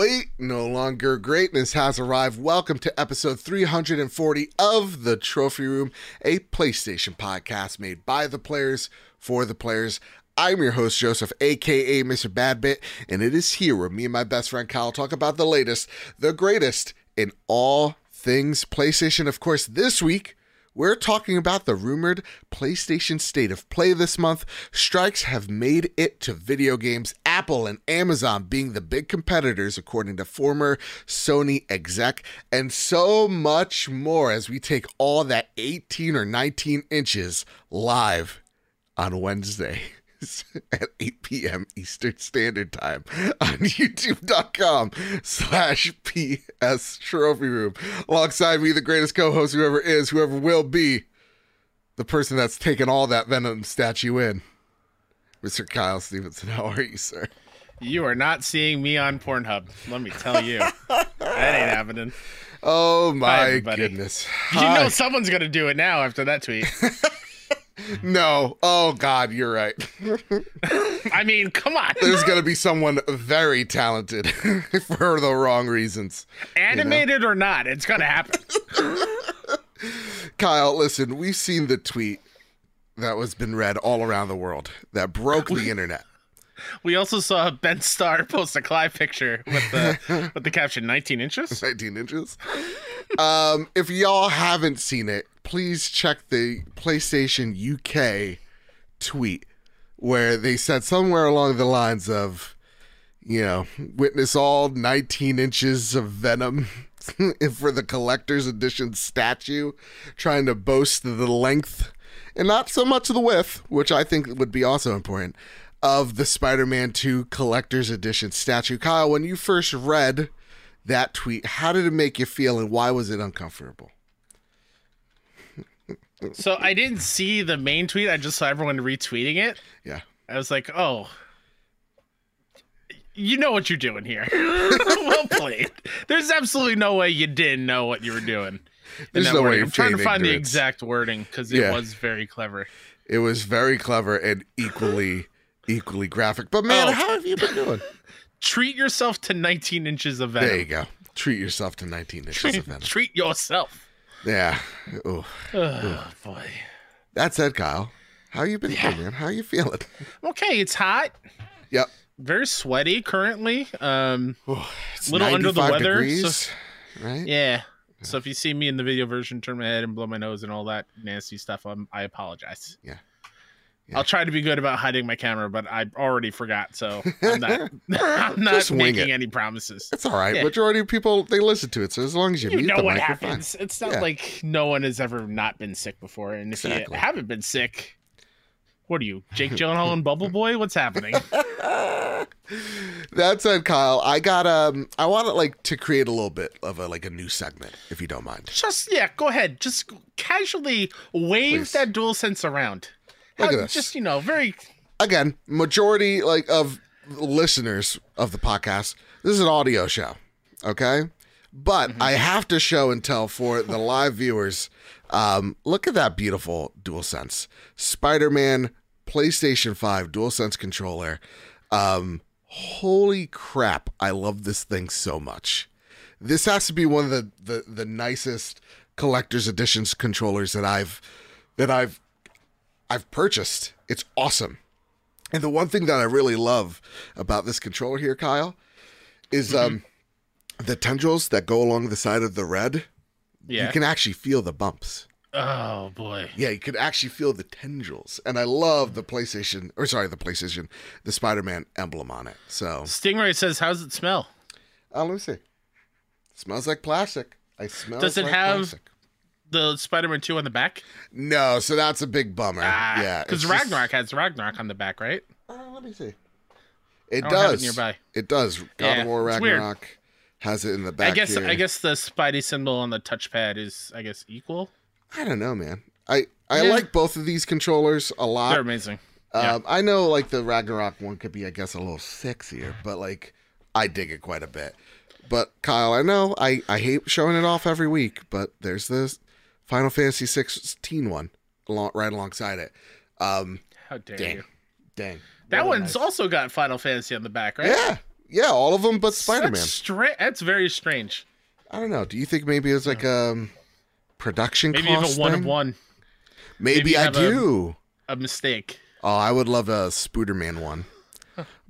wait, no longer greatness has arrived. Welcome to episode 340 of The Trophy Room, a PlayStation podcast made by the players for the players. I'm your host, Joseph, aka Mr. Badbit, and it is here where me and my best friend Kyle talk about the latest, the greatest in all things PlayStation. Of course, this week, we're talking about the rumored PlayStation State of Play this month. Strikes have made it to video games, Apple and Amazon being the big competitors, according to former Sony exec, and so much more as we take all that 18 or 19 inches live on Wednesday. at 8 p.m. Eastern Standard Time on youtube.com slash PS Trophy Room. Alongside me, the greatest co-host whoever is, whoever will be, the person that's taken all that Venom statue in. Mr. Kyle Stevenson, how are you, sir? You are not seeing me on Pornhub. Let me tell you. that ain't happening. Oh my goodness. You Hi. know someone's gonna do it now after that tweet. no. Oh God, you're right. I mean, come on. There's gonna be someone very talented for the wrong reasons. Animated or not, it's gonna happen. Kyle, listen, we've seen the tweet that was been read all around the world that broke the internet. We also saw Ben Starr post a Clive picture with the with the caption 19 inches. 19 inches. Um, if y'all haven't seen it, please check the PlayStation UK tweet where they said somewhere along the lines of, you know, witness all 19 inches of venom for the collector's edition statue, trying to boast the length and not so much the width, which I think would be also important, of the Spider Man 2 collector's edition statue. Kyle, when you first read that tweet, how did it make you feel and why was it uncomfortable? So I didn't see the main tweet. I just saw everyone retweeting it. Yeah. I was like, oh, you know what you're doing here. well played. There's absolutely no way you didn't know what you were doing. There's no way wording. you're I'm trying to find the exact wording because it Yeah. was very clever. It was very clever and equally equally graphic. But man, Oh. how have you been doing? Treat yourself to 19 inches of venom. There you go. Treat yourself to 19 inches of venom. Treat yourself. Yeah. Ooh. Oh boy. That said, Kyle, how you been doing, man? How you feeling? Okay, it's hot. Yep. Very sweaty currently. Um, It's Little under the weather, Degrees, right? yeah. So if you see me in the video version, turn my head and blow my nose and all that nasty stuff, um, I apologize. Yeah. Yeah. I'll try to be good about hiding my camera, but I already forgot, so I'm not. I'm not making it. any promises. It's all right. Yeah. Majority of people they listen to it, so as long as you, You mute know the what happens. It's not Yeah. like no one has ever not been sick before, and if Exactly. you haven't been sick, what are you, Jake Gyllenhaal and Bubble Boy? What's happening? that said, Kyle, I got um, I want it like to create a little bit of a like a new segment, if you don't mind. just yeah, go ahead. Just casually wave Please. that dual sense around. Look How- at this. Just you know, very Again, majority like of listeners of the podcast, this is an audio show, okay? But Mm-hmm. I have to show and tell for the live viewers. Um, look at that beautiful dual sense. Spider-Man PlayStation 5 DualSense controller. Um, holy crap! I love this thing so much. This has to be one of the, the the nicest collector's editions controllers that I've that I've I've purchased. It's awesome. And the one thing that I really love about this controller here, Kyle, is um the tendrils that go along the side of the red. yeah. You can actually feel the bumps. Oh boy. Yeah, you could actually feel the tendrils. And I love the PlayStation or sorry, the PlayStation, the Spider-Man emblem on it. So Stingray says, How does it smell?" oh, let me see. smells like plastic. I smell Does it like have- plastic. The Spider-Man Two on the back. No, so that's a big bummer. Ah, yeah. because it's just- Ragnarok has Ragnarok on the back, right? Uh, let me see. It have it does. nearby. It does. God Yeah, of War. Ragnarok has it in the back. I guess here. I guess the Spidey symbol on the touchpad is I guess equal. I don't know, man. I I Yeah. like both of these controllers a lot. They're amazing. yeah. Um, I know like the Ragnarok one could be, I guess, a little sexier, but like I dig it quite a bit. But Kyle, I know I I hate showing it off every week, but there's this Final Fantasy 16 one along, right alongside it. Um, How dare dang, you? dang. That one's nice- also got Final Fantasy on the back, right? Yeah, Yeah, all of them but Spider Man. That's, stra- that's very strange. I don't know. Do you think maybe it's like a um, production Maybe cost a one of one, Maybe, maybe I have a- do. a mistake. Oh, I would love a Spooderman one.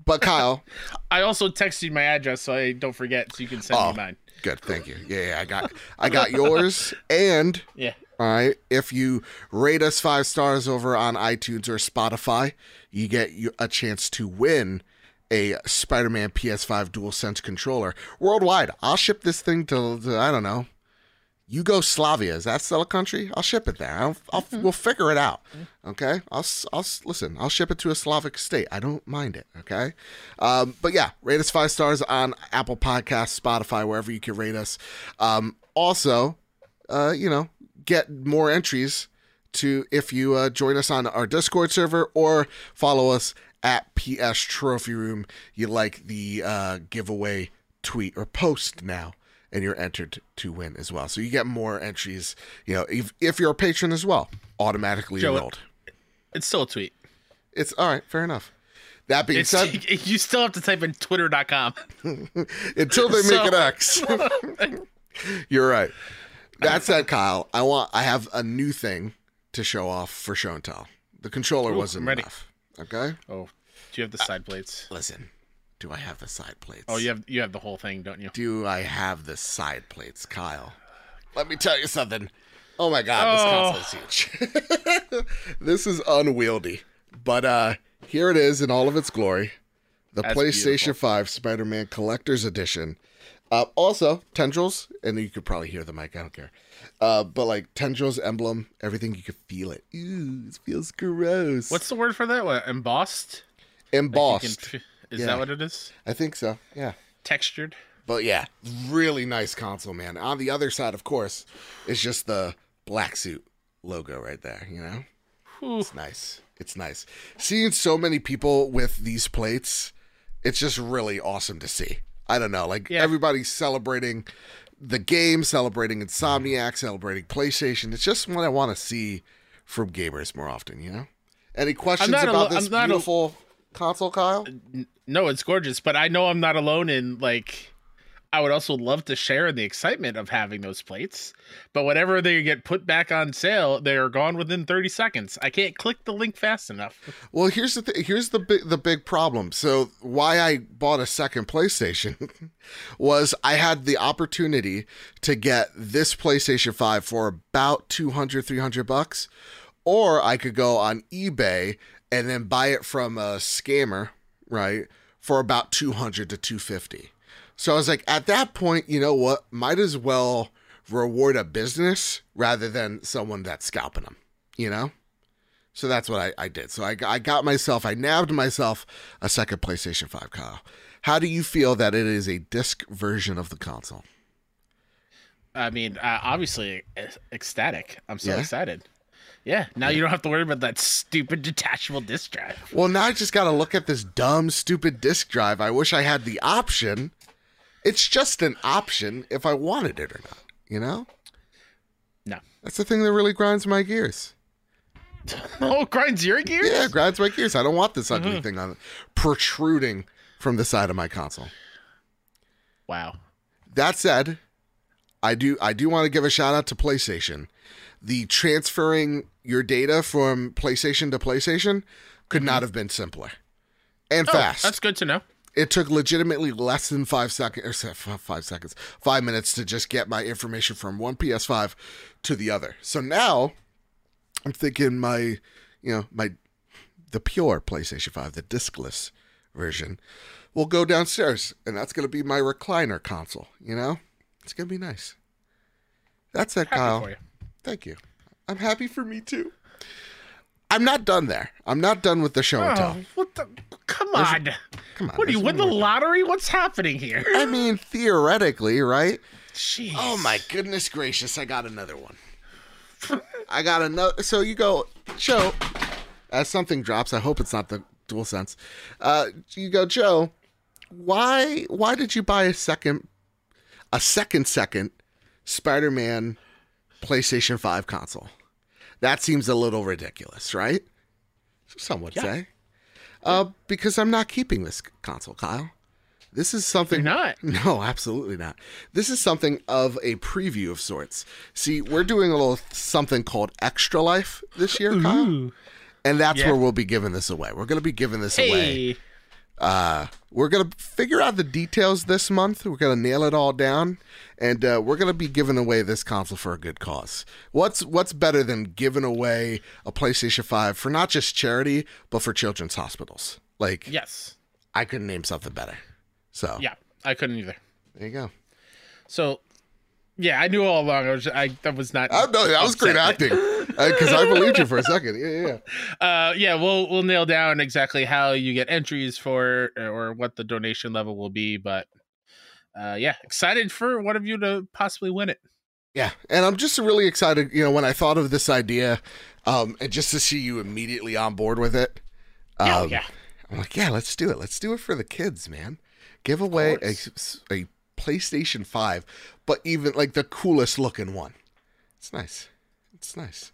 But Kyle, I also texted my address so I don't forget, so you can send Oh. me mine. good, thank you. Yeah, yeah, I got, I got yours. And Yeah. all right, if you rate us five stars over on iTunes or Spotify, you get a chance to win a Spider-Man PS5 DualSense controller worldwide. I'll ship this thing to, to I don't know. Yugoslavia is that still a country? I'll ship it there. I'll, I'll we'll figure it out. Okay, I'll I'll listen. I'll ship it to a Slavic state. I don't mind it. Okay, um, but yeah, rate us five stars on Apple Podcasts, Spotify, wherever you can rate us. Um, also, uh, you know, get more entries to if you uh, join us on our Discord server or follow us at PS Trophy Room. You like the uh, giveaway tweet or post now, and you're entered to win as well. So you get more entries. You know, if, if you're a patron as well, automatically Joe, enrolled. It's still a tweet. It's all right. Fair enough. That being It's, said, you still have to type in twitter.com. until they make So- an X. You're right. That said, Kyle, I want I have a new thing to show off for show and tell. The controller Ooh, wasn't enough. Okay, Oh, do you have the side plates? listen. Do I have the side plates? Oh, you have you have the whole thing, don't you? Do I have the side plates, Kyle? Let me tell you something. Oh my god, this Oh. console is huge. this is unwieldy. But uh here it is in all of its glory. The That's PlayStation beautiful. 5 Spider-Man Collector's Edition. Uh, also, tendrils, and you could probably hear the mic, I don't care. Uh, but like tendrils, emblem, everything, you could feel it. Ooh, it feels gross. What's the word for that? What, embossed? Like embossed? can f- is Yeah. that what it is? I think so. Yeah. Textured? But yeah, really nice console, man. On the other side, of course, is just the black suit logo right there, you know? Whew. It's nice. It's nice. Seeing so many people with these plates, it's just really awesome to see. I don't know, like Yeah. everybody's celebrating the game, celebrating Insomniac, celebrating PlayStation. It's just what I want to see from gamers more often, you know? Any questions about this I'm a- beautiful console, Kyle? No, it's gorgeous, but I know I'm not alone in like I would also love to share in the excitement of having those plates. But whenever they get put back on sale, they are gone within 30 seconds. I can't click the link fast enough. Well, here's the th- here's the big the big problem. So why I bought a second PlayStation was I had the opportunity to get this PlayStation 5 for about 200 300 bucks or I could go on eBay and then buy it from a scammer, right? For about 200 to 250. So I was like at that point, you know what? Might as well reward a business rather than someone that's scalping them, you know? So that's what I, I did. So I, I got myself, I nabbed myself a second PlayStation 5, Kyle. How do you feel that it is a disc version of the console? I mean, uh, obviously ecstatic. I'm so Yeah? excited. Yeah, now you don't have to worry about that stupid detachable disc drive. Well, now I just got to look at this dumb, stupid disc drive. I wish I had the option. It's just an option if I wanted it or not, you know? No. That's the thing that really grinds my gears. Oh, grinds your gears? Yeah, grinds my gears. I don't want this ugly mm-hmm. thing on protruding from the side of my console. Wow. That said, I do I do want to give a shout out to PlayStation. The transferring your data from PlayStation to PlayStation could not have been simpler and Mm-hmm. Oh, fast. that's good to know. It took legitimately less than five seconds or five seconds, five minutes to just get my information from one PS5 to the other. So now I'm thinking my, you know, my the pure PlayStation 5, the discless version, will go downstairs, and that's going to be my recliner console. You know, it's going to be nice. That's it, Happy Kyle. Thank you. I'm happy for me too. I'm not done there. I'm not done with the show and tell. Oh, what the? Come on. Come on. What do you win the lottery? What's happening here? I mean, theoretically, right? Jeez. Oh my goodness gracious! I got another one. I got another. So you go, Joe. As something drops, I hope it's not the dual sense. Uh, you go, Joe. Why? Why did you buy a second, a second second Spider-Man PlayStation Five console? That seems a little ridiculous, right? Some would Yeah. say. Uh, because I'm not keeping this console, Kyle. This is You're something not. No, absolutely not. This is something of a preview of sorts. See, we're doing a little something called Extra Life this year, Kyle, Ooh. and that's Yeah. where we'll be giving this away. We're going to be giving this away. Uh, we're going to figure out the details this month. We're going to nail it all down, and uh, we're going to be giving away this console for a good cause. What's what's better than giving away a PlayStation 5 for not just charity, but for children's hospitals? Like, Yes. I couldn't name something better. So, Yeah. I couldn't either. there you go. So, yeah, I knew all along. I was, I that was not. Oh, no, that was great acting. Because I believed you for a second. Yeah, yeah, yeah. Uh, yeah, we'll we'll nail down exactly how you get entries for or what the donation level will be. But, uh, yeah, excited for one of you to possibly win it. Yeah, and I'm just really excited. You know, when I thought of this idea, um, and just to see you immediately on board with it. Um, Yeah, yeah. I'm like, yeah, let's do it. Let's do it for the kids, man. Give away a, a PlayStation 5, but even like the coolest looking one. It's nice. It's nice.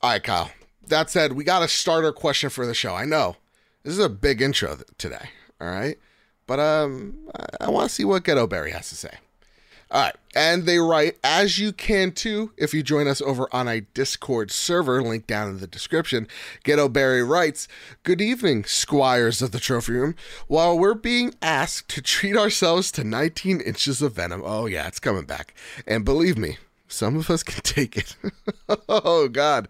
All right, Kyle. That said, we got a starter question for the show. I know this is a big intro today. All right, but um, I, I want to see what Ghetto Berry has to say. All right. And they write, as you can too, if you join us over on a Discord server, link down in the description. Ghetto Barry writes, Good evening, squires of the trophy room. While we're being asked to treat ourselves to 19 inches of venom, oh yeah, it's coming back. And believe me, some of us can take it. oh God.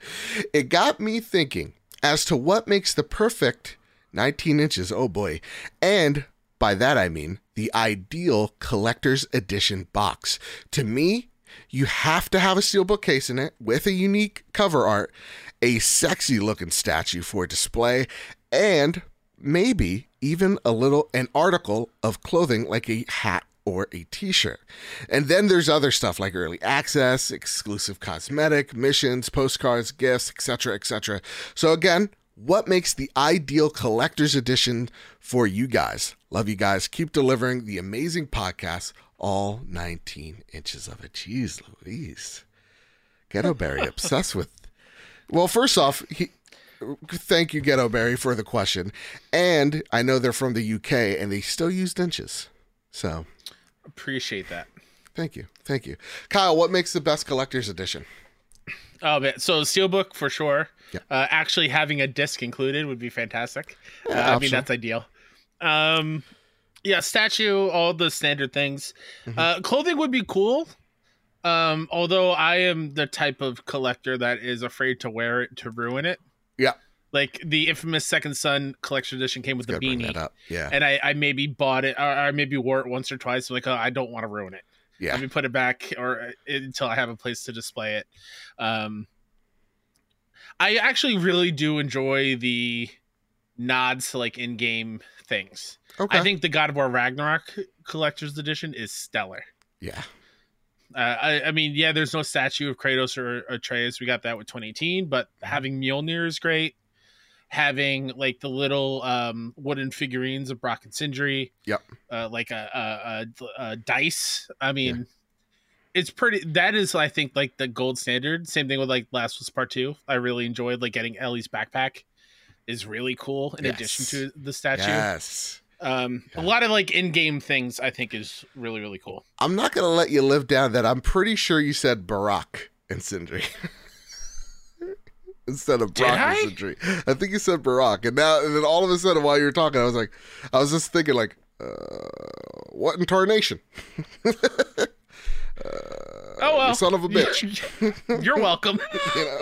It got me thinking as to what makes the perfect 19 inches, oh boy. And by that I mean the ideal collector's edition box. To me, you have to have a steelbook case in it with a unique cover art, a sexy looking statue for display, and maybe even a little an article of clothing like a hat or a t-shirt. And then there's other stuff like early access, exclusive cosmetic, missions, postcards, gifts, etc., etc. So again, what makes the ideal collector's edition for you guys? Love you guys. Keep delivering the amazing podcast, all 19 inches of it. Jeez Louise. Ghetto Berry obsessed with. Well, first off, he, thank you, Ghetto Berry, for the question. And I know they're from the UK and they still use inches. So Appreciate that. thank you. Thank you. Kyle, what makes the best collector's edition? Oh man, so steelbook for sure. Yeah. Uh, actually, having a disc included would be fantastic. Yeah, Uh, I mean, that's ideal. Um, yeah, statue, all the standard things. Mhm. Uh, clothing would be cool. Um, although I am the type of collector that is afraid to wear it to ruin it. Yeah. Like the infamous Second Son collection edition came with the beanie. Yeah. and I, I maybe bought it, or I maybe wore it once or twice. Like, oh, I don't want to ruin it. Yeah. Let me put it back or uh, until I have a place to display it. Um, I actually really do enjoy the nods to like in-game things. Okay. I think the God of War Ragnarok collector's edition is stellar. yeah. Uh, I, I mean, yeah, there's no statue of Kratos or Atreus. We got that with 2018, but having Mjolnir is great. Having like the little um, wooden figurines of Brok and Sindri, Yep. uh, like a, a, a, a dice. I mean, it's pretty. That is, I think, like the gold standard. Same thing with like Last Us Part Two. I really enjoyed like getting Ellie's backpack. Is really cool in addition to the statue. Yes. Um, Yeah. a lot of like in-game things I think is really really cool. I'm not gonna let you live down that. I'm pretty sure you said Barack and Sindri instead of Brok I? and I think you said Barack, and now and then all of a sudden while you were talking, I was like, I was just thinking like, uh, what in tarnation? Oh well, son of a bitch. You're welcome. you know,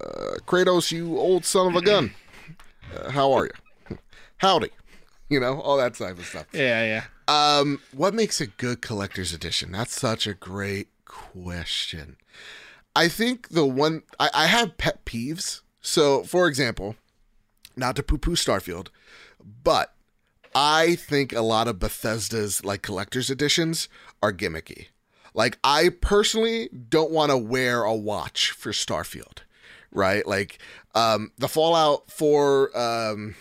uh, Kratos, you old son of a gun. Uh, how are you? Howdy. You know, all that type of stuff. yeah, yeah. Um, what makes a good collector's edition? That's such a great question. I think the one I, I have pet peeves. So, for example, not to poo-poo Starfield, but I think a lot of Bethesda's like collector's editions are gimmicky. Like I personally don't want to wear a watch for Starfield, right? Like um the Fallout 4 um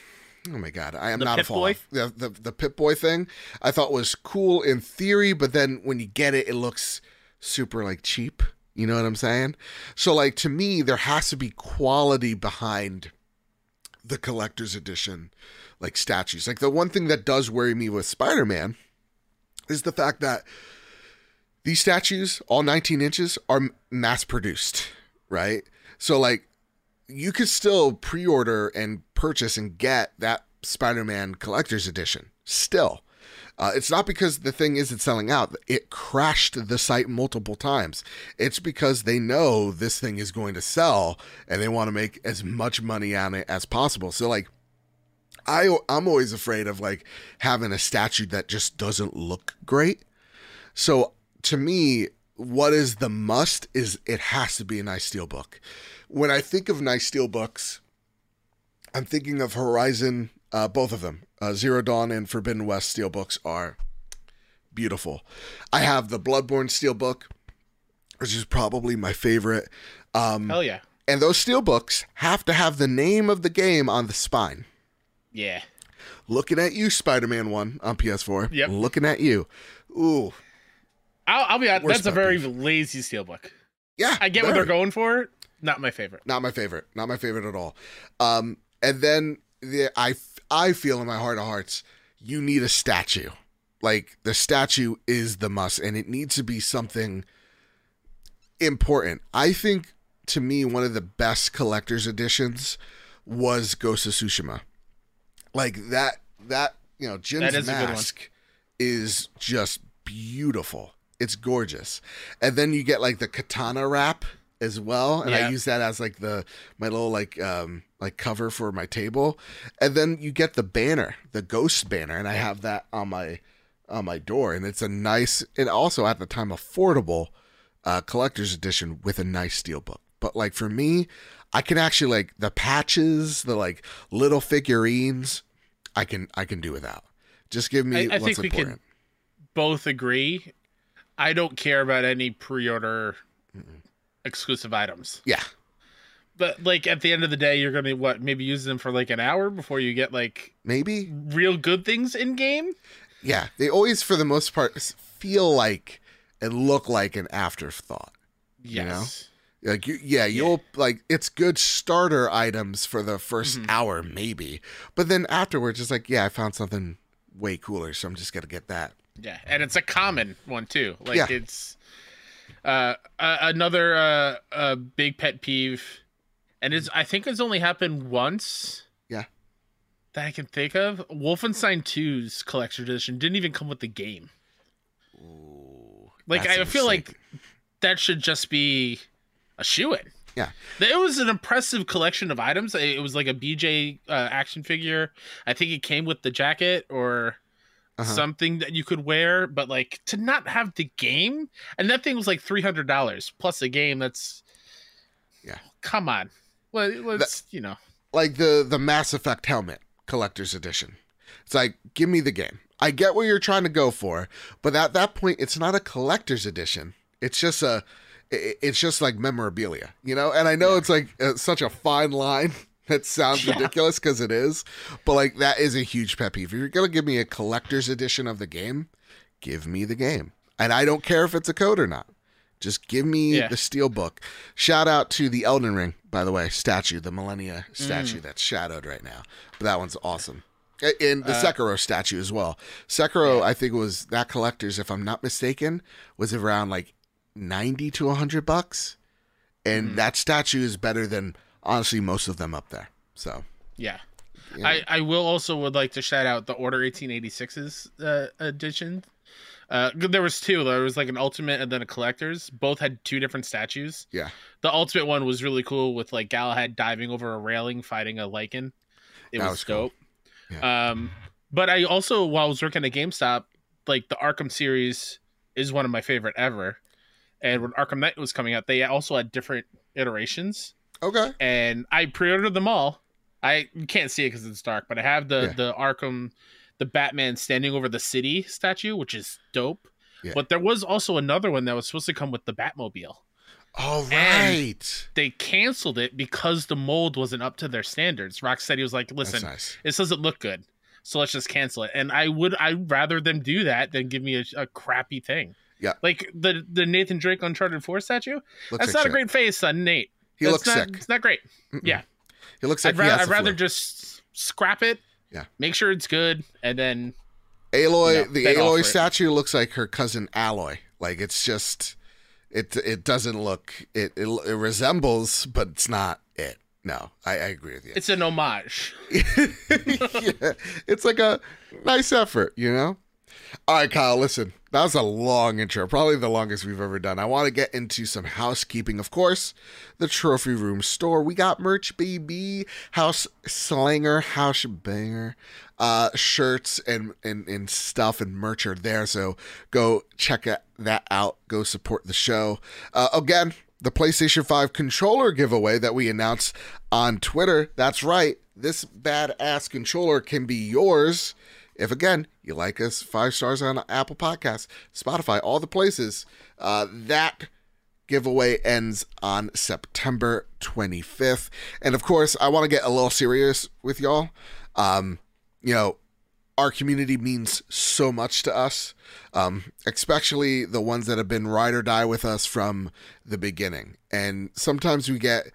Oh my god, I am The not a Pip-Boy? Fallout. The, the the Pip Boy thing, I thought was cool in theory, but then when you get it, it looks super like cheap. You know what I'm saying? So like to me, there has to be quality behind the collector's edition like statues. Like the one thing that does worry me with Spider-Man is the fact that these statues, all 19 inches, are mass produced, right? So like you could still pre-order and purchase and get that Spider-Man collector's edition still. Uh, it's not because the thing isn't selling out. It crashed the site multiple times. It's because they know this thing is going to sell and they want to make as much money on it as possible. So like I I'm always afraid of like having a statue that just doesn't look great. So to me, what is the must is it has to be a nice steel book. When I think of nice steel books, I'm thinking of Horizon, uh, both of them, uh, Zero Dawn and Forbidden West steel books are beautiful. I have the Bloodborne steel book, which is probably my favorite. Um, Hell yeah. and those steel books have to have the name of the game on the spine. Yeah. Looking at you, Spider Man 1 on PS4. Yep. Looking at you. Ooh. I'll, I'll be honest. That's a very peeve. lazy steelbook. Yeah. I get what they're going for. Not my favorite. Not my favorite. Not my favorite at all. Um, and then the, I, I feel in my heart of hearts, you need a statue. Like the statue is the must, and it needs to be something important. I think to me, one of the best collector's editions was Ghost of Tsushima. Like that, that, you know, Jin's That is a good one. mask is just beautiful. It's gorgeous. And then you get like the katana wrap as well. And I use that as like the my little like um like cover for my table. And then you get the banner, the ghost banner, and I have that on my on my door. And it's a nice and also at the time affordable uh collector's edition with a nice steel book. But like for me, I can actually like the patches, the like little figurines, I can I can do without. Just give me I- I what's think we can- important. Both agree. I don't care about any pre-order exclusive items. Yeah. But like at the end of the day, you're gonna what maybe use them for like an hour before you get like Maybe real good things in game. Yeah, they always, for the most part, feel like and look like an afterthought. You know? Yes. Like, you, yeah, you'll like it's good starter items for the 1st Mhm. hour, maybe, but then afterwards, it's like, yeah, I found something way cooler, so I'm just gonna get that. Yeah, and it's a common one too. Like Yeah. it's uh, uh another uh, uh big pet peeve, and it's I think it's only happened once. Yeah. That I can think of. Wolfenstein 2's collector edition didn't even come with the game. Ooh, Like I feel like that should just be a shoe in. Yeah. It was an impressive collection of items. It was like a BJ uh, action figure. I think it came with the jacket or Uh-huh. something that you could wear, but like to not have the game, and that thing was like three hundred dollars plus a game. That's Yeah. Come on, well, let's you know. like the the Mass Effect helmet collector's edition. It's like, give me the game. I get what you're trying to go for, but at that point, it's not a collector's edition. It's just a, it's just like memorabilia, you know. And I know it's like uh, such a fine line that sounds Yeah. ridiculous because it is, but like that is a huge pet peeve. If you're gonna give me a collector's edition of the game, give me the game, and I don't care if it's a code or not. Just give me Yeah. the steel book. Shout out to the Elden Ring, by the way, statue, the Malenia statue Mm. that's shadowed right now. But that one's awesome. And the Uh, Sekiro statue as well. Sekiro, Yeah. I think was that collector's, if I'm not mistaken, was around like ninety to hundred bucks, and Mhm. that statue is better than honestly most of them up there. So Yeah. yeah. I, I will also would like to shout out the Order 1886's uh, edition. Uh, there was two. There was like an ultimate and then a collector's. Both had two different statues. Yeah. The ultimate one was really cool with like Galahad diving over a railing fighting a lycan. It was, was cool. dope. Um, but I also while I was working at GameStop, like the Arkham series is one of my favorite ever. And when Arkham Knight was coming out, they also had different iterations okay, and I pre-ordered them all. I can't see it because it's dark, but I have the Yeah. the Arkham, the Batman standing over the city statue, which is dope. Yeah. But there was also another one that was supposed to come with the Batmobile. All right. And- They canceled it because the mold wasn't up to their standards. Rocksteady was like, "Listen, nice. this doesn't look good, so let's just cancel it." And I would, I'd rather them do that than give me a, a crappy thing. Yeah. like the the Nathan Drake Uncharted Four statue. Looks That's like not a great face on Nate. He That's looks not, sick. It's not great. Mm-mm. Yeah. He looks like I'd, he ra- I'd rather just scrap it. Yeah. Make sure it's good, and then Aloy, No, the then Aloy it. statue looks like her cousin Alloy. Like it's just, it it doesn't look it it, it resembles, but it's not it. No, I, I agree with you. it's an homage. yeah, it's like a nice effort, you know. All right, Kyle. Listen, that was a long intro, probably the longest we've ever done. I want to get into some housekeeping. Of course, the Trophy Room store. We got merch, baby. House Slanger, House Banger, uh, shirts and, and and stuff and merch are there. So go check that out. Go support the show. Uh, again, the PlayStation 5 controller giveaway that we announced on Twitter. That's right. This badass controller can be yours if again you like us five stars on apple podcasts spotify all the places uh, that giveaway ends on september 25th and of course i want to get a little serious with y'all. Um, you know our community means so much to us um, especially the ones that have been ride or die with us from the beginning. And sometimes we get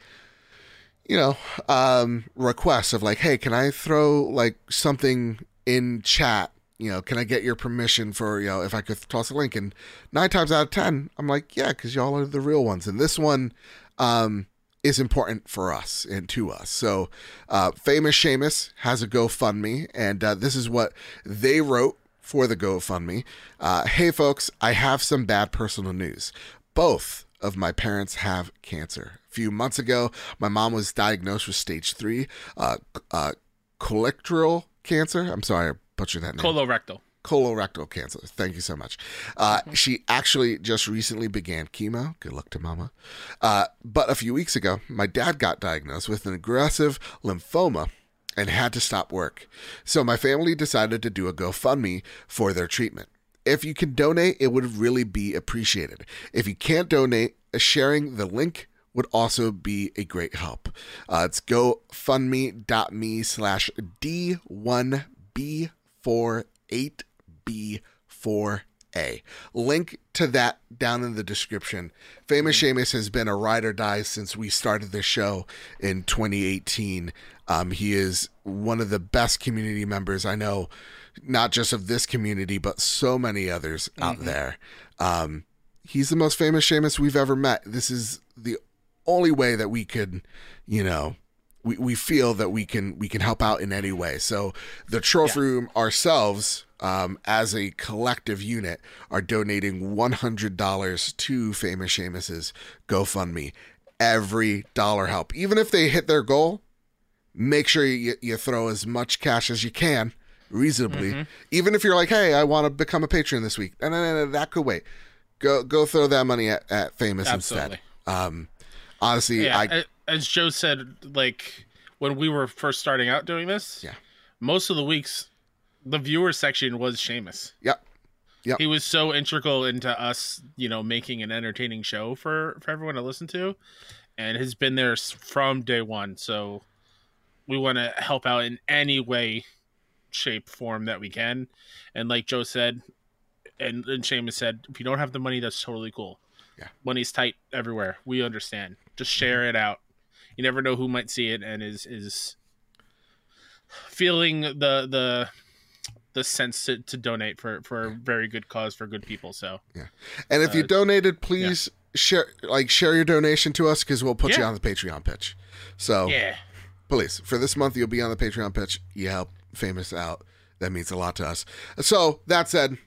you know um requests of like hey can i throw like something in chat you know can i get your permission for you know if i could toss a link? And nine times out of ten i'm like yeah because y'all are the real ones. And this one um is important for us and to us. So uh famous Seumas has a gofundme and uh, this is what they wrote for the gofundme. Uh hey folks i have some bad personal news. Both of my parents have cancer. A few months ago, my mom was diagnosed with stage three, uh, uh, colorectal cancer. I'm sorry, I butchered that name. Colorectal. colorectal cancer. Thank you so much. Uh, She actually just recently began chemo. Good luck to mama. Uh, but a few weeks ago, my dad got diagnosed with an aggressive lymphoma and had to stop work. So my family decided to do a GoFundMe for their treatment. If you can donate, it would really be appreciated. If you can't donate, sharing the link would also be a great help. Uh, it's gofundme.me slash D1B48B4A. Link to that down in the description. Famous Seumas has been a ride or die since we started the show in 2018. Um, he is one of the best community members I know, not just of this community, but so many others out there. Um, he's the most famous Seumas we've ever met. This is the only way that we could, you know, we, we feel that we can we can help out in any way. So the trophy room ourselves, um, as a collective unit, are donating one hundred dollars to Famous Seumas's GoFundMe. Every dollar help, even if they hit their goal. Make sure you, you throw as much cash as you can, reasonably. Even if you're like, hey, I want to become a patron this week, no, no, no, no, that could wait. Go go throw that money at, at Famous Absolutely. instead. Um, honestly, Yeah, I as Joe said, like when we were first starting out doing this, Yeah. most of the weeks, the viewer section was Seumas. Yep. Yep. He was so integral into us, you know, making an entertaining show for for everyone to listen to, and has been there from day one. So we want to help out in any way, shape, form that we can. And like Joe said, and, and Seumas said, if you don't have the money, that's totally cool. Yeah. money's tight everywhere. We understand. Just share it out. You never know who might see it and is is feeling the the the sense to, to donate for for a very good cause for good people. So yeah, And if you Uh, donated, please share like share your donation to us because we'll put you on the Patreon pitch. So yeah, please, for this month, you'll be on the Patreon pitch. You help famous out. That means a lot to us. So that said,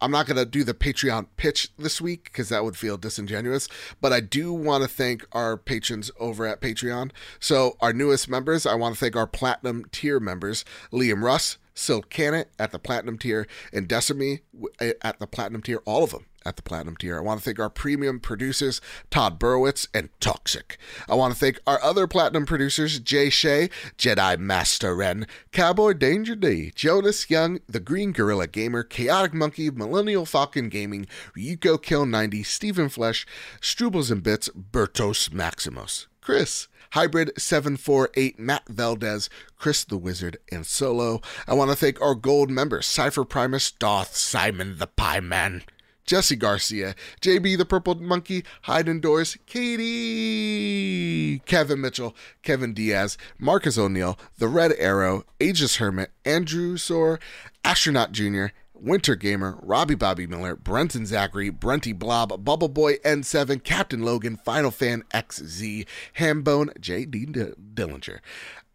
I'm not gonna do the Patreon pitch this week because that would feel disingenuous. But I do want to thank our patrons over at Patreon. So our newest members, I want to thank our platinum tier members: Liam Russ, Silk Cannet at the platinum tier, and Decimy eh, at the platinum tier. All of them at the platinum tier. I want to thank our premium producers, Todd Burowitz and Toxic. I want to thank our other platinum producers, Jay Shea, Jedi Master Ren, Cowboy Danger D, Jonas Young, The Green Gorilla Gamer, Chaotic Monkey, Millennial Falcon Gaming, Ryuko Kill 90, Stephen Flesh, Strubles and Bits, Bertos Maximus, Chris, Hybrid 748, Matt Valdez, Chris the Wizard, and Solo. I want to thank our gold members, Cypher Primus, Doth, Simon the Pie Man, Jesse Garcia, JB the Purple Monkey, Hide Indoors, Katie, Kevin Mitchell, Kevin Diaz, Marcus O'Neill, The Red Arrow, Aegis Hermit, Andrew Soar, Astronaut Jr., Winter Gamer, Robbie Bobby Miller, Brenton Zachary, Brenty Blob, Bubble Boy N7, Captain Logan, Final Fan XZ, Hambone, JD D- Dillinger,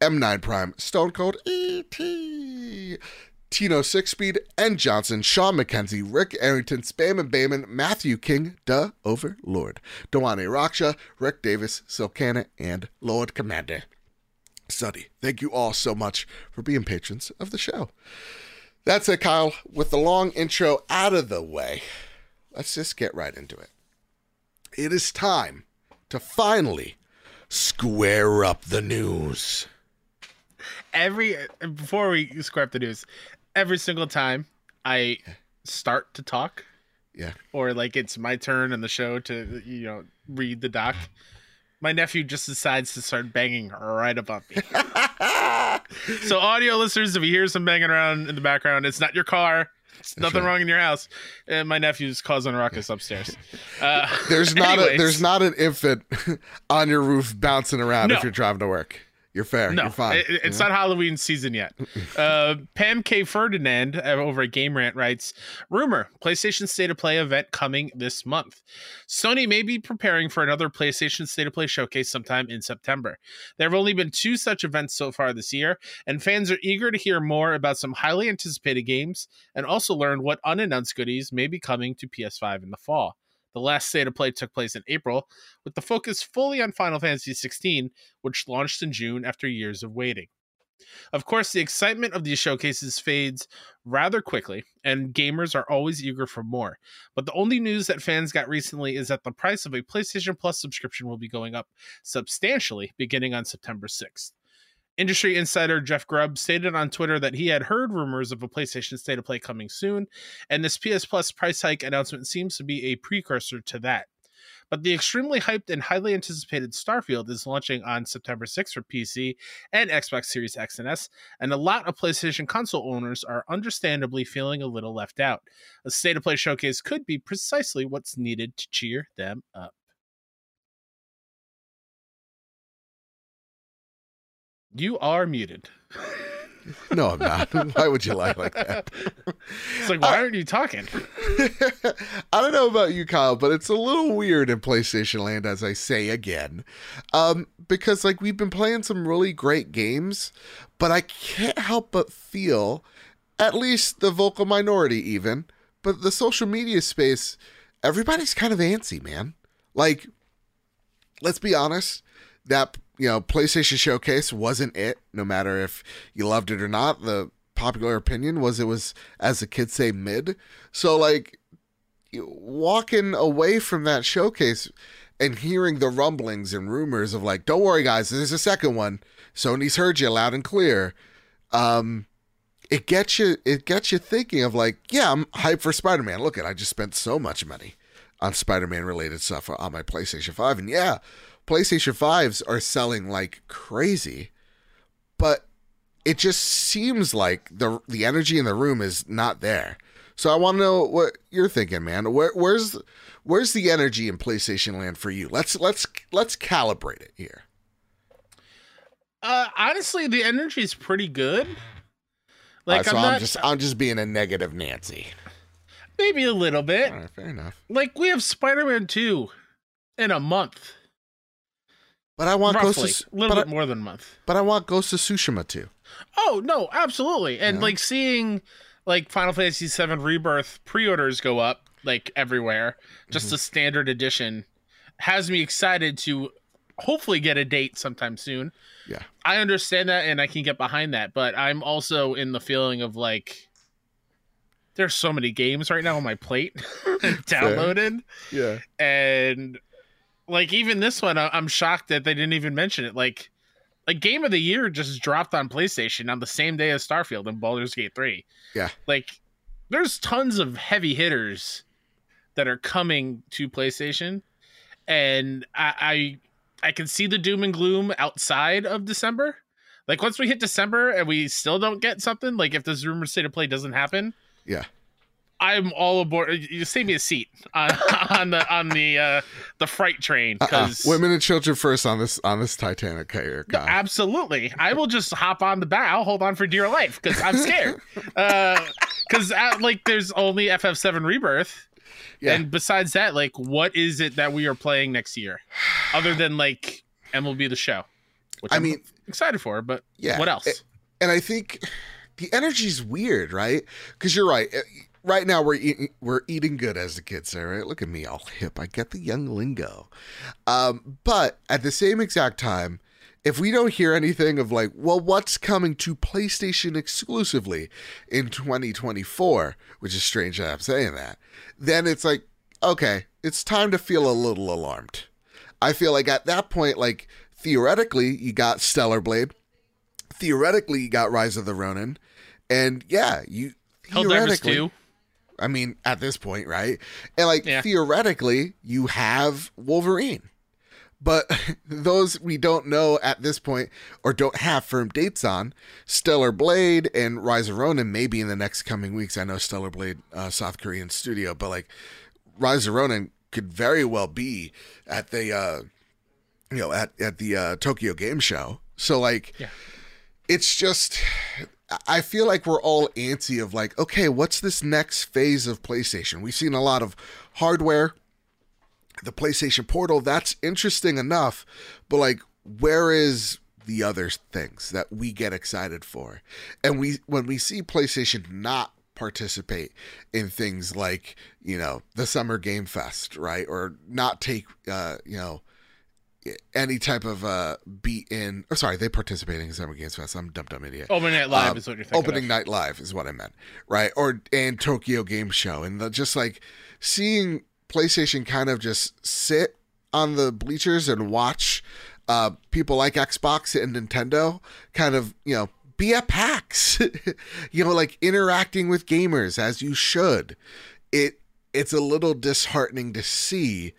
M9 Prime, Stone Cold ET, Tino Six Speed, N Johnson, Sean McKenzie, Rick Arrington, Spam and Bayman, Matthew King, Duh Overlord, Dewane Raksha, Rick Davis, Silcana, and Lord Commander. Suddy, thank you all so much for being patrons of the show. That's it, Kyle. With the long intro out of the way, let's just get right into it. It is time to finally square up the news. Every before we square up the news, every single time I start to talk, Yeah. or like it's my turn in the show to you know read the doc, my nephew just decides to start banging right above me. so audio listeners, if you hear some banging around in the background, it's not your car. It's nothing right. wrong in your house. And my nephew's causing a ruckus upstairs. Uh, There's not a there's not an infant on your roof bouncing around No. if you're driving to work. You're fair. No, You're fine. it- it's not Halloween season yet. Uh, Pam K. Ferdinand uh, over at Game Rant writes Rumor PlayStation State of Play event coming this month. Sony may be preparing for another PlayStation State of Play showcase sometime in September. There have only been two such events so far this year, and fans are eager to hear more about some highly anticipated games and also learn what unannounced goodies may be coming to PS5 in the fall. The last state of play took place in April, with the focus fully on Final Fantasy XVI, which launched in June after years of waiting. Of course, the excitement of these showcases fades rather quickly, and gamers are always eager for more. But the only news that fans got recently is that the price of a PlayStation Plus subscription will be going up substantially beginning on September 6th. Industry insider Jeff Grubb stated on Twitter that he had heard rumors of a PlayStation State of Play coming soon, and this PS Plus price hike announcement seems to be a precursor to that. But the extremely hyped and highly anticipated Starfield is launching on September 6th for PC and Xbox Series X and S, and a lot of PlayStation console owners are understandably feeling a little left out. A state of play showcase could be precisely what's needed to cheer them up. You are muted. no, I'm not. Why would you lie like that? It's like, why aren't you talking? I don't know about you, Kyle, but it's a little weird in PlayStation Land, as I say again, um, because like we've been playing some really great games, but I can't help but feel, at least the vocal minority, even, but the social media space, everybody's kind of antsy, man. Like, let's be honest, that you know PlayStation Showcase wasn't it. No matter if you loved it or not, the popular opinion was it was, as the kids say, mid. So like walking away from that showcase and hearing the rumblings and rumors of like, don't worry guys, there's a second one. Sony's heard you loud and clear. Um, it gets you it gets you thinking of like, yeah, I'm hyped for Spider-Man. Look at I just spent so much money on Spider-Man related stuff on my PlayStation 5 and yeah, PlayStation 5s are selling like crazy. But it just seems like the the energy in the room is not there. So I want to know what you're thinking, man. Where, where's where's the energy in PlayStation Land for you? Let's let's let's calibrate it here. Uh, honestly, the energy is pretty good. Like, Like, so I'm I'm, not just I'm just being a negative Nancy. maybe a little bit. All right, fair enough. Like, we have Spider Man 2 in a month. But I want roughly. Ghost of, a little bit I, more than a month. but I want Ghost of Tsushima too. Oh no, absolutely. And Yeah. like seeing like Final Fantasy VII Rebirth pre-orders go up like everywhere, just Mhm. the standard edition, has me excited to hopefully get a date sometime soon. Yeah. I understand that and I can get behind that, but I'm also in the feeling of like there's so many games right now on my plate downloaded Yeah. and like even this one i'm shocked that they didn't even mention it like like game of the year just dropped on playstation on the same day as starfield and Baldur's gate 3 Yeah. like there's tons of heavy hitters that are coming to playstation and i i, I can see the doom and gloom outside of december like once we hit december and we still don't get something like if this rumor state of play doesn't happen Yeah. I'm all aboard. You save me a seat on, on the on the uh, the freight train Uh-uh. because women and children first on this on this Titanic here. Kyle. absolutely, I will just hop on the back. I'll hold on for dear life because I'm scared. Because uh, like, there's only FF7 Rebirth, Yeah. and besides that, like, what is it that we are playing next year, other than like MLB the Show? Which I I'm mean, excited for, but yeah. what else? It- and I think the energy's weird, right? Because you're right. Uh, Right now we're eating we're eating good as the kids say, right? Look at me, all hip. I get the young lingo. Um, but at the same exact time, if we don't hear anything of like, well, what's coming to PlayStation exclusively in 2024, which is strange that I'm saying that, then it's like, okay, it's time to feel a little alarmed. I feel like at that point, like theoretically, you got Stellar Blade, theoretically, you got Rise of the Ronin, and yeah, you Helldivers theoretically, 2. I mean, at this point, right? And like Yeah. theoretically, you have Wolverine. But those we don't know at this point or don't have firm dates on, Stellar Blade and Rise of Ronin may be in the next coming weeks. I know Stellar Blade, uh, South Korean studio, but like Rise of Ronin could very well be at the, uh, you know, at, at the uh, Tokyo Game Show. So like, Yeah. it's just I feel like we're all antsy of like, okay, what's this next phase of PlayStation? We've seen a lot of hardware, the PlayStation Portal, that's interesting enough, but like, where is the other things that we get excited for? And we when we see PlayStation not participate in things like, you know, the Summer Game Fest, right? Or not take uh, you know, any type of uh beat in or sorry they participating in summer games fest. I'm dumb dumb idiot. Opening Night Live Um, is what you're thinking. opening of. night live is what i meant right? Or and tokyo game show. And the, just like seeing playstation kind of just sit on the bleachers and watch uh people like xbox and nintendo kind of you know be at pax. You know like interacting with gamers as you should. It it's a little disheartening to see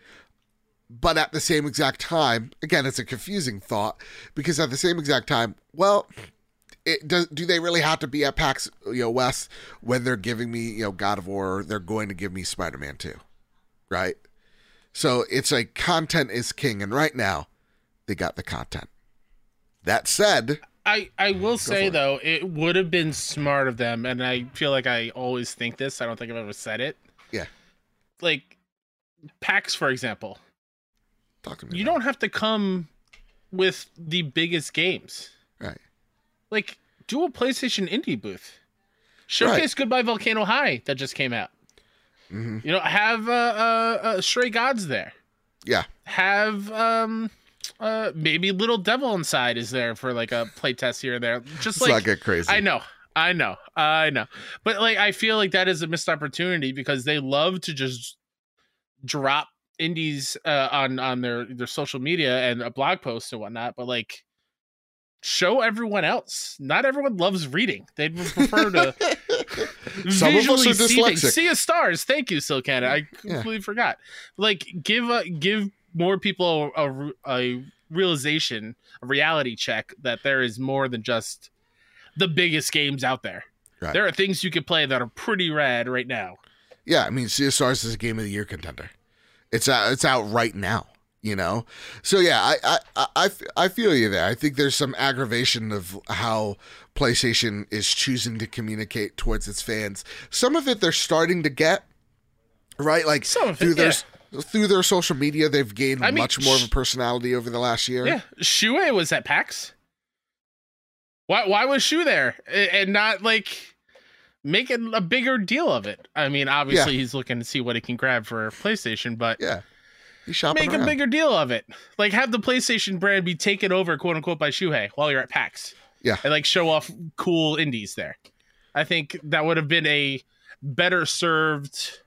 but at the same exact time again it's a confusing thought because at the same exact time well it does do they really have to be at PAX you know West when they're giving me you know God of War they're going to give me Spider-Man 2 right so it's like content is king and right now they got the content that said I, I will say it. though, it would have been smart of them, and I feel like I always think this. I don't think I've ever said it. Yeah. Like PAX, for example, to me you about don't have to come with the biggest games. right Like do a PlayStation indie booth. Showcase Goodbye Volcano High that just came out. hmm You know, have uh, uh, uh, Stray Gods there. yeah Have um uh maybe Little Devil Inside is there for like a playtest here and there. Just let's not get crazy I know. I know. I know. But like I feel like that is a missed opportunity because they love to just drop indies uh, on on their their social media and a blog post and whatnot, but like show everyone else. Not everyone loves reading. They'd prefer to Some of us are see things. dyslexic. Sea of Stars. Thank you, Silcana. I Yeah. completely forgot. Like give a give more people a, a, a realization, a reality check that there is more than just the biggest games out there. Right. There are things you can play that are pretty rad right now. Yeah, I mean, Sea of Stars is a game of the year contender. It's out. It's out right now. You know. So yeah, I, I I I feel you there. I think there's some aggravation of how PlayStation is choosing to communicate towards its fans. Some of it they're starting to get right, like Some of it, through their yeah. through their social media, they've gained I mean, much more of a personality over the last year. Yeah, Shu was at PAX. Why why was Shu there and not like making a bigger deal of it? I mean, obviously he's looking to see what he can grab for PlayStation, but Yeah, he's shopping make a bigger deal of it. Like have the PlayStation brand be taken over, quote unquote, by Shuhei while you're at PAX. Yeah. and like show off cool indies there. I think that would have been a better served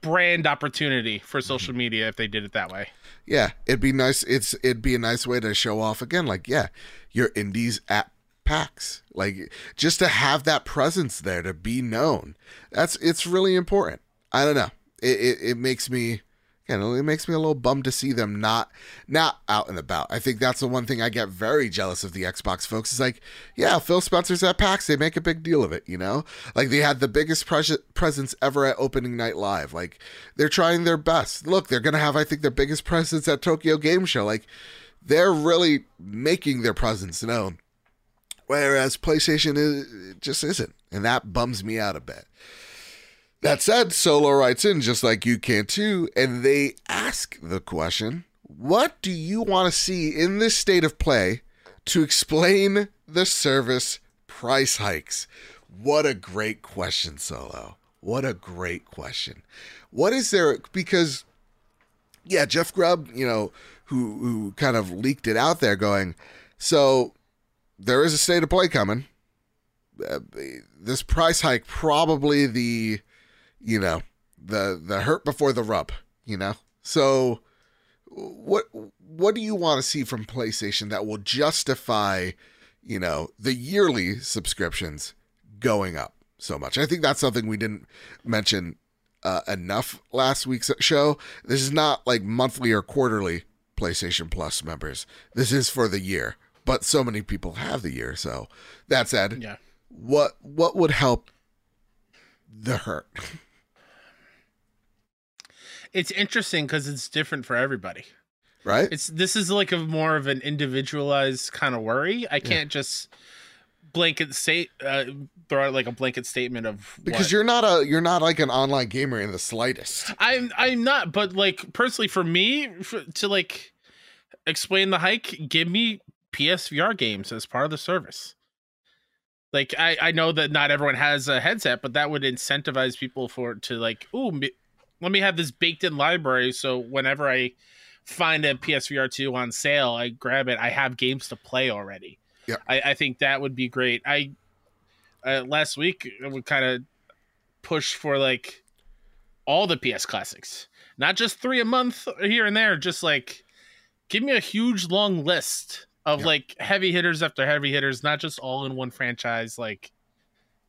brand opportunity for social media if they did it that way. Yeah, it'd be nice. It's it'd be a nice way to show off again. Like, yeah, your indies at PAX. Like, just to have that presence there to be known. That's it's really important. I don't know. It it, it makes me you know, it makes me a little bummed to see them not not out and about. I think that's the one thing I get very jealous of the Xbox folks. Is like, yeah, Phil Spencer's at PAX, they make a big deal of it, you know. Like they had the biggest pres- presence ever at opening night live. Like they're trying their best. Look, they're gonna have, I think, their biggest presence at Tokyo Game Show. Like they're really making their presence known. Whereas PlayStation is, just isn't, and that bums me out a bit. That said, Solo writes in just like you can too, and they ask the question What do you want to see in this state of play to explain the service price hikes? What a great question, Solo. What a great question. What is there? Because, yeah, Jeff Grubb, you know, who, who kind of leaked it out there going, so there is a state of play coming. Uh, this price hike probably the you know the the hurt before the rub you know? So what what do you want to see from PlayStation that will justify you know the yearly subscriptions going up so much? I think that's something we didn't mention uh, enough last week's show. This is not like monthly or quarterly PlayStation Plus members. This is for the year but so many people have the year so that said Yeah. what what would help the hurt It's interesting because it's different for everybody. right It's this is like a more of an individualized kind of worry. I can't just blanket state uh, throw out like a blanket statement of because what- you're not a you're not like an online gamer in the slightest I'm I'm not, but like personally for me f to like explain the hike, give me PSVR games as part of the service. Like I I know that not everyone has a headset, but that would incentivize people for to like, ooh, me- let me have this baked in library so whenever I find a PSVR 2 on sale, I grab it. I have games to play already. Yeah. I, I think that would be great. I uh, last week I would kind of push for like all the PS classics, not just three a month here and there. Just like give me a huge long list of Yeah. like heavy hitters after heavy hitters, not just all in one franchise. Like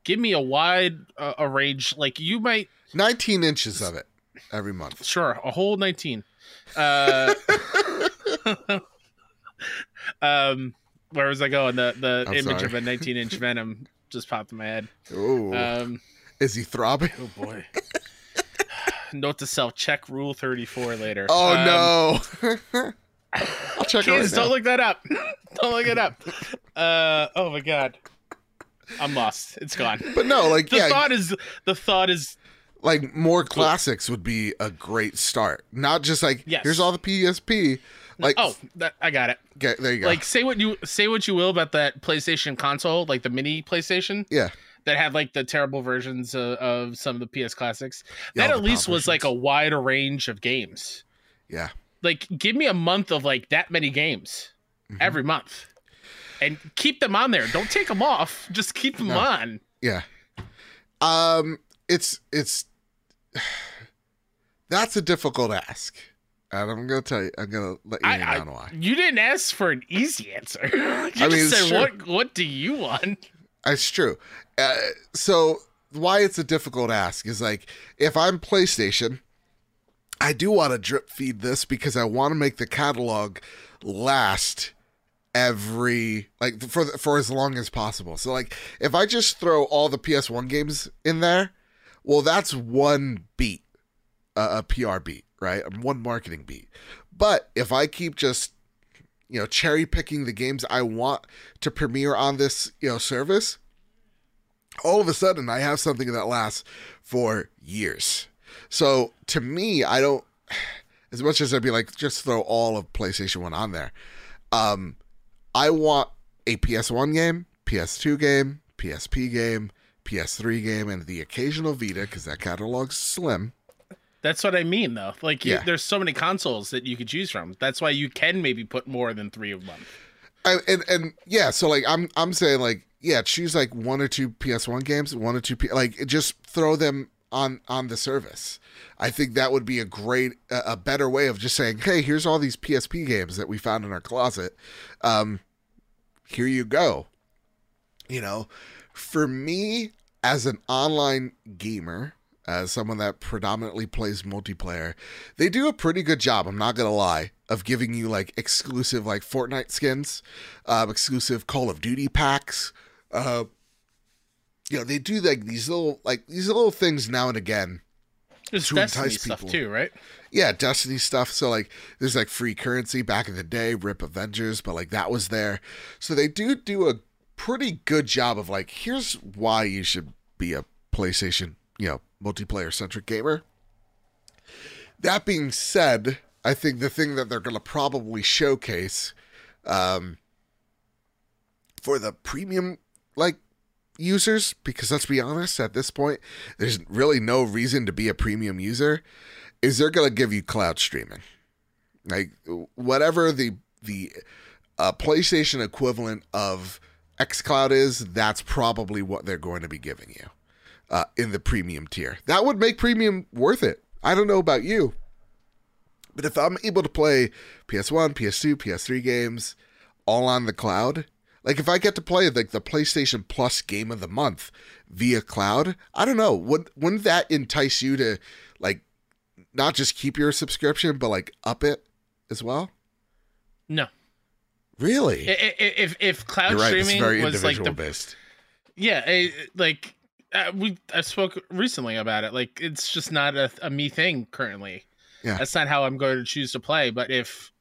give me a wide uh, a range. Like you might 19 inches of it every month sure a whole 19 uh um where was i going the the I'm image sorry. of a 19 inch venom just popped in my head Ooh. um is he throbbing oh boy note to self check rule 34 later oh Um, no i'll check it right kids don't look that up. Don't look it up. Uh oh my god. I'm lost. It's gone. But no like the yeah. thought is the thought is like more classics would be a great start. Not just like Yes. here's all the psp like oh that, i got it. Okay, there you go. Like say what you say what you will about that PlayStation console, like the mini PlayStation yeah. that had like the terrible versions of, of some of the PS classics. Yeah, that at least pop was like a wider range of games. yeah Like give me a month of like that many games Mhm. every month. And keep them on there. Don't take them off. Just keep them No. on. Yeah. Um it's it's that's a difficult ask. And I'm gonna tell you I'm gonna let you I, know I, why. you didn't ask for an easy answer. you I just mean, said what what do you want? It's true. Uh, so why it's a difficult ask is like if I'm PlayStation, I do want to drip feed this because I want to make the catalog last every like for for as long as possible. So like if I just throw all the PS1 games in there, well that's one beat, uh, a PR beat, right? One marketing beat. But if I keep just you know cherry picking the games I want to premiere on this you know service, all of a sudden I have something that lasts for years. So to me, I don't as much as I'd be like just throw all of PlayStation 1 on there. Um I want a PS1 game, PS2 game, PSP game, PS3 game and the occasional Vita cuz that catalog's slim. That's what I mean, though. Like, you, Yeah. there's so many consoles that you could choose from. That's why you can maybe put more than three of them. I, and and yeah, so like I'm I'm saying like yeah, choose like one or two PS1 games, one or two P, like just throw them on on the service. I think that would be a great a, better way of just saying, "Hey, here's all these PSP games that we found in our closet. Um here you go." You know, for me as an online gamer, as someone that predominantly plays multiplayer, they do a pretty good job. I'm not gonna lie of giving you like exclusive like Fortnite skins, um, exclusive Call of Duty packs. Uh, you know, they do like these little like these little things now and again. There's to Destiny entice stuff people. too, right? Yeah, Destiny stuff. So like, there's like free currency back in the day, Rip Avengers, but like that was there. So they do do a pretty good job of like, here's why you should be a PlayStation, you know, multiplayer centric gamer. That being said, I think the thing that they're going to probably showcase um, for the premium like users, because let's be honest, at this point, there's really no reason to be a premium user, is they're going to give you cloud streaming. Like whatever the the uh, PlayStation equivalent of xCloud is, that's probably what they're going to be giving you uh, in the premium tier. That would make premium worth it. I don't know about you, but if I'm able to play PS1, PS2, PS3 games all on the cloud, like if I get to play like the PlayStation Plus game of the month via cloud, I don't know. Would wouldn't that entice you to like not just keep your subscription but like up it as well? No. Really? I- I- If if cloud right. Streaming very was like the based. yeah, like uh, we I spoke recently about it. Like it's just not a, a me thing currently. Yeah. That's not how I'm going to choose to play. But if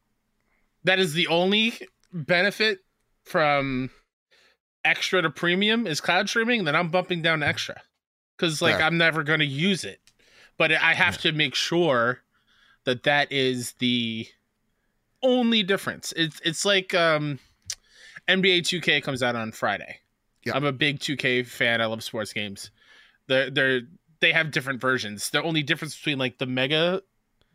that is the only benefit from extra to premium is cloud streaming, then I'm bumping down to extra because like Yeah. I'm never going to use it. But I have to make sure that that is the only difference. It's it's like um NBA 2K comes out on Friday. Yeah. I'm a big 2K fan. I love sports games. They're they're they have different versions. The only difference between like the mega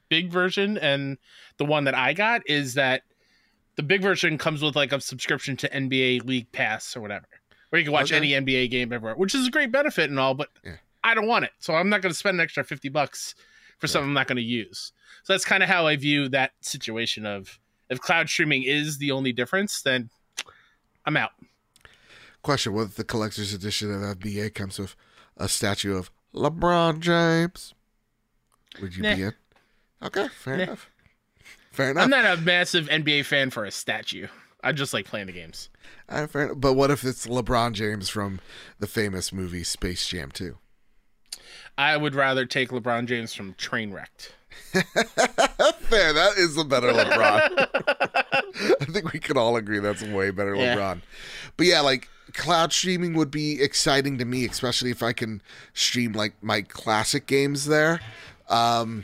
big version and the one that I got is that the big version comes with like a subscription to NBA League Pass or whatever, where you can watch Okay. any NBA game everywhere, which is a great benefit and all, but Yeah. I don't want it. So I'm not going to spend an extra 50 bucks for something I'm not going to use. So that's kind of how I view that situation of if cloud streaming is the only difference, then I'm out. Question: What if the collector's edition of FBA comes with a statue of LeBron James? Would you Nah. be in? Okay, fair Nah. enough. Fair enough. I'm not a massive NBA fan for a statue. I just like playing the games. Uh, fair enough. But what if it's LeBron James from the famous movie Space Jam 2? I would rather take LeBron James from Trainwrecked. fair. That is the better LeBron. I think we can all agree that's a way better Yeah. LeBron. But yeah, like cloud streaming would be exciting to me, especially if I can stream like my classic games there. Um,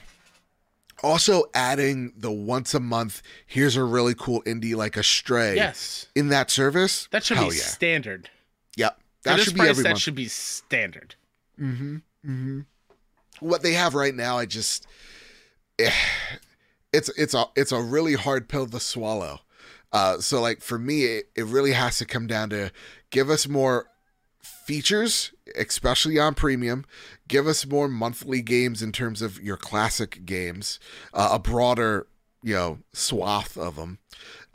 also adding the once a month, here's a really cool indie like a Stray Yes, in that service. that should be yeah. standard. Yep. That should be price, every that month. should be standard. Mm-hmm. Mm-hmm. What they have right now, I just eh, it's it's a it's a really hard pill to swallow. Uh, so like for me, it, it really has to come down to give us more features, especially on premium. Give us more monthly games in terms of your classic games, uh, a broader you know swath of them,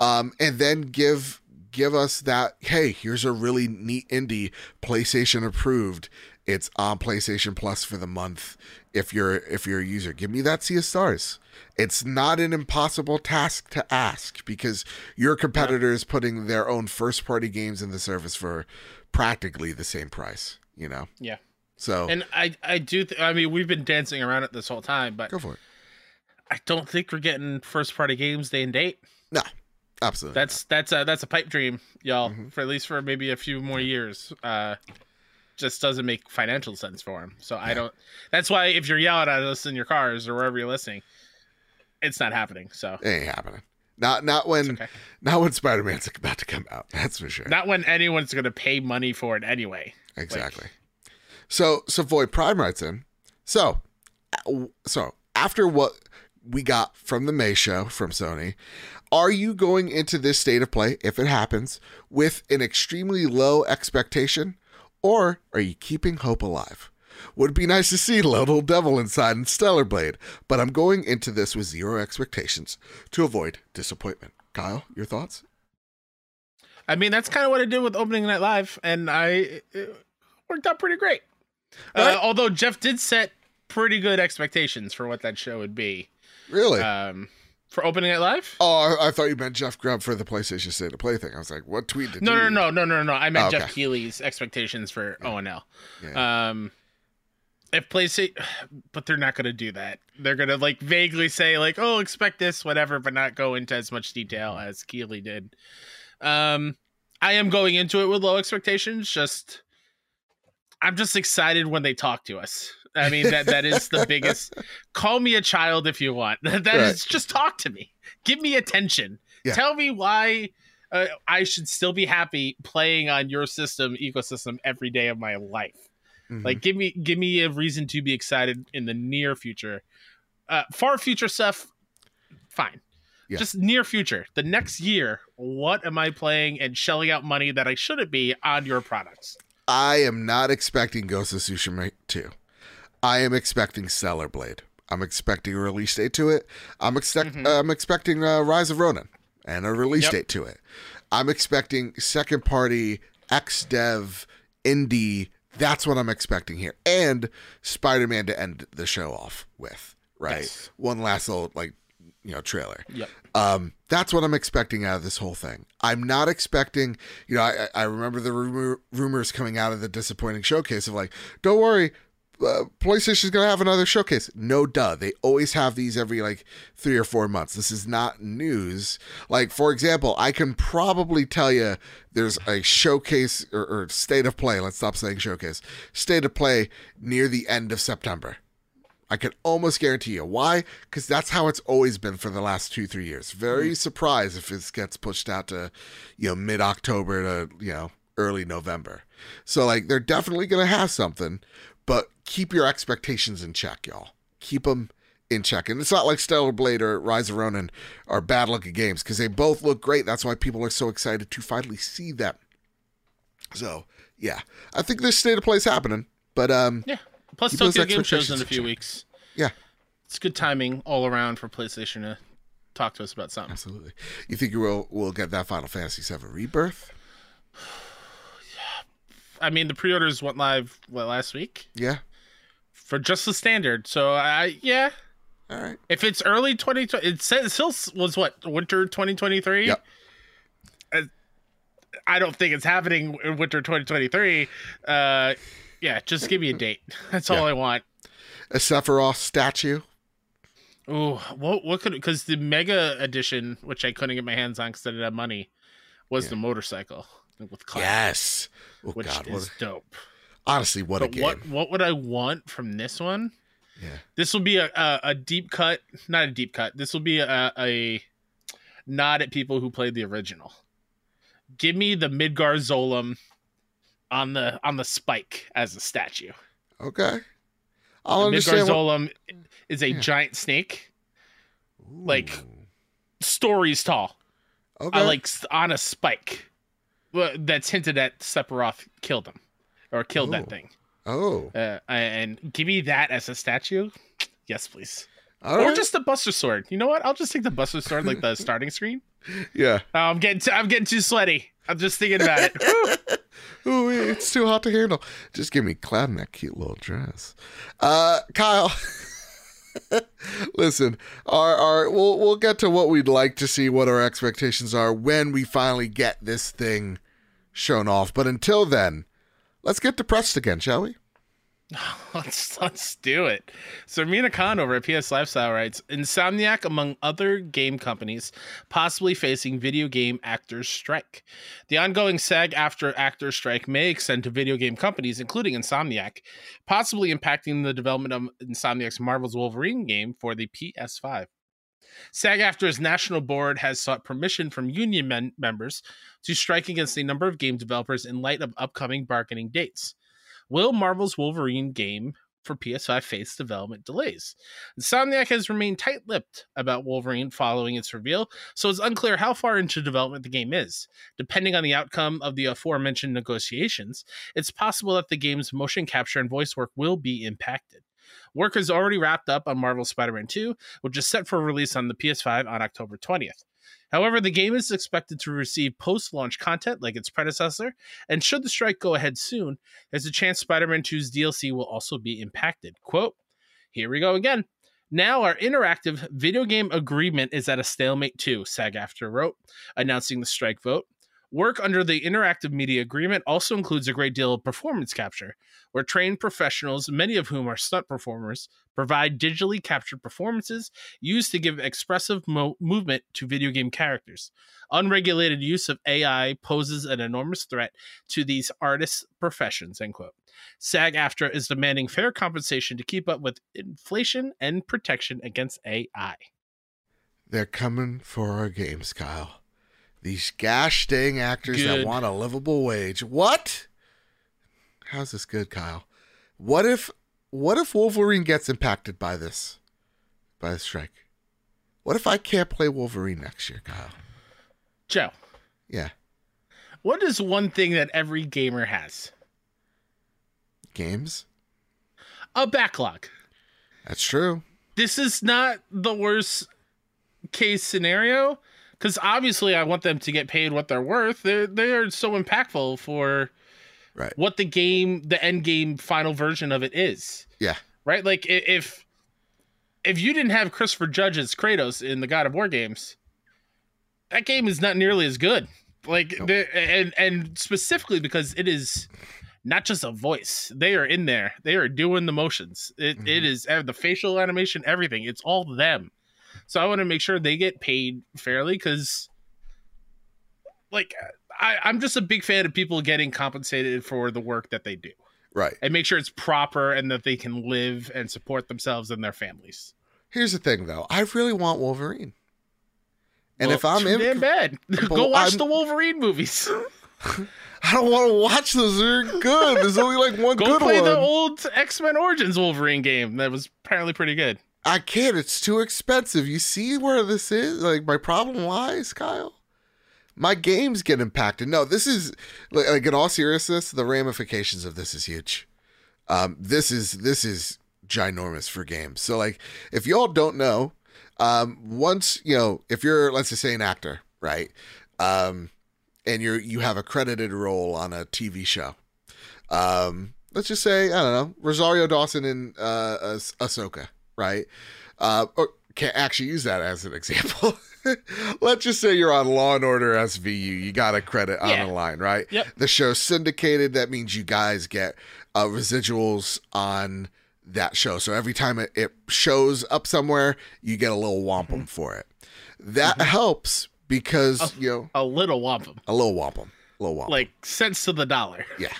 um, and then give give us that. Hey, here's a really neat indie, PlayStation approved. It's on PlayStation Plus for the month. If you're if you're a user, give me that Sea of Stars. It's not an impossible task to ask because your competitor is putting their own first party games in the service for practically the same price. You know. Yeah. So And I, I do. Th- I mean, we've been dancing around it this whole time, but go for it. I don't think we're getting first party games day and date. No, absolutely. That's that's a that's a pipe dream, y'all. Mhm. For at least for maybe a few more years. Uh, just doesn't make financial sense for him. So I don't. That's why if you're yelling at us in your cars or wherever you're listening, it's not happening. So It ain't happening. Not not when okay. not when Spider Man's about to come out. That's for sure. Not when anyone's going to pay money for it anyway. Exactly. so so Void Prime writes in. So so after what we got from the May show from Sony, are you going into this state of play if it happens with an extremely low expectation, or are you keeping hope alive? Would be nice to see Little Devil inside in Stellar Blade, but I'm going into this with zero expectations to avoid disappointment. Kyle, your thoughts? I mean, that's kind of what I did with opening night live, and I it worked out pretty great. Uh, although Geoff did set pretty good expectations for what that show would be. Really? Um, for opening it live? oh, I, I thought you meant Jeff Grubb for the PlayStation State of Play thing. I was like, what tweet did No, you? no, no, no, no, no. I meant Oh, okay. Geoff Keighley's expectations for ONL. Yeah. Um, if PlayStation, but they're not going to do that. They're going to like vaguely say like, "Oh, expect this, whatever," but not go into as much detail as Keighley did. Um, I am going into it with low expectations. Just, I'm just excited when they talk to us. I mean that that is the biggest. Call me a child if you want. That is Right. just talk to me. Give me attention. Yeah. Tell me why uh, I should still be happy playing on your system ecosystem every day of my life. Mhm. Like give me give me a reason to be excited in the near future. Uh far future stuff fine. Yeah. Just near future. The next year, what am I playing and shelling out money that I shouldn't be on your products? I am not expecting Ghost of Tsushima 2. I am expecting Stellar Blade. I'm expecting a release date to it. I'm expect Mhm. I'm expecting uh, Rise of Ronin and a release Yep. date to it. I'm expecting second party X dev indie. That's what I'm expecting here, and Spider Man to end the show off with. Right, Yes. one last little like you know trailer. Yep. Um, that's what I'm expecting out of this whole thing. I'm not expecting, you know, I, I remember the rumor, rumors coming out of the disappointing showcase of like, don't worry, uh, PlayStation's gonna have another showcase. No, duh. They always have these every like three or four months. This is not news. Like for example, I can probably tell you there's a showcase or, or state of play. Let's stop saying showcase. State of play near the end of September. I can almost guarantee you. Why? Because that's how it's always been for the last two, three years. Very surprised if this gets pushed out to, you know, mid October to, you know, early November. So, like, they're definitely going to have something, but keep your expectations in check, y'all. Keep them in check. And it's not like Stellar Blade or Rise of Ronin are bad looking games because they both look great. That's why people are so excited to finally see them. So, yeah, I think this state of play is happening. But, um, Yeah. Plus Tokyo Game Show's in a few weeks. Yeah. It's good timing all around for PlayStation to talk to us about something. Absolutely. You think you will will get that Final Fantasy VII Rebirth? I mean, the pre-orders went live what last week Yeah. for just the standard. So I yeah, All right. if it's early 2020, it says it still was what winter 2023. Yep. Uh, I don't think it's happening in winter 2023. Uh, yeah, just give me a date. That's all Yeah. I want. A Sephiroth statue. Oh, what what could because the mega edition, which I couldn't get my hands on because I didn't have money, was Yeah. the motorcycle with Cloud, Yes. Oh which God. is What dope. honestly, what a game. what what would I want from this one? Yeah. This will be a, a a deep cut, not a deep cut. This will be a, a nod at people who played the original. Give me the Midgar Zolom on the on the spike as a statue. Okay. I'll The Midgar understand. What, Zolom is a Yeah. giant snake, like- stories tall. okay. uh, like on a spike well, that's hinted at Sephiroth killed him or killed Ooh. that thing. oh. Uh, and give me that as a statue. Yes, please. All or right. just the Buster Sword. You know what? I'll just take the Buster Sword like the starting screen. yeah. Oh, I'm getting too, I'm getting too sweaty. I'm just thinking about it. Ooh, it's too hot to handle. Just give me Cloud in that cute little dress. Uh, Kyle. Listen, our, our we'll we'll get to what we'd like to see, what our expectations are when we finally get this thing shown off. But until then, let's get depressed again, shall we? let's let's do it. So Mina Khan over at PS Lifestyle writes, Insomniac, among other game companies, possibly facing video game actors strike. The ongoing SAG-AFTRA actors strike may extend to video game companies, including Insomniac, possibly impacting the development of Insomniac's Marvel's Wolverine game for the PS5. SAG AFTRA's national board has sought permission from union men- members to strike against a number of game developers in light of upcoming bargaining dates. Will Marvel's Wolverine game for PS5 face development delays? Insomniac has remained tight lipped about Wolverine following its reveal, so it's unclear how far into development the game is. Depending on the outcome of the aforementioned negotiations, it's possible that the game's motion capture and voice work will be impacted. Work is already wrapped up on Marvel's Spider Man 2, which is set for release on the PS5 on October 20th. However, the game is expected to receive post launch content like its predecessor, and should the strike go ahead soon, there's a chance Spider Man 2's DLC will also be impacted. Quote, Here we go again. Now our interactive video game agreement is at a stalemate too, SAG-AFTRA wrote, announcing the strike vote. Work under the interactive media agreement also includes a great deal of performance capture, where trained professionals, many of whom are stunt performers, provide digitally captured performances used to give expressive mo- movement to video game characters. Unregulated use of AI poses an enormous threat to these artists' professions. End quote. SAG-AFTRA is demanding fair compensation to keep up with inflation and protection against AI. They're coming for our games, Kyle. These gosh dang actors that want a livable wage. What? How's this good, Kyle? What if what if Wolverine gets impacted by this? By the strike? What if I can't play Wolverine next year, Kyle? Joe, Yeah. what is one thing that every gamer has? Games? A backlog. That's true. This is not the worst case scenario because obviously I want them to get paid what they're worth. They're they are so impactful for Right. what the game, the end game, final version of it is. Yeah. Right. Like if if you didn't have Christopher Judge's Kratos in the God of War games, that game is not nearly as good. Like Nope. the and and specifically because it is not just a voice. They are in there. They are doing the motions. It, it Mhm. is uh, the facial animation, everything. It's all them. So I want to make sure they get paid fairly because, like, I, I'm just a big fan of people getting compensated for the work that they do Right. and make sure it's proper and that they can live and support themselves and their families. Here's the thing though. I really want Wolverine. And Well, if I'm in damn bad, go watch I'm- the Wolverine movies. I don't want to watch those. They're good. There's only like one go good play one. the old X Men Origins Wolverine game that was apparently pretty good. I can't. It's too expensive. You see where this is? Like my problem lies, Kyle. My games get impacted. No, this is like, like in all seriousness, the ramifications of this is huge. Um, this is this is ginormous for games. So like, if y'all don't know, um, once you know, if you're let's just say an actor, right, um, and you're you have a credited role on a TV show, um, let's just say I don't know Rosario Dawson in uh, Ah- Ahsoka, right? Uh, or can't actually use that as an example. Let's just say you're on Law and Order SVU. You got a credit on the line, right? Yep. The show's syndicated. That means you guys get uh, residuals on that show. So every time it, it shows up somewhere, you get a little wampum for it. That helps because Oh. you know A little wampum, a little wampum, a little wampum. like cents to the dollar. Yeah.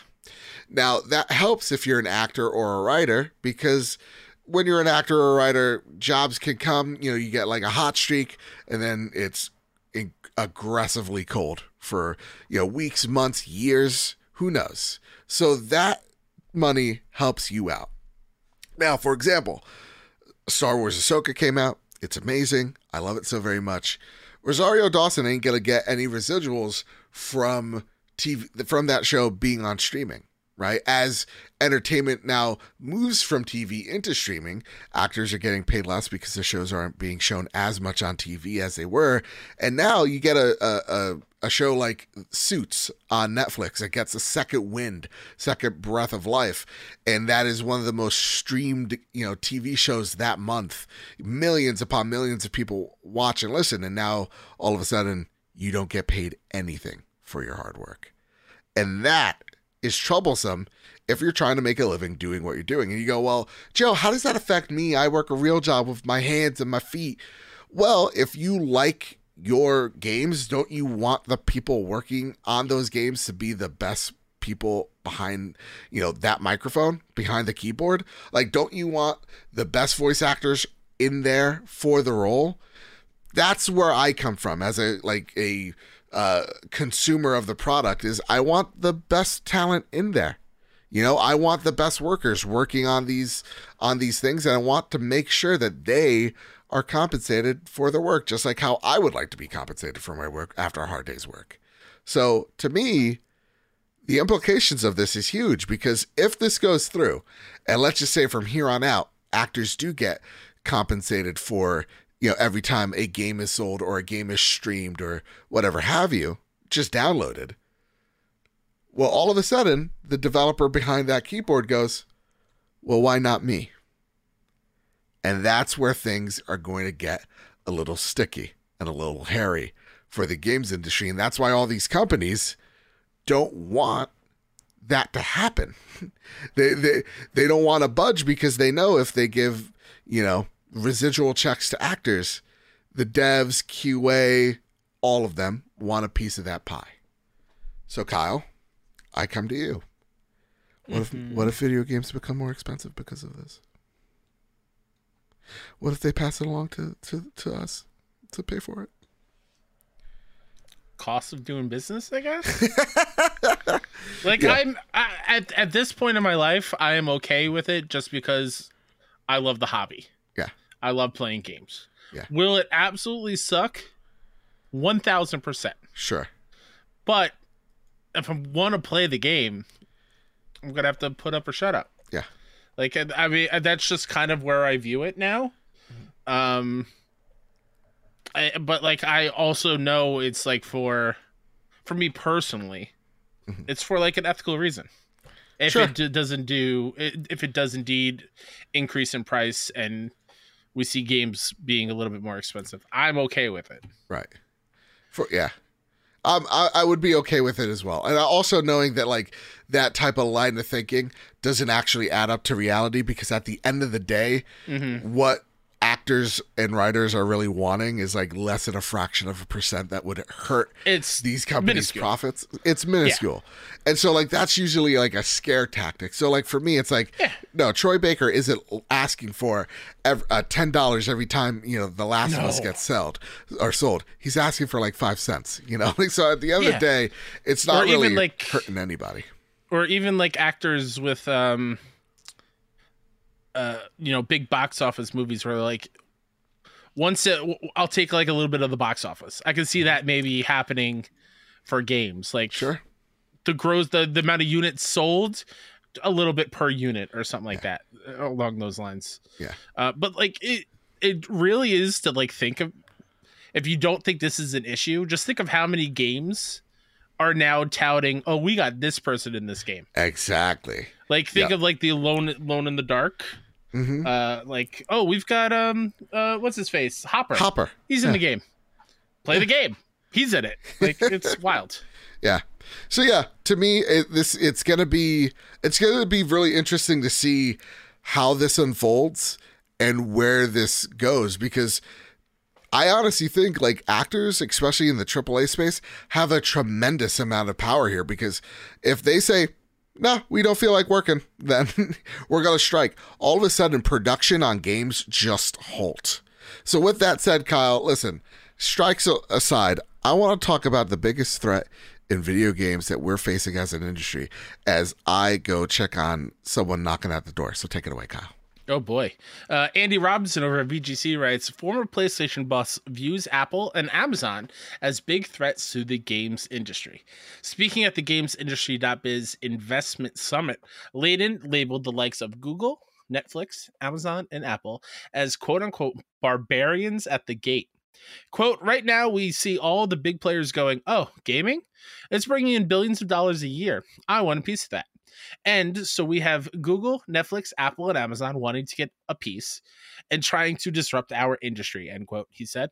Now that helps if you're an actor or a writer because when you're an actor or writer, jobs can come. You know, you get like a hot streak, and then it's in- aggressively cold for you know weeks, months, years. Who knows? So that money helps you out. Now, for example, Star Wars Ahsoka came out. It's amazing. I love it so very much. Rosario Dawson ain't gonna get any residuals from TV from that show being on streaming, right? As entertainment now moves from TV into streaming, actors are getting paid less because the shows aren't being shown as much on TV as they were, and now you get a a, a, show like Suits on Netflix that gets a second wind, second breath of life, and that is one of the most streamed you know TV shows that month. Millions upon millions of people watch and listen, and now all of a sudden you don't get paid anything for your hard work. And that is troublesome if you're trying to make a living doing what you're doing. And you go, well, Joe, how does that affect me? I work a real job with my hands and my feet. Well, if you like your games, don't you want the people working on those games to be the best people behind, you know, that microphone, behind the keyboard? Like, don't you want the best voice actors in there for the role? That's where I come from as a like a uh, consumer of the product is I want the best talent in there. You know, I want the best workers working on these on these things and I want to make sure that they are compensated for their work just like how I would like to be compensated for my work after a hard day's work. So, to me, the implications of this is huge because if this goes through and let's just say from here on out actors do get compensated for you know every time a game is sold or a game is streamed or whatever have you just downloaded well all of a sudden the developer behind that keyboard goes well why not me And that's where things are going to get a little sticky and a little hairy for the games industry. And that's why all these companies don't want that to happen. they, they, they don't want to budge because they know if they give, you know, residual checks to actors, the devs, QA, all of them want a piece of that pie. So, Kyle, I come to you. What if mm-hmm. what if video games become more expensive because of this? What if they pass it along to, to, to us to pay for it? Cost of doing business, I guess. like Yeah. I'm I, at at this point in my life, I am okay with it just because I love the hobby. I love playing games. Yeah. Will it absolutely suck? One thousand percent. Sure. But if I want to play the game, I'm gonna have to put up or shut up. Yeah. Like I mean, that's just kind of where I view it now. Um, I, but like I also know it's like for, for me personally, Mhm. it's for like an ethical reason. If Sure. it d- doesn't do, if it does indeed increase in price and we see games being a little bit more expensive, I'm okay with it. Right. For yeah. Um, I, I would be okay with it as well. And also knowing that like that type of line of thinking doesn't actually add up to reality because at the end of the day, Mm-hmm. what actors and writers are really wanting is like less than a fraction of a percent that would hurt It's these companies' Minuscule. profits. It's minuscule. And so like that's usually like a scare tactic. So like for me it's like Yeah. no, Troy Baker isn't asking for ev- uh, $10 every time, you know, The Last of Us gets sold or sold. He's asking for like 5 cents, you know? Like so at the end of the day, it's not Or really like- hurting anybody. or even like actors with um uh you know big box office movies where like once it i'll take like a little bit of the box office i can see that maybe happening for games like Sure. the gross the, the amount of units sold a little bit per unit or something like that uh, along those lines Yeah. uh, but like it it really is to like think of if you don't think this is an issue just think of how many games are now touting oh we got this person in this game Exactly. like think Yeah. of like the alone alone in the dark Mhm. uh like oh we've got um uh what's his face? Hopper. Hopper. he's in the game. Play the game. He's in it. Like it's wild. Yeah. So yeah, to me, it, this it's gonna be it's gonna be really interesting to see how this unfolds and where this goes because I honestly think like actors, especially in the AAA space, have a tremendous amount of power here because if they say, no, we don't feel like working, then we're going to strike. All of a sudden, production on games just halt. So, with that said, Kyle, listen, strikes aside, I want to talk about the biggest threat in video games that we're facing as an industry as I go check on someone knocking at the door. So, take it away, Kyle. Oh boy. Uh, Andy Robinson over at VGC writes former PlayStation boss views Apple and Amazon as big threats to the games industry. Speaking at the gamesindustry.biz investment summit, Layden labeled the likes of Google, Netflix, Amazon, and Apple as quote unquote barbarians at the gate. Quote, right now we see all the big players going, oh, gaming? It's bringing in billions of dollars a year. I want a piece of that. And so we have Google, Netflix, Apple, and Amazon wanting to get a piece and trying to disrupt our industry, end quote, he said.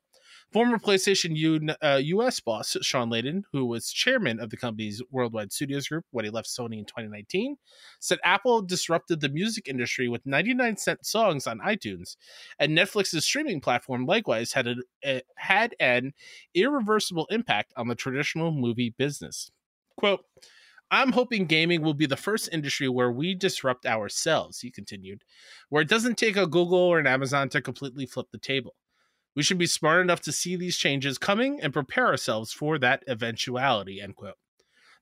Former PlayStation U, uh, US boss Shawn Layden, who was chairman of the company's worldwide studios group when he left Sony in 2019, said Apple disrupted the music industry with 99 cent songs on iTunes, and Netflix's streaming platform likewise had, a, a- had an irreversible impact on the traditional movie business. Quote, I'm hoping gaming will be the first industry where we disrupt ourselves, he continued, where it doesn't take a Google or an Amazon to completely flip the table. We should be smart enough to see these changes coming and prepare ourselves for that eventuality, end quote.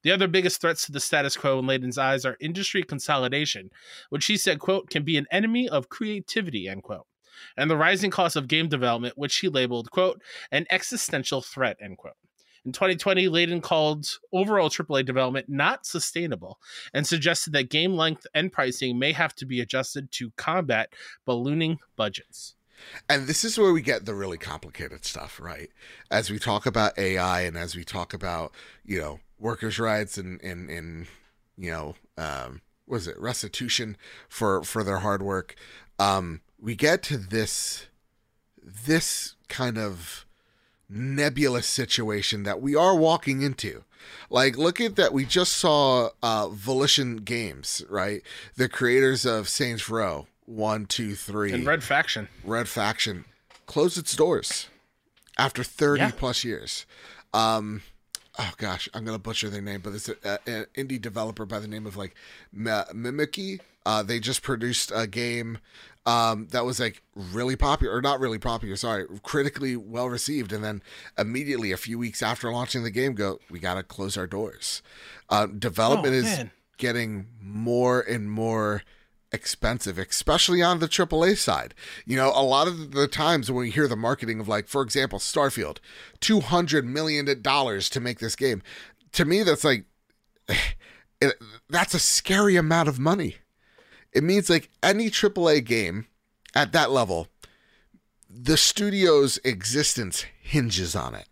The other biggest threats to the status quo in Layden's eyes are industry consolidation, which he said, quote, can be an enemy of creativity, end quote, and the rising cost of game development, which he labeled, quote, an existential threat, end quote. In 2020, Layden called overall AAA development not sustainable and suggested that game length and pricing may have to be adjusted to combat ballooning budgets. And this is where we get the really complicated stuff, right? As we talk about AI and as we talk about, you know, workers' rights and and, and you know, um, was it restitution for for their hard work. Um, we get to this this kind of nebulous situation that we are walking into. Like, look at that. We just saw uh, Volition Games, right? The creators of Saints Row one, two, three, And Red Faction. Red Faction closed its doors after 30 Yeah. plus years. Um, oh gosh, I'm gonna butcher their name, but it's an indie developer by the name of like M- Mimiki. Uh, they just produced a game um, that was like really popular, or not really popular, sorry, critically well received, and then immediately a few weeks after launching the game, go we gotta close our doors. Uh, development Oh, is getting more and more expensive, especially on the AAA side. You know, a lot of the times when we hear the marketing of like, for example, Starfield, two hundred million dollars to make this game. To me, that's like, it, that's a scary amount of money. It means like any AAA game at that level, the studio's existence hinges on it.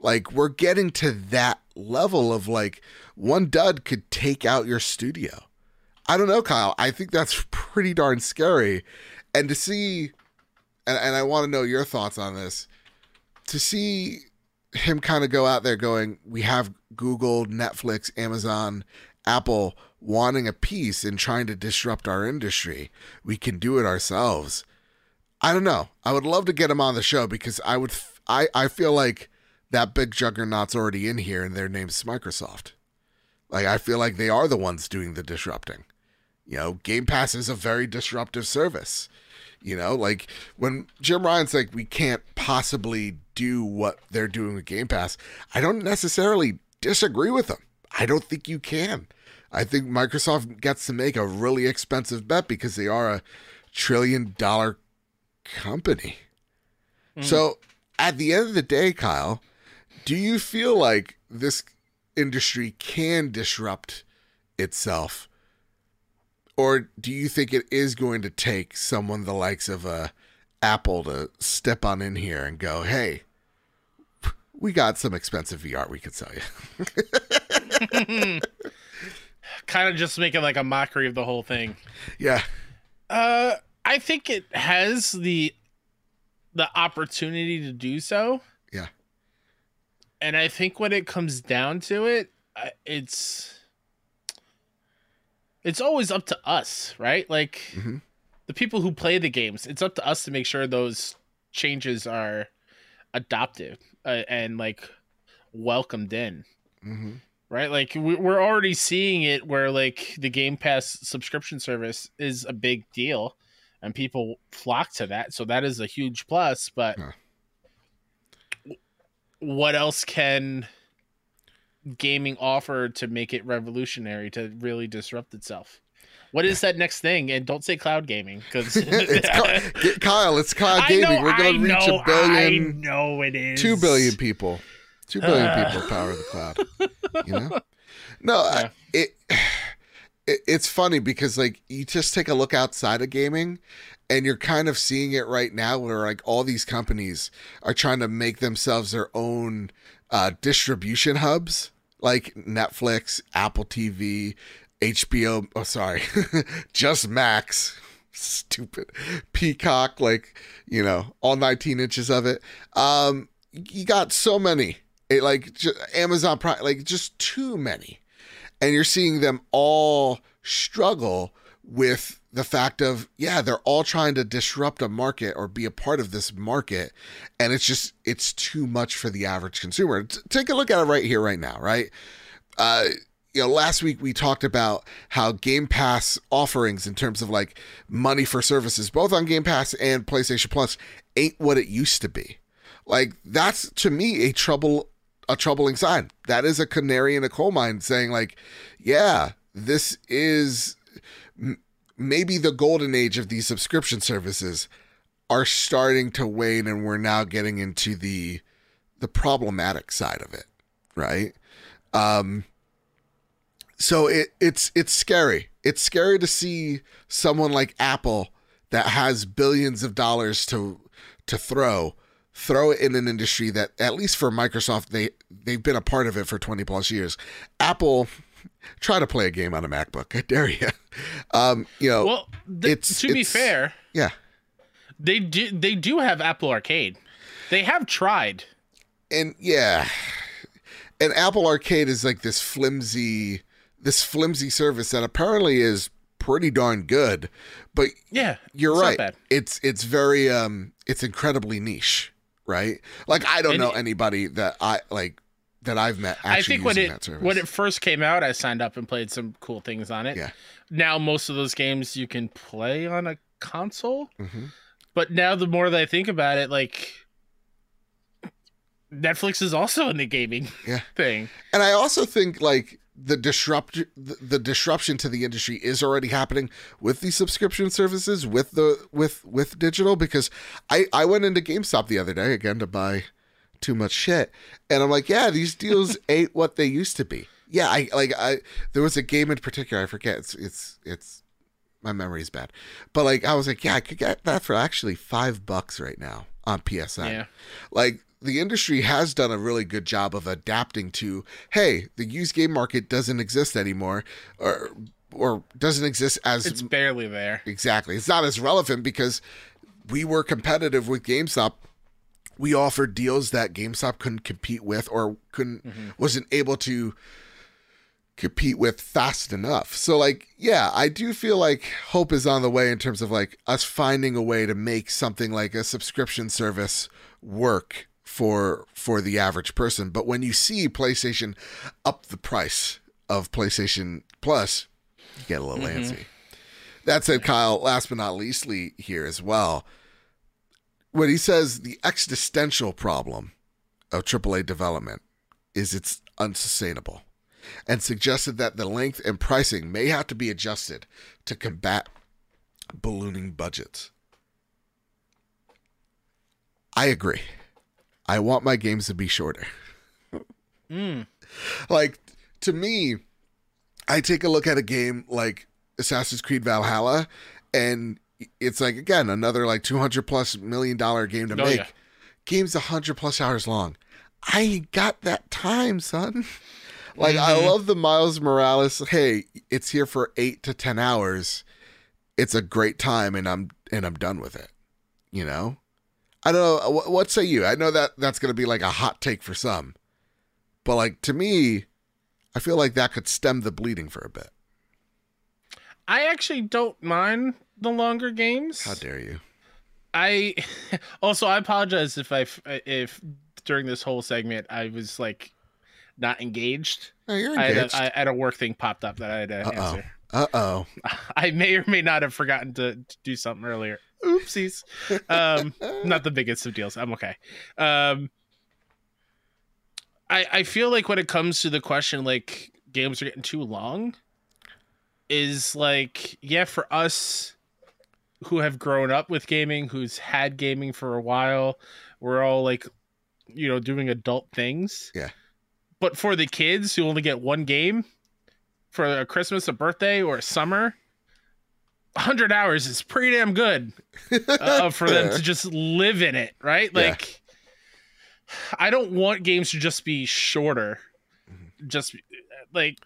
Like we're getting to that level of like one dud could take out your studio. I don't know, Kyle. I think that's pretty darn scary. And to see, and, and I want to know your thoughts on this, to see him kind of go out there going, we have Google, Netflix, Amazon, Apple wanting a piece and trying to disrupt our industry. We can do it ourselves. I don't know. I would love to get him on the show because I would, f- I, I feel like that big juggernaut's already in here and their name's Microsoft. Like, I feel like they are the ones doing the disrupting. You know, Game Pass is a very disruptive service. You know, like when Jim Ryan's like, we can't possibly do what they're doing with Game Pass, I don't necessarily disagree with them. I don't think you can. I think Microsoft gets to make a really expensive bet because they are a trillion dollar company. So at the end of the day, Kyle, do you feel like this industry can disrupt itself? Or do you think it is going to take someone the likes of uh, Apple to step on in here and go, hey, we got some expensive VR we could sell you? Kind of just making like a mockery of the whole thing. yeah. Uh, I think it has the the opportunity to do so. Yeah. And I think when it comes down to it, it's it's always up to us, right? Like Mhm. the people who play the games, it's up to us to make sure those changes are adopted uh, and like welcomed in hmm right? Like we- we're already seeing it where like the Game Pass subscription service is a big deal, and people flock to that. So that is a huge plus. But Yeah. what else can gaming offer to make it revolutionary to really disrupt itself? What is that next thing? And don't say cloud gaming because it's Ky- get- Kyle, it's cloud Gaming. know, We're going to I reach know, a billion. I know it is two billion people. Two billion Uh. people power the cloud. You know? No, I- it, it it's funny because like you just take a look outside of gaming and you're kind of seeing it right now where like all these companies are trying to make themselves their own uh, distribution hubs like Netflix, Apple TV, HBO, oh sorry, just Max. Stupid. Peacock, like, you know, all 19 inches of it. Um, you got so many. It like ju- Amazon Prime, like just too many. And you're seeing them all struggle with the fact of, yeah, they're all trying to disrupt a market or be a part of this market. And it's just, it's too much for the average consumer. T- take a look at it right here, right now, right? Uh, you know, last week we talked about how Game Pass offerings in terms of like money for services, both on Game Pass and PlayStation Plus, ain't what it used to be. Like that's to me a trouble a troubling sign. That is a canary in a coal mine saying like, yeah, this is m- maybe the golden age of these subscription services are starting to wane and we're now getting into the the problematic side of it, right? Um so it it's it's scary. It's scary to see someone like Apple that has billions of dollars to to throw throw it in an industry that at least for Microsoft they they've been a part of it for 20 plus years. Apple Try to play a game on a MacBook. I dare you. Um, you know, Well, th- it's- to be fair, yeah. they do they do have Apple Arcade. They have tried. and yeah and apple arcade is like this flimsy this flimsy service that apparently is pretty darn good but Yeah, you're it's right it's it's very um it's incredibly niche right like i don't And know anybody that i like that i've met actually I think when it when it first came out, I signed up and played some cool things on it. Yeah. Now most of those games you can play on a console, Mhm. but now the more that I think about it, like Netflix is also in the gaming Yeah. thing. and i also think like the disrupt the, disruption to the industry is already happening with the subscription services with the with with digital because i i went into gamestop the other day again to buy too much shit. And i'm like yeah these deals ain't what they used to be. Yeah i like i there was a game in particular i forget it's it's it's my memory's bad. But like i was like yeah i could get that for actually five bucks right now on psn Yeah. like the industry has done a really good job of adapting to hey the used game market doesn't exist anymore or or doesn't exist as It's barely there. exactly it's not as relevant because we were competitive with GameStop we offered deals that GameStop couldn't compete with or couldn't mm-hmm. wasn't able to compete with fast enough. So like, yeah, I do feel like hope is on the way in terms of like us finding a way to make something like a subscription service work for for the average person. But when you see PlayStation up the price of PlayStation Plus, you get a little mm-hmm. antsy. That said, Kyle, last but not leastly here as well, when he says the existential problem of AAA development is it's unsustainable and suggested that the length and pricing may have to be adjusted to combat ballooning budgets. I agree. I want my games to be shorter. Mm. Like to me, I take a look at a game like Assassin's Creed Valhalla and it's like again another like 200 plus million dollar game to Oh, make. yeah. Game's 100 plus hours long. I ain't got that time, son. Like I Mhm. love the Miles Morales. Hey, it's here for 8 to 10 hours. It's a great time and I'm and I'm done with it. You know? I don't know what, what say you? I know that that's going to be like a hot take for some. But like to me, I feel like that could stem the bleeding for a bit. I actually don't mind the longer games. How dare you? I also I apologize if I if during this whole segment I was like not engaged. Oh, you're I had, engaged. a, I had a work thing popped up that I had to Uh-oh. answer. Uh oh. I may or may not have forgotten to, to do something earlier. Oopsies. Um, not the biggest of deals. I'm okay. Um, I I feel like when it comes to the question like games are getting too long, is like yeah for us who have grown up with gaming, who's had gaming for a while, we're all like you know doing adult things. Yeah. But for the kids who only get one game for a Christmas, a birthday, or a summer. 100 hours is pretty damn good uh, for them to just live in it, right? Yeah. Like, I don't want games to just be shorter. Mm-hmm. Just like,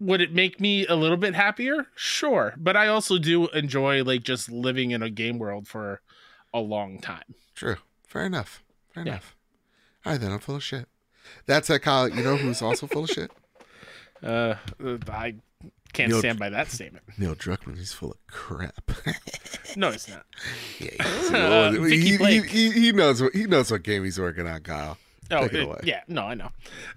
would it make me a little bit happier? Sure, but I also do enjoy like just living in a game world for a long time. True. Fair enough. Fair Yeah. enough. All right, then I'm full of shit. That's a Kyle. You know who's also full of shit? Uh, I can't Neil- stand by that statement. Neil Druckmann. He's full of crap. No, it's not. yeah, Uh, he, he- he, he, knows what he knows what game he's working on, Kyle. Oh, it yeah, no, I know.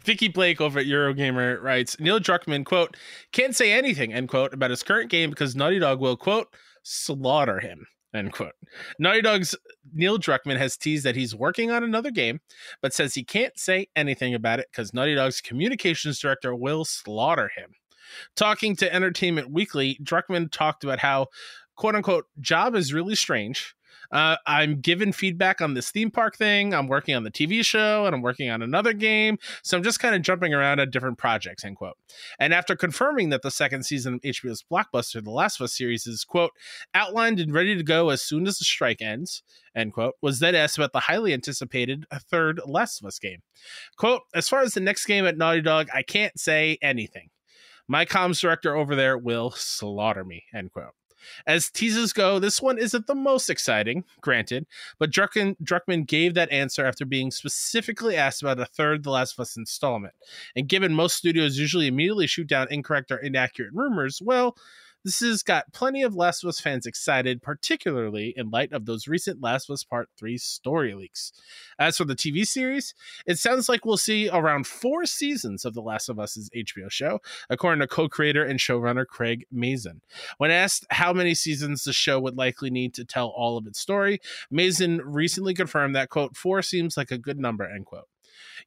Vikki Blake over at Eurogamer writes Neil Druckmann, quote, can't say anything, end quote, about his current game because Naughty Dog will, quote, slaughter him, end quote. Naughty Dog's Neil Druckmann has teased that he's working on another game, but says he can't say anything about it because Naughty Dog's communications director will slaughter him. Talking to Entertainment Weekly, Druckmann talked about how, quote unquote, job is really strange. Uh, I'm given feedback on this theme park thing. I'm working on the TV show and I'm working on another game. So I'm just kind of jumping around at different projects, end quote. And after confirming that the second season of HBO's blockbuster, The Last of Us series, is, quote, outlined and ready to go as soon as the strike ends, end quote, was then asked about the highly anticipated third Last of Us game. Quote, as far as the next game at Naughty Dog, I can't say anything. My comms director over there will slaughter me. End quote. As teases go, this one isn't the most exciting, granted, but Druckmann, Druckmann gave that answer after being specifically asked about a third The Last of Us installment. And given most studios usually immediately shoot down incorrect or inaccurate rumors, well, this has got plenty of Last of Us fans excited, particularly in light of those recent Last of Us Part 3 story leaks. As for the TV series, it sounds like we'll see around four seasons of The Last of Us's HBO show, according to co creator and showrunner Craig Mazin. When asked how many seasons the show would likely need to tell all of its story, Mazin recently confirmed that, quote, four seems like a good number, end quote.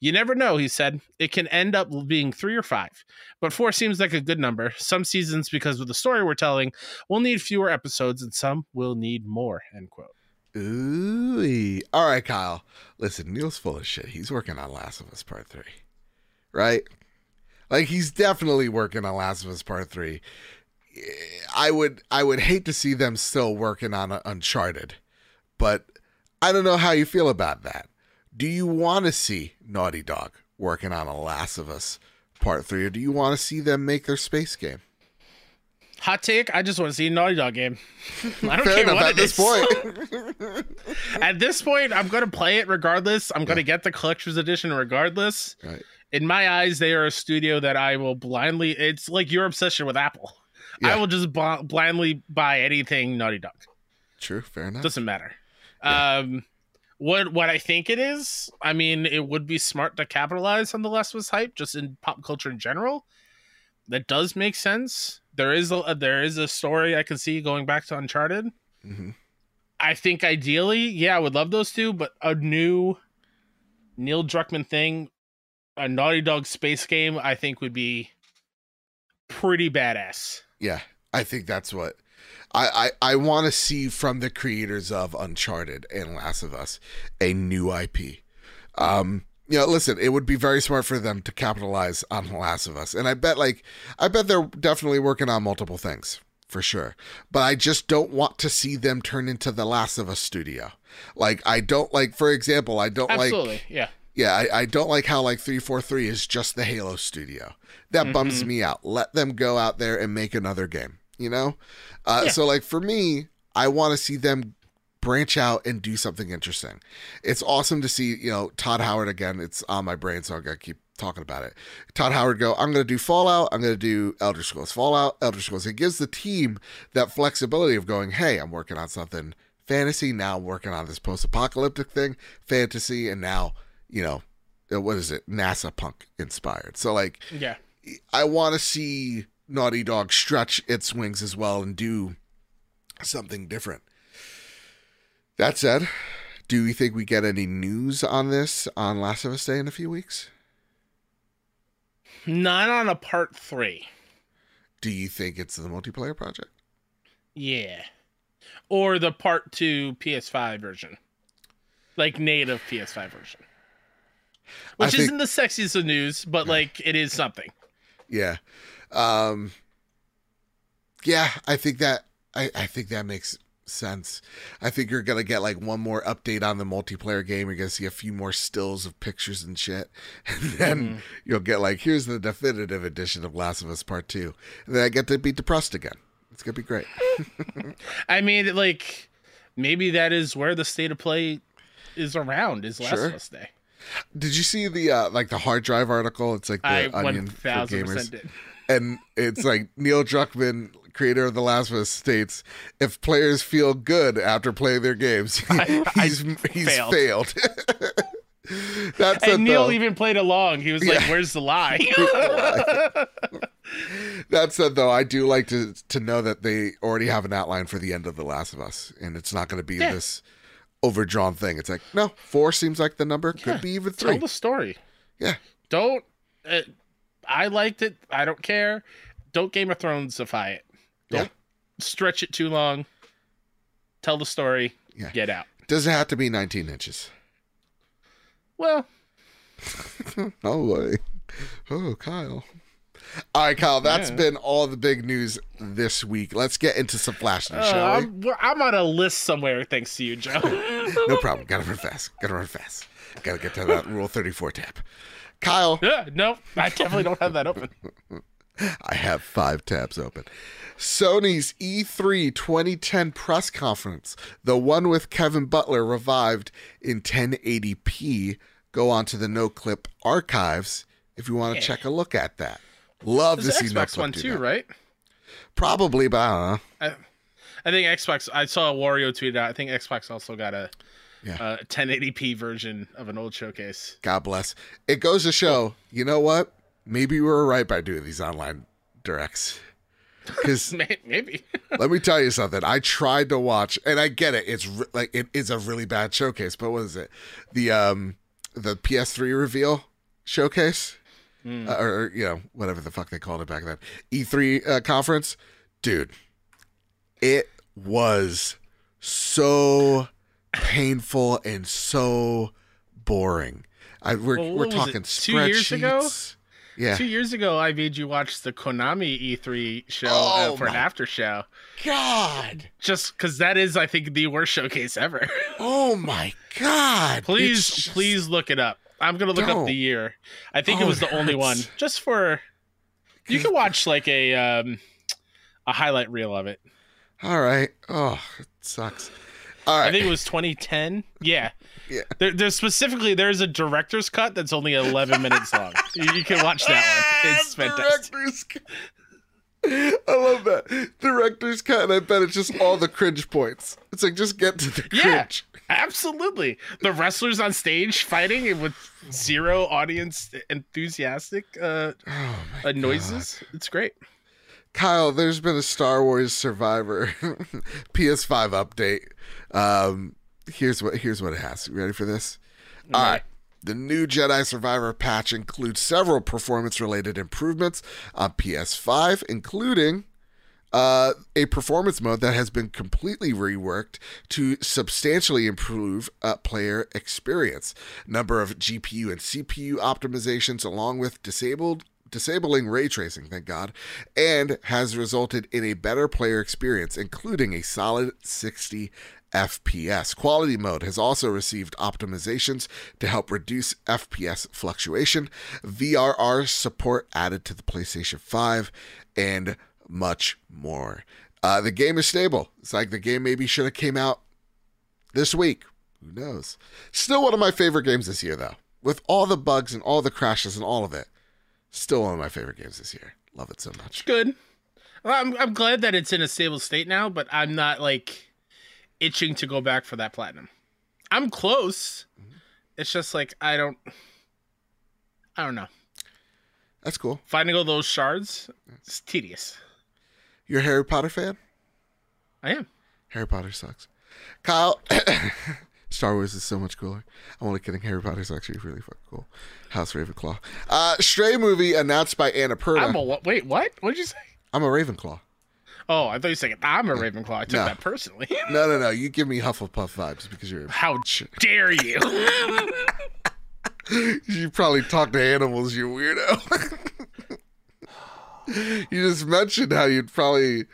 You never know, he said. It can end up being three or five, but four seems like a good number. Some seasons, because of the story we're telling, will need fewer episodes, and some will need more. End quote. Ooh. All right, Kyle. Listen, Neil's full of shit. He's working on Last of Us Part 3. Right? Like he's definitely working on Last of Us Part 3. I would I would hate to see them still working on Uncharted. But I don't know how you feel about that. Do you want to see Naughty Dog working on a Last of Us Part 3 or do you want to see them make their space game? Hot take, I just want to see a Naughty Dog game. I don't Fair care enough what at it this is. point. At this point, I'm going to play it regardless. I'm going to get the collector's edition regardless. Right. In my eyes, they are a studio that I will blindly. It's like your obsession with Apple. I will just b- blindly buy anything Naughty Dog. True, fair enough. Doesn't matter. Yeah. Um, what what I think it is, I mean, it would be smart to capitalize on the Last of Us hype, just in pop culture in general. That does make sense. There is a there is a story I can see going back to Uncharted. Mhm. I think ideally, yeah, I would love those two, but a new Neil Druckmann thing, a Naughty Dog space game, I think would be pretty badass. Yeah, I think that's what I I, I want to see from the creators of Uncharted and Last of Us a new IP. Um, you know, listen, it would be very smart for them to capitalize on The Last of Us, and I bet like I bet they're definitely working on multiple things for sure. But I just don't want to see them turn into The Last of Us studio. Like I don't like, for example, I don't like Absolutely, yeah. yeah, I, I don't like how like 343 is just the Halo studio. That bums me out. Let them go out there and make another game, you know? Uh, Yeah. So, like, for me, I want to see them branch out and do something interesting. It's awesome to see, you know, Todd Howard again. It's on my brain, so I got to keep talking about it. Todd Howard go, I'm going to do Fallout, I'm going to do Elder Scrolls. Fallout, Elder Scrolls. It gives the team that flexibility of going, hey, I'm working on something fantasy, now I'm working on this post apocalyptic thing, fantasy, and now, you know, uh, what is it? NASA punk inspired. So, like, Yeah. I want to see Naughty Dog stretch its wings as well and do something different. That said, do we think we get any news on this on Last of Us Day in a few weeks? Not on a part three. Do you think it's the multiplayer project? Yeah. Or the part two PS5 version. Like native PS5 version. Which think- isn't the sexiest of news, but like it is something. Yeah. Um Yeah, I think that I, I think that makes sense. I think you're gonna get like one more update on the multiplayer game. You're gonna see a few more stills of pictures and shit. And then you'll get like, here's the definitive edition of Last of Us Part Two. And then I get to be depressed again. It's gonna be great. I mean, like maybe that is where the state of play is around is Last Sure. of Us Day. Did you see the uh like the hard drive article? It's like the I onion one for thousand gamers. did. And it's like Neil Druckmann, creator of The Last of Us, states if players feel good after playing their games, I- I he's he's failed. failed. That's And Neil though. even played along. He was like, "Where's the lie?" That said, though, I do like to to know that they already have an outline for the end of The Last of Us, and it's not going to be Yeah. this overdrawn thing. It's like no, four seems like the number. Could be even three. Tell the story. Yeah, Don't. Uh, I liked it. I don't care. Don't Game of Thronesify it. Don't Yeah. stretch it too long. Tell the story. Yeah. Get out. doesn't have to be 19 inches. Well, Oh boy. Oh, Kyle. All right, Kyle. That's Yeah. been all the big news this week. Let's get into some flash news, uh, shall we? I'm, we're- I'm on a list somewhere thanks to you, Joe. No problem. Gotta run fast. Gotta run fast. Gotta get to that Rule 34 tab. Kyle, yeah, no, I definitely don't have that open. I have five tabs open. Sony's E E3 2010 press conference, the one with Kevin Butler revived in 1080p. Go on to the Noclip archives if you want to Yeah. check a look at that. Love There's to see Xbox Clip one too, that. right? Probably, but I don't know. I, I think Xbox. I saw a Wario tweet out. I think Xbox also got a Yeah. uh, 1080p version of an old showcase. God bless. It goes to show, you know what? Maybe we were right by doing these online directs. Because Maybe. let me tell you something. I tried to watch, and I get it. It's re- like it is a really bad showcase. But what is it? The um the PS3 reveal showcase, Hmm. uh, or, or, you know whatever the fuck they called it back then. E3 uh, conference, dude. It was so painful and so boring. I, we're Well, we're talking two years ago? Yeah. Two years ago, I made you watch the Konami E3 show Oh uh, for an after show. God. Just because that is, I think, the worst showcase ever. Oh my God. please, just- please look it up. I'm gonna look Don't. up the year. I think Oh, it was it the only one. Just for you can watch like a um a highlight reel of it. All right. Oh, it sucks. All right. I think it was 2010. Yeah. Yeah. There, there's specifically there's a director's cut that's only 11 minutes long. You, you can watch that one. It's fantastic. Director's cut. I love that. Director's cut, and I bet it's just all the cringe points. It's like, just get to the Yeah. cringe. Absolutely. The wrestlers on stage fighting with zero audience enthusiastic uh, Oh, uh noises. It's great. Kyle, there's been a Star Wars Survivor PS5 update. Um, here's what here's what it has. You ready for this? All right. The new Jedi Survivor patch includes several performance-related improvements on PS5, including uh, a performance mode that has been completely reworked to substantially improve uh, player experience. Number of GPU and CPU optimizations, along with disabled disabling ray tracing, thank God, and has resulted in a better player experience, including a solid 60 FPS. Quality mode has also received optimizations to help reduce FPS fluctuation, VRR support added to the PlayStation 5, and much more. Uh, the game is stable. It's like the game maybe should have came out this week. Who knows? Still one of my favorite games this year, though. With all the bugs and all the crashes and all of it, still one of my favorite games this year. Love it so much. Good. Well, I'm I'm glad that it's in a stable state now, but I'm not like itching to go back for that platinum. I'm close. Mm-hmm. It's just like I don't I don't know. That's cool. Finding all those shards is tedious. You're a Harry Potter fan? I am. Harry Potter sucks. Kyle, Star Wars is so much cooler. I'm only kidding. Harry Potter's actually really fucking cool. House Ravenclaw. Uh, Stray movie announced by Annapurna. I'm a what? Wait, what? What'd you say? I'm a Ravenclaw. Oh, I thought you said I'm a Ravenclaw. I took No. that personally. No, no, no. You give me Hufflepuff vibes because you're. How dare you? You probably talk to animals, you weirdo. you just mentioned how you'd probably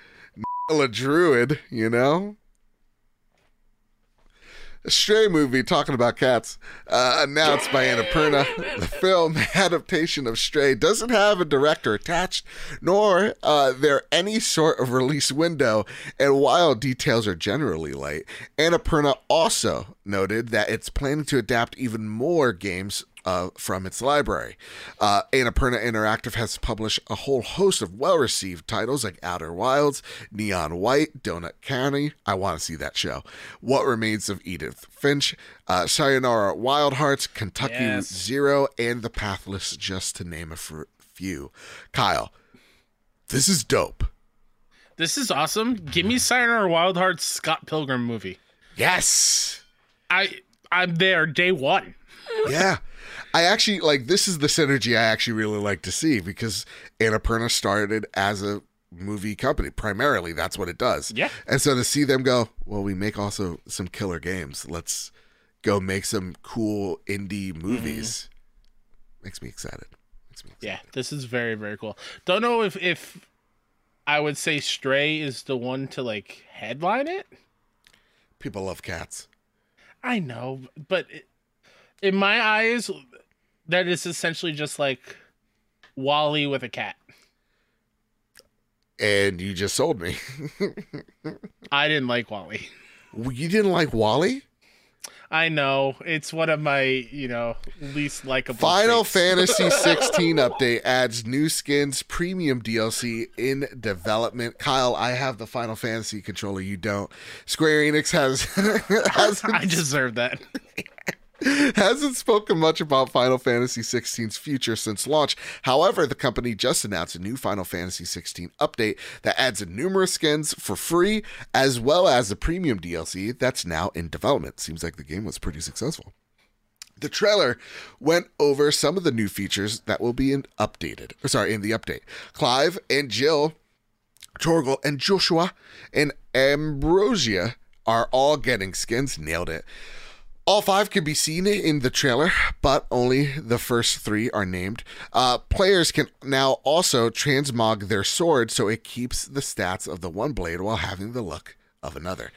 a druid, you know? Stray movie talking about cats, uh, announced by Annapurna. The film adaptation of Stray doesn't have a director attached, nor uh, there any sort of release window. And while details are generally light, Annapurna also noted that it's planning to adapt even more games uh, from its library. Uh, Annapurna Interactive has published a whole host of well received titles like Outer Wilds, Neon White, Donut County. I want to see that show. What Remains of Edith Finch, uh, Sayonara Wild Hearts, Kentucky Yes. Zero, and The Pathless, just to name a few. Kyle, this is dope. this is awesome. Give me Sayonara Wild Hearts Scott Pilgrim movie. Yes. I I'm there day one. yeah. I actually like this is the synergy I actually really like to see because Annapurna started as a movie company. Primarily, that's what it does. Yeah. And so to see them go, well, we make also some killer games. Let's go make some cool indie movies. Makes me excited. Makes me excited. Yeah, this is very very cool. Don't know if if I would say Stray is the one to like headline it. People love cats. I know, but it, in my eyes, that is essentially just like WALL-E with a cat. and you just sold me. I didn't like WALL-E. you didn't like WALL-E? I know it's one of my you know least likable. Final. Fantasy 16 update adds new skins, premium DLC in development. Kyle, I have the Final Fantasy controller. You don't. Square Enix has hasn't, I deserve that. Hasn't spoken much about Final Fantasy 16's future since launch. However, the company just announced a new Final Fantasy 16 update that adds numerous skins for free, as well as a premium DLC that's now in development. Seems like the game was pretty successful. The trailer went over some of the new features that will be in updated. Or sorry, in the update. Clive and Jill, Torgal and Joshua and Ambrosia are all getting skins. Nailed it. All five can be seen in the trailer, but only the first three are named. Uh, players can now also transmog their sword so it keeps the stats of the one blade while having the look of another.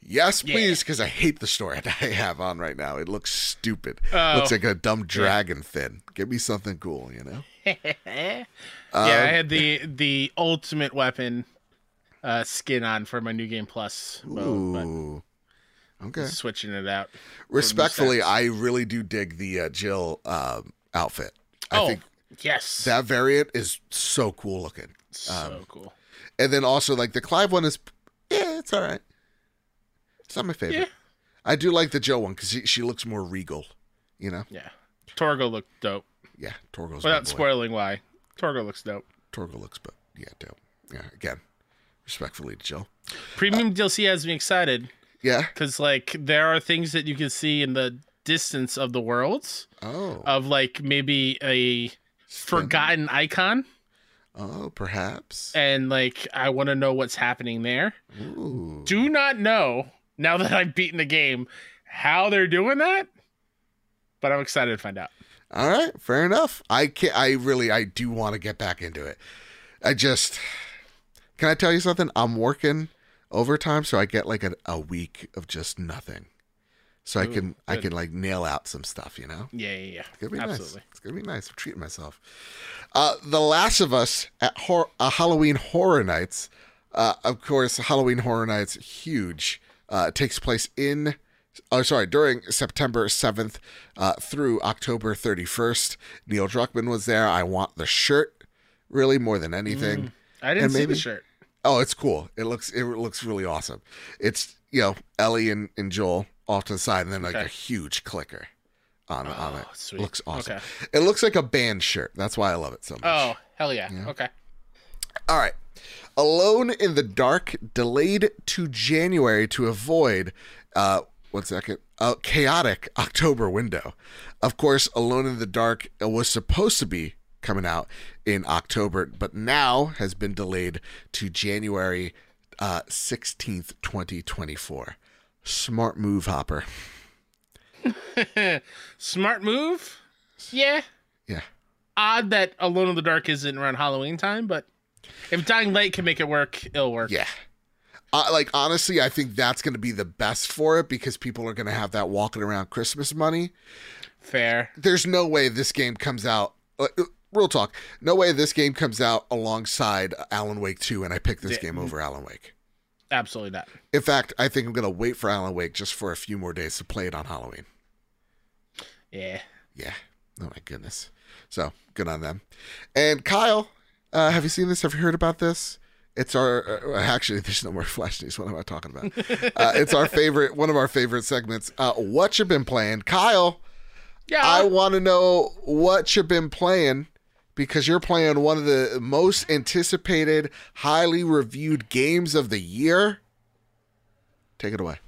Yes, please, because I hate the sword I have on right now. It looks stupid. Oh. looks like a dumb dragon fin. Give me something cool, you know? yeah, Um, I had the the ultimate weapon uh, skin on for my new game plus mode, Ooh. Okay. switching it out. Respectfully. I really do dig the uh, Jill um, outfit. I oh, think yes, that variant is so cool looking. so um, cool. And then also like the Clive one is yeah, it's all right. It's not my favorite. Yeah. I do like the Jill one because she, she looks more regal. You know? Yeah, Torgo looked dope. Yeah, Torgo's Without spoiling why, Torgo looks dope. Torgo looks, but yeah, dope. Yeah, again, respectfully, to Jill. Premium DLC has me excited Yeah. because like there are things that you can see in the distance of the worlds Oh. of like maybe a forgotten icon Oh, perhaps. and like I want to know what's happening there. Ooh. Do not know now that I've beaten the game how they're doing that, but I'm excited to find out. All right, fair enough. I can I really I do want to get back into it. I just can I tell you something? I'm working overtime, so I get like a, a week of just nothing. So I Ooh, can I can like nail out some stuff, you know? Yeah, yeah, yeah. It's gonna be Absolutely. nice. It's gonna be nice. I'm treating myself. Uh, the Last of Us at hor- uh, Halloween Horror Nights. Uh, of course, Halloween Horror Nights huge. Uh, it takes place in, oh sorry, during September seventh uh, through October thirty first. Neil Druckmann was there. I want the shirt really more than anything. I didn't And see maybe- the shirt. Oh, it's cool. It looks it looks really awesome. It's you know Ellie and, and Joel off to the side, and then like Okay. a huge clicker on on Oh, it. sweet. Looks awesome. Okay. It looks like a band shirt. That's why I love it so much. Oh, hell yeah. Okay. All right. Alone in the Dark delayed to January to avoid uh one second. A chaotic October window. Of course, Alone in the Dark was supposed to be coming out in October, but now has been delayed to January uh 16th, 2024. Smart move, Hopper. Smart move. Yeah. Yeah. Odd that Alone in the Dark isn't around Halloween time, but if Dying Light can make it work, it'll work. Yeah. Uh, like honestly, I think that's going to be the best for it because people are going to have that walking around Christmas money. Fair. there's no way this game comes out. Uh, uh, real talk, no way this game comes out alongside Alan Wake 2, and I pick this game over Alan Wake. Absolutely not. In fact, I think I'm gonna wait for Alan Wake just for a few more days to play it on Halloween. Yeah. Yeah. Oh my goodness. So good on them. And Kyle, uh, have you seen this? Have you heard about this? It's our uh, actually. There's no more flash news. What am I talking about? uh, it's our favorite, one of our favorite segments. Uh, what you've been playing, Kyle? Yeah. I want to know what you've been playing because you're playing one of the most anticipated, highly reviewed games of the year. Take it away.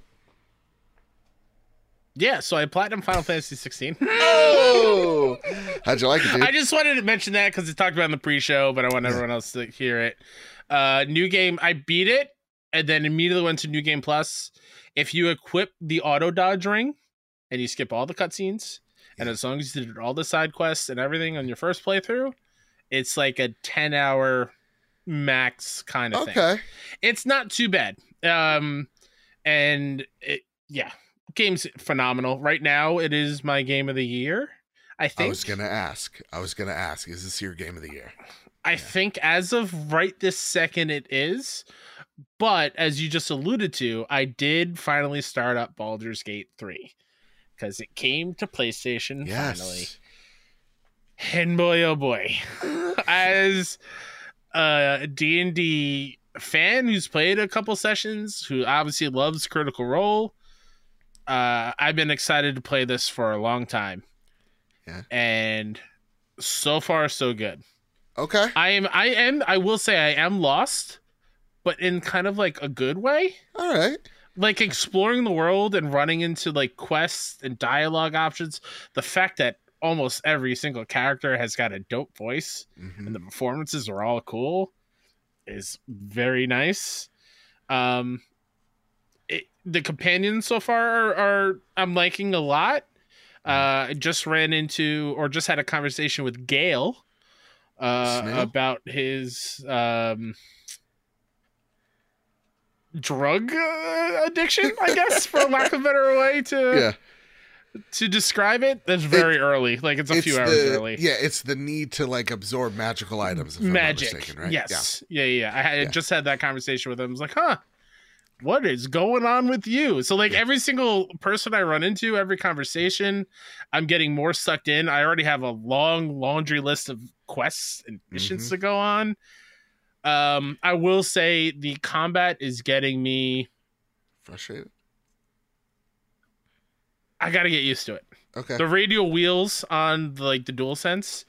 yeah. So I platinum Final Fantasy 16. Oh, how'd you like it, dude? I just wanted to mention that because it talked about in the pre-show, but I want everyone else to hear it. Uh, new game, I beat it, and then immediately went to New Game Plus. If you equip the auto dodge ring, and you skip all the cutscenes, and as long as you did all the side quests and everything on your first playthrough, it's like a ten-hour max kind of thing. okay. It's not too bad. Um, and it, yeah, game's phenomenal. Right now, it is my game of the year. I think. I was gonna ask. I was gonna ask. Is this your game of the year? I think as of right this second, it is. But as you just alluded to, I did finally start up Baldur's Gate 3 because it came to PlayStation Yes. finally. And boy, oh boy, as a D&D fan who's played a couple sessions, who obviously loves Critical Role, uh, I've been excited to play this for a long time. Yeah. And so far, so good. Okay. I am I am I will say I am lost, but in kind of like a good way. All right. Like exploring the world and running into like quests and dialogue options. The fact that almost every single character has got a dope voice Mhm. and the performances are all cool is very nice. Um it, the companions so far are, are I'm liking a lot. Uh I just ran into or just had a conversation with Gale uh about his um drug uh, addiction, I guess, for lack of a better way to Yeah. to describe it. That's very early. Like it's a few hours the, early. Yeah, it's the need to like absorb magical items. If magic. Mistaken, right? Yes. Yeah. yeah, yeah. I had Yeah. just had that conversation with him. I was like, huh, what is going on with you? So, like, Yeah. every single person I run into, every conversation, I'm getting more sucked in. I already have a long laundry list of quests and missions Mhm. to go on. Um, I will say the combat is getting me. Frustrated. I got to get used to it. Okay. The radial wheels on the, like the dual sense,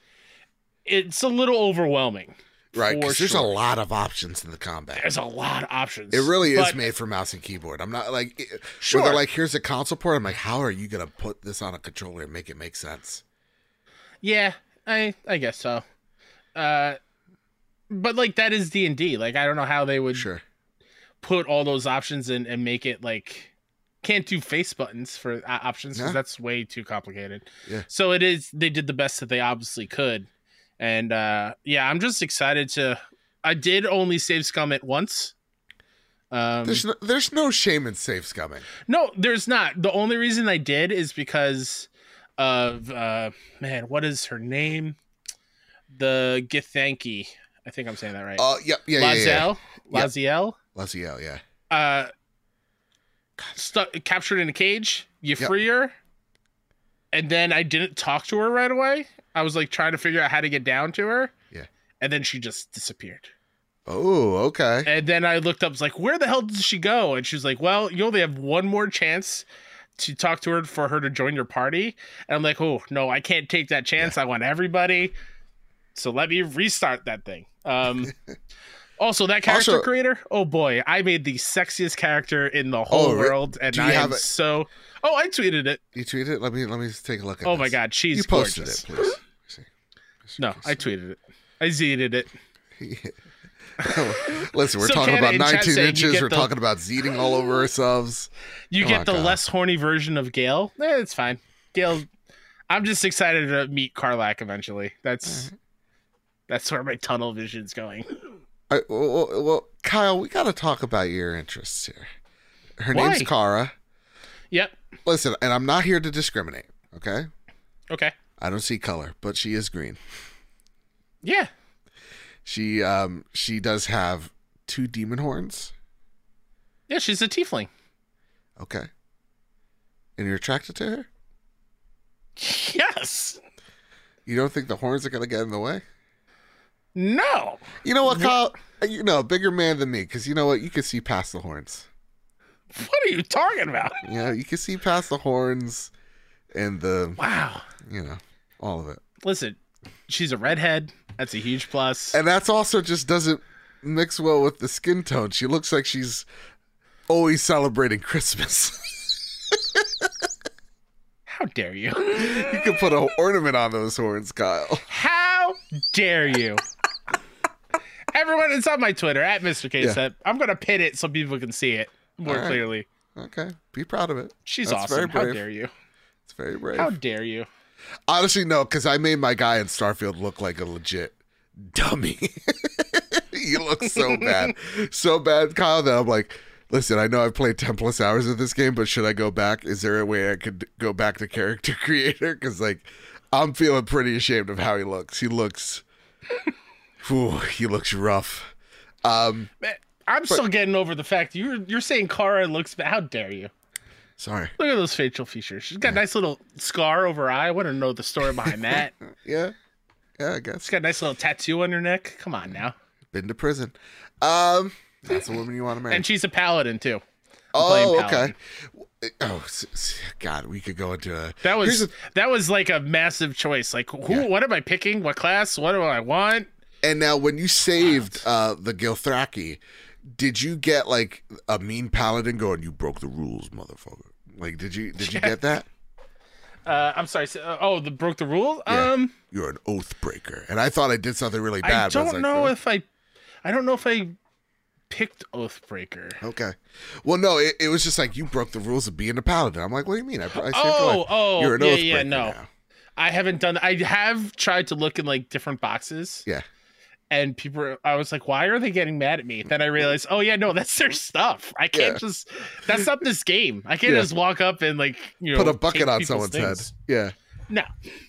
it's a little overwhelming. right. Because there's a lot of options in the combat. There's a lot of options. It really is made for mouse and keyboard. I'm not like it- Sure. They're like, here's a console port. I'm like, how are you gonna put this on a controller and make it make sense? Yeah, I I guess so. Uh but like that is D&D. Like I don't know how they would Sure. put all those options in and make it like can't do face buttons for uh, options Yeah. that's way too complicated. Yeah. So it is they did the best that they obviously could. And uh yeah, I'm just excited to I did only save scum at once. Um There's no, there's no shame in save scumming. No, there's not. The only reason I did is because of uh man, what is her name? The Githyanki. I think I'm saying that right. Oh, yep, yeah, yeah, yeah. Lae'zel. Yeah. Laziel. Laziel, yeah. Uh stuck captured in a cage. You Yep. free her. And then I didn't talk to her right away. I was like trying to figure out how to get down to her. Yeah. And then she just disappeared. Oh, okay. And then I looked up, was like, where the hell did she go? And she was like, well, you only have one more chance to talk to her for her to join your party. And I'm like, oh, no, I can't take that chance. I want everybody. So let me restart that thing. Um, also, that character Also- creator, oh boy, I made the sexiest character in the whole Oh, world. And I have am it? so. Oh, I tweeted it. You tweeted it? Let me let me take a look at Oh my. God, she's You posted gorgeous. it, please. No, I tweeted it. I zeeted it. Listen, we're So talking about 19 inches. We're the- talking about zeeting all over ourselves. You Come get on, the Kyle. less horny version of Gale. Eh, it's fine. Gale, I'm just excited to meet Karlach eventually. That's that's where my tunnel vision's going. Right, well, well, Kyle, we got to talk about your interests here. Her Why? name's Kara. Yep. Listen, and I'm not here to discriminate. Okay, Okay. I don't see color, but she is green. Yeah. She um she does have two demon horns. Yeah, she's a tiefling. Okay, and you're attracted to her. Yes. You don't think the horns are gonna get in the way? No. You know what, Kyle? Uh, you know, bigger man than me, because you know what? You can see past the horns. What are you talking about? You know, you can see past the horns and the, Wow. you know, all of it. Listen, she's a redhead. That's a huge plus. And that's also just doesn't mix well with the skin tone. She looks like she's always celebrating Christmas. How dare you? you could put an ornament on those horns, Kyle. How dare you? Everyone, it's on my Twitter at Mr. k yeah. i'm gonna pin it so people can see it more right. clearly. Okay, be proud of it. She's That's awesome. How dare you? It's very brave. How dare you? Honestly, no, because I made my guy in Starfield look like a legit dummy. he looks so bad, so bad, Kyle. That I'm like, listen, I know I've played ten plus hours of this game, but should I go back? Is there a way I could go back to character creator? Because like, I'm feeling pretty ashamed of how he looks. He looks, Whew, he looks rough. Um, Man, I'm still getting over the fact you're you're saying Kara looks bad. How dare you? sorry. Look at those facial features. She's got a nice little scar over her eye. I want to know the story behind that. Yeah, yeah, I guess. She's got a nice little tattoo on her neck. Come on now. Been to prison. Um, that's a woman you want to marry. And she's a paladin too. oh, okay. Oh, God, we could go into a. That was the- that was like a massive choice. Like who Yeah. what am I picking? What class? What do I want? And now, when you saved uh, the Githyanki, did you get like a mean paladin going? You broke the rules, motherfucker. Like, did you did you get that? Uh, I'm sorry. so- uh, oh, the broke the rule. Yeah. Um, You're an oath breaker, and I thought I did something really bad. but don't was like, know "Oh, if I, I don't know if I picked Oathbreaker. Okay. Well, no, it, it was just like you broke the rules of being a paladin. I'm like, what do you mean? I, I Oh, oh, You're an yeah, oath yeah, breaker no. now. I haven't done. I have tried to look in like different boxes, Yeah. And people. I was like, why are they getting mad at me? Then I realized, oh yeah, no, that's their stuff. I can't Yeah. just. That's not this game. I can't Yeah. just walk up and like you know Put a bucket on someone's things. head. Yeah. No,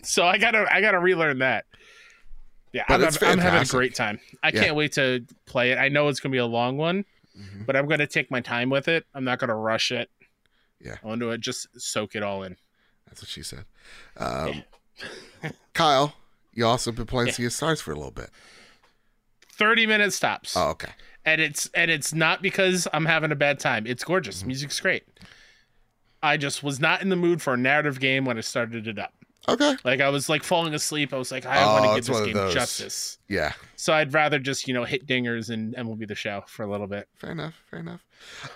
so I gotta I gotta relearn that. Yeah, But I'm, I'm having a great time. I Yeah. can't wait to play it. I know it's gonna be a long one, Mhm. but I'm gonna take my time with it. I'm not gonna rush it. Yeah. I want to just soak it all in. That's what she said. Um, Kyle, you also been playing Sea of Stars for a little bit. Thirty minute stops, Oh, okay. and it's and it's not because I'm having a bad time. It's Mm-hmm. gorgeous. Music's great. I just was not in the mood for a narrative game when I started it up. Okay. Like I was like falling asleep. I was like, I Oh, want to it's give this game justice. Yeah. So I'd rather just you know hit dingers and and we'll be the show for a little bit. Fair enough. Fair enough.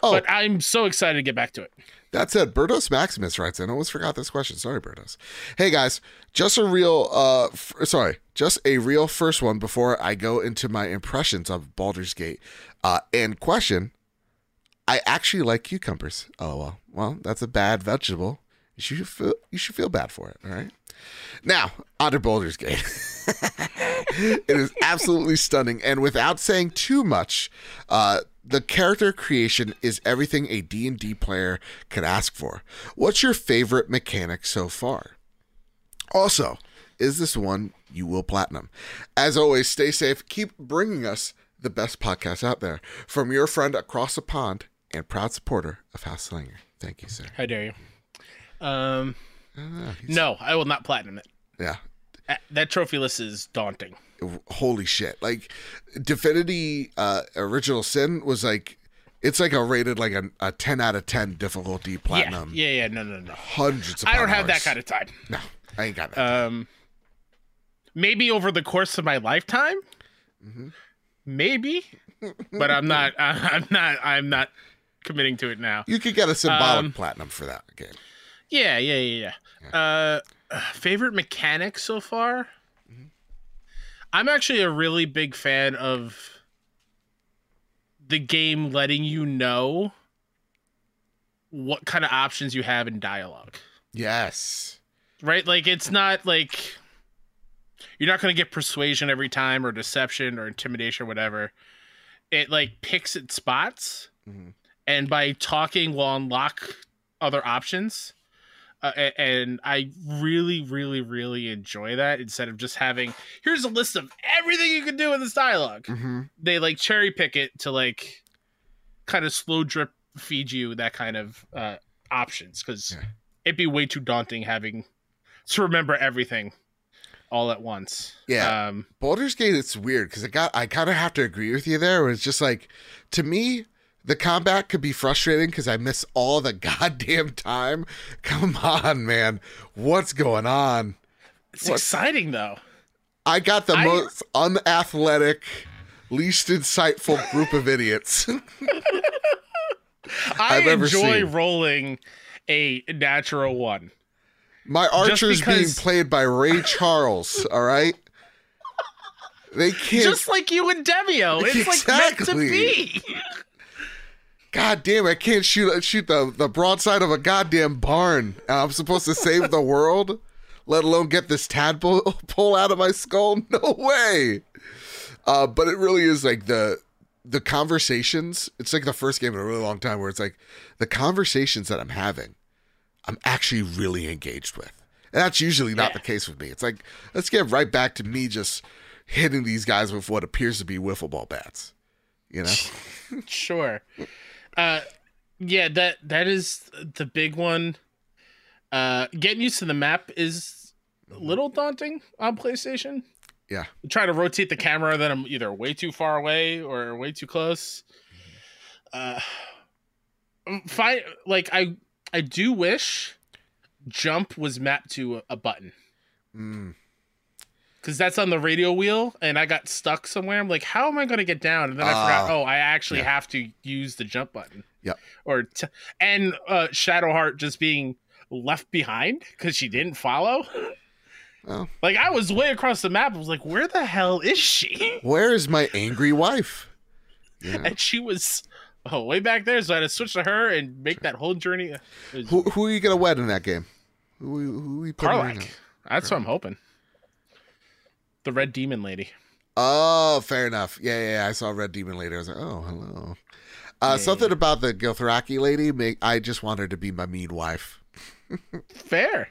Oh, But I'm so excited to get back to it. That said, Bertos Maximus writes in. I almost forgot this question. Sorry, Bertos. Hey guys, just a real, uh, f- sorry, just a real first one before I go into my impressions of Baldur's Gate. Uh, and question: I actually like cucumbers. Oh well, well that's a bad vegetable. You should feel you should feel bad for it. All right. Now on Baldur's Gate. it is absolutely stunning, and without saying too much, uh, the character creation is everything a D&D player could ask for. What's your favorite mechanic so far? Also, is this one you will platinum? As always, stay safe. Keep bringing us the best podcast out there from your friend across the pond and proud supporter of House Slinger. Thank you, sir. How dare you? Um, I don't know, he's- no, I will not platinum it. Yeah. That trophy list is daunting. holy shit like divinity uh original sin was like it's like a rated like a, a 10 out of 10 difficulty platinum Yeah, yeah, yeah. No, no, no. hundreds of I don't have that kind of time. no i ain't got that Um, maybe over the course of my lifetime, Mhm. maybe, but I'm not. I'm not. I'm not committing to it now. you could get a symbolic um, platinum for that game Yeah, yeah, yeah, yeah. Uh, favorite mechanic so far? I'm actually a really big fan of the game letting you know what kind of options you have in dialogue. yes Right? Like it's not like you're not going to get persuasion every time or deception or intimidation or whatever. It like picks its spots Mhm. and by talking will unlock other options. Uh, and I really, really, really enjoy that instead of just having here's a list of everything you can do in this dialogue. hmm They like cherry pick it to like kind of slow drip feed you that kind of uh, options because Yeah. it'd be way too daunting having to remember everything all at once. Yeah. Um, Baldur's Gate, it's weird because I got I kind of have to agree with you there. Where it's just like, to me, the combat could be frustrating because I miss all the goddamn time. Come on, man, what's going on? it's What? exciting though. I got the I- most unathletic, least insightful group of idiots. I enjoy rolling a natural one. My archer's being played by Ray Charles. All right, they can't. Just like you and Demio. It's like meant to be. God damn! I can't shoot shoot the the broadside of a goddamn barn. I'm supposed to save the world, let alone get this tadpole pull out of my skull. No way. Uh, but it really is like the the conversations. It's like the first game in a really long time where it's like the conversations that I'm having, I'm actually really engaged with. And that's usually not Yeah. the case with me. It's like let's get right back to me just hitting these guys with what appears to be wiffle ball bats. You know? sure. Uh, yeah, that that is the big one. Uh, getting used to the map is a little daunting on PlayStation. Yeah. Try to rotate the camera, then I'm either way too far away or way too close. Uh, fi- like I I do wish jump was mapped to a, a button Mm, because that's on the radio wheel, and I got stuck somewhere. I'm like, how am I going to get down? And then I forgot. Ah, Oh, I actually yeah. have to use the jump button. Yep. Or t- and uh, Shadowheart just being left behind because she didn't follow. well, Like I was way across the map. I was like, where the hell is she? where is my angry wife? Yeah. And she was oh way back there. So I had to switch to her and make that whole journey. Was Who, who are you gonna wed in that game? Who, who are you putting in Karlach. it? That's what I'm hoping. The red demon lady. Oh, fair enough. Yeah, yeah, yeah. I saw Red Demon Lady. I was like, oh, hello. Uh, Yeah, something about the Githyanki lady. Make I just want her to be my mean wife. Fair.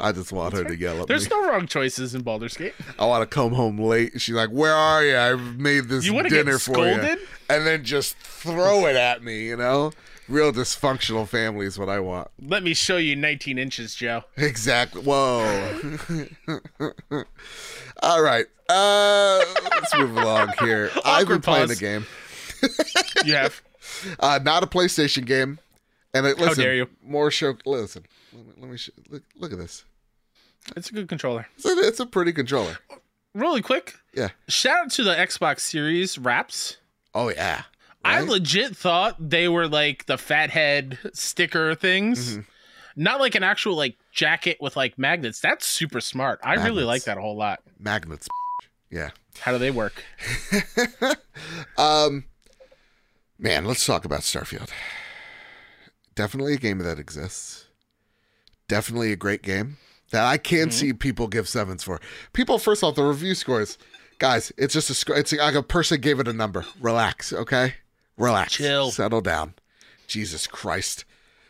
I just want her to yell at There's me. There's no wrong choices in Baldur's Gate. I want to come home late. She's like, "Where are you? I've made this You dinner get for you," and then just throw it at me. You know, real dysfunctional family is what I want. Let me show you 19 inches, Joe. Exactly. Whoa. All right. Uh, let's move along here. I've been Awkward playing pause. a game. You have. Uh, not a PlayStation game. And it, listen, dare you. More show. Listen, let me, let me sh- look, look at this. It's a good controller. It's a, it's a pretty controller. Really quick, Yeah. shout out to the Xbox Series wraps. Oh yeah. I legit thought they were like the fathead sticker things. Mhm. Not like an actual like jacket with like magnets. That's super smart. I really like that a whole lot. magnets. Yeah. How do they work? um, man, let's talk about Starfield. Definitely a game that exists. Definitely a great game that I can see people give sevens for. People, first off, the review scores, guys. It's just a sc- it's like a person gave it a number. Relax, okay? Relax. Chill. Settle down. Jesus Christ.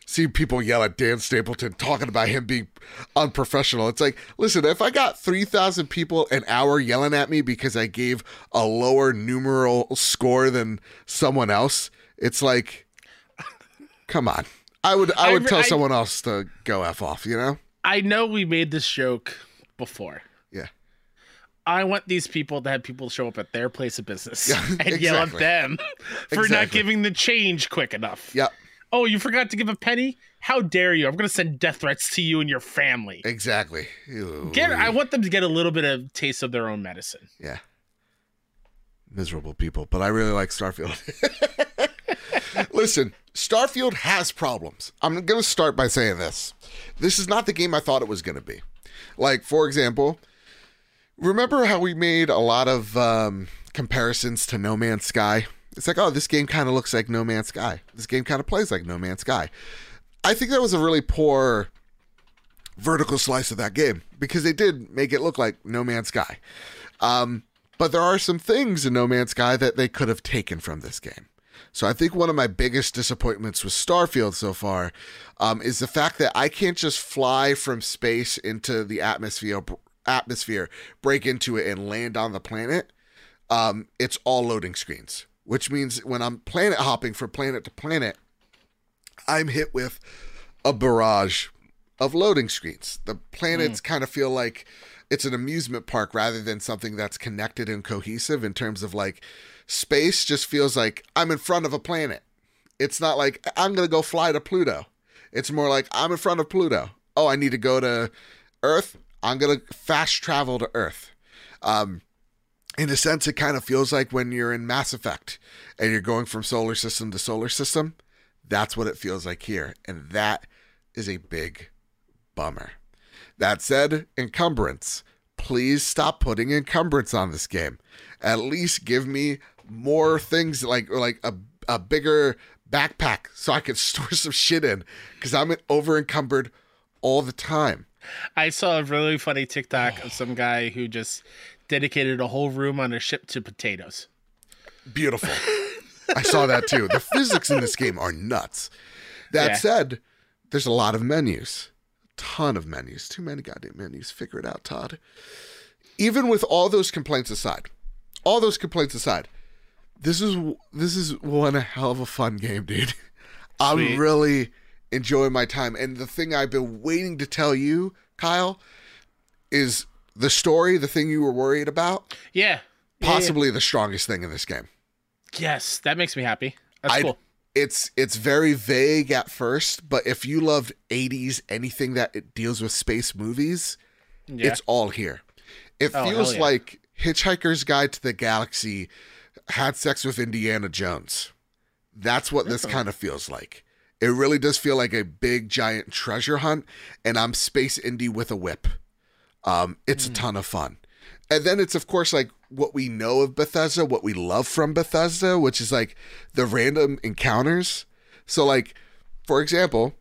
See people yell at Dan Stapleton talking about him being unprofessional. It's like, listen, if I got 3,000 people an hour yelling at me because I gave a lower numeral score than someone else, it's like, come on. I would I I would re- tell I- someone else to go F off, you know? I know we made this joke before. I want these people to have people show up at their place of business Yeah, and yell at them for not giving the change quick enough. Yep, Oh, you forgot to give a penny? How dare you? I'm going to send death threats to you and your family. exactly. Get, I want them to get a little bit of taste of their own medicine. Yeah. Miserable people, but I really like Starfield. Listen, Starfield has problems. I'm going to start by saying this. This is not the game I thought it was going to be. Like, for example, remember how we made a lot of um, comparisons to No Man's Sky? It's like, oh, this game kind of looks like No Man's Sky. This game kind of plays like No Man's Sky. I think that was a really poor vertical slice of that game because they did make it look like No Man's Sky. Um, but there are some things in No Man's Sky that they could have taken from this game. So I think one of my biggest disappointments with Starfield so far um, is the fact that I can't just fly from space into the atmosphere, atmosphere, break into it, and land on the planet. Um, it's all loading screens, which means when I'm planet hopping from planet to planet, I'm hit with a barrage of loading screens. The planets kind of feel like it's an amusement park rather than something that's connected and cohesive in terms of like space just feels like I'm in front of a planet. It's not like I'm going to go fly to Pluto. It's more like I'm in front of Pluto. Oh, I need to go to Earth. I'm to fast travel to Earth. Um, in a sense, it kind of feels like when you're in Mass Effect and you're going from solar system to solar system. That's what it feels like here. And that is a big bummer. That said, encumbrance. Please stop putting encumbrance on this game. At least give me more things like like a, a bigger backpack so I can store some shit in because I'm over encumbered all the time. I saw a really funny TikTok of some guy who just dedicated a whole room on a ship to potatoes. Beautiful. I saw that too. The physics in this game are nuts. That Yeah. said, there's a lot of menus. A ton of menus. Too many goddamn menus. Figure it out, Todd. even with all those complaints aside, all those complaints aside, this is this is one hell of a fun game, dude. I'm really enjoying my time. And the thing I've been waiting to tell you, Kyle, is the story, the thing you were worried about, Yeah. Yeah, yeah. possibly the strongest thing in this game. Yes, that makes me happy. That's I'd- cool. It's it's very vague at first, but if you loved 80s anything that it deals with space movies, Yeah. it's all here. It Oh, feels yeah. like Hitchhiker's Guide to the Galaxy had sex with Indiana Jones. That's what this kind of feels like. It really does feel like a big giant treasure hunt, and I'm Space indie with a whip. Um, it's Hmm. a ton of fun. And then it's of course like what we know of Bethesda, what we love from Bethesda, which is like the random encounters. So like, for example,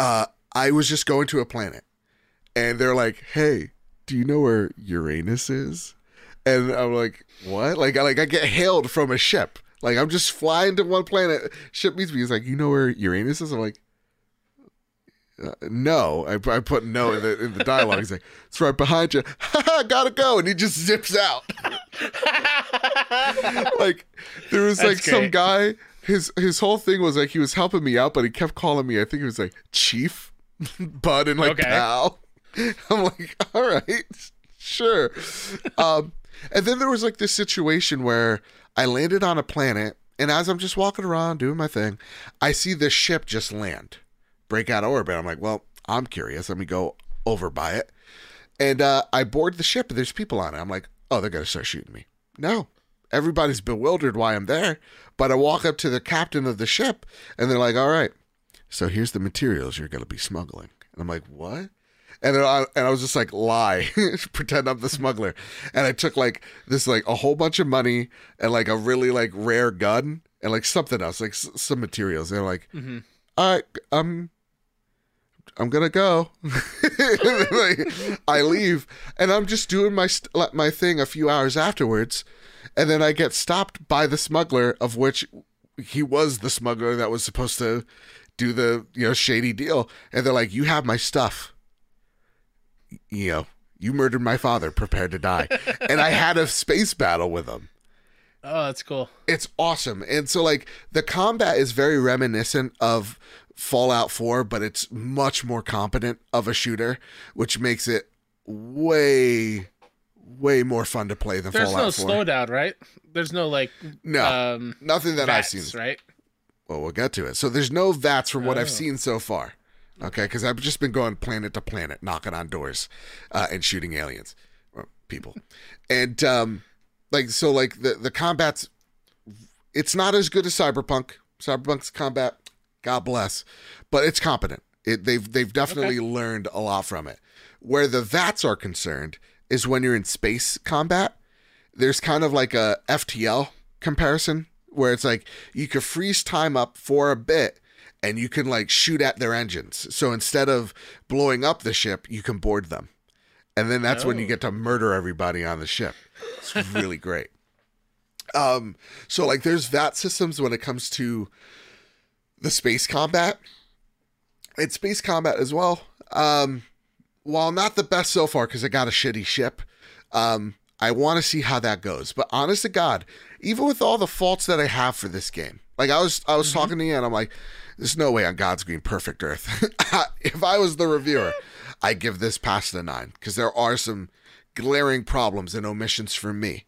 uh, I was just going to a planet and they're like, "Hey, do you know where Uranus is?" And I'm like, "What?" Like, I like I get hailed from a ship. Like I'm just flying to one planet. Ship meets me. He's like, "You know where Uranus is?" I'm like, uh, "No." I, I put no in the in the dialogue. He's like, "It's right behind you." Gotta go, and he just zips out. like there was That's like some guy. His his whole thing was like he was helping me out, but he kept calling me. I think he was like Chief, Bud, and like Okay. pal. I'm like, all right, sure. Um, and then there was like this situation where I landed on a planet, and as I'm just walking around doing my thing, I see this ship just land, break out of orbit. I'm like, well, I'm curious. Let me go over by it. And uh, I board the ship, and there's people on it. I'm like, oh, they're going to start shooting me. No. Everybody's bewildered why I'm there. But I walk up to the captain of the ship, and they're like, all right, so here's the materials you're going to be smuggling. And I'm like, what? And then I, and I was just like, lie, pretend I'm the smuggler. And I took like this, like a whole bunch of money and like a really like rare gun and like something else, like s- some materials. They're like, Mhm. all right, I'm, I'm gonna go. like, I leave, and I'm just doing my st- my thing a few hours afterwards, and then I get stopped by the smuggler, of which he was the smuggler that was supposed to do the you know shady deal, and they're like, "You have my stuff." You know, you murdered my father. Prepare to die, and I had a space battle with him Oh, that's cool. it's awesome. And so like the combat is very reminiscent of Fallout 4, but it's much more competent of a shooter, which makes it way way more fun to play than Fallout. There's no Fallout 4. slowdown, right? There's no like no, um nothing that I've seen. right? Well, we'll get to it. So there's no VATS from what Oh. I've seen so far. Okay, because I've just been going planet to planet, knocking on doors, uh, and shooting aliens or people, and um, like so, like the the combat's it's not as good as Cyberpunk. Cyberpunk's combat, God bless, but it's competent. It, they've they've definitely learned a lot from it. Where the VATS are concerned is when you're in space combat. There's kind of like a FTL comparison where it's like you could freeze time up for a bit and you can like shoot at their engines. So instead of blowing up the ship, you can board them. And then that's when you Oh. get to murder everybody on the ship. It's really great. Um so like there's VAT systems when it comes to the space combat. It's space combat as well. Um while not the best so far because I got a shitty ship, um, I want to see how that goes. But honest to God, even with all the faults that I have for this game, like I was I was talking to you and I'm like, there's no way on God's green perfect earth. if I was the reviewer, I give this past the nine because there are some glaring problems and omissions for me.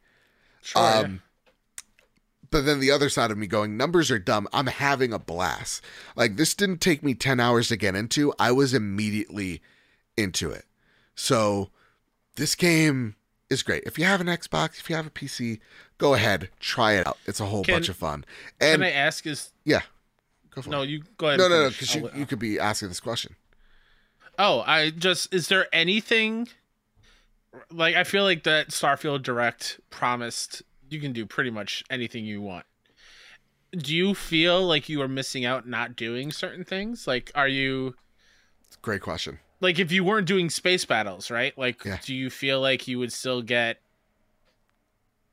Sure. Um, but then the other side of me going, numbers are dumb. I'm having a blast. Like this didn't take me 10 hours to get into. I was immediately into it. So this game is great. If you have an Xbox, if you have a PC, go ahead, try it out. It's a whole Can- bunch of fun. Can And I ask is yeah, go for no, it. you go ahead. No, no, no, because you, you could be asking this question. Oh, I just is there anything like I feel like that Starfield Direct promised you can do pretty much anything you want. Do you feel like you are missing out not doing certain things? Like are you Great question. like if you weren't doing space battles, right? Like Yeah. do you feel like you would still get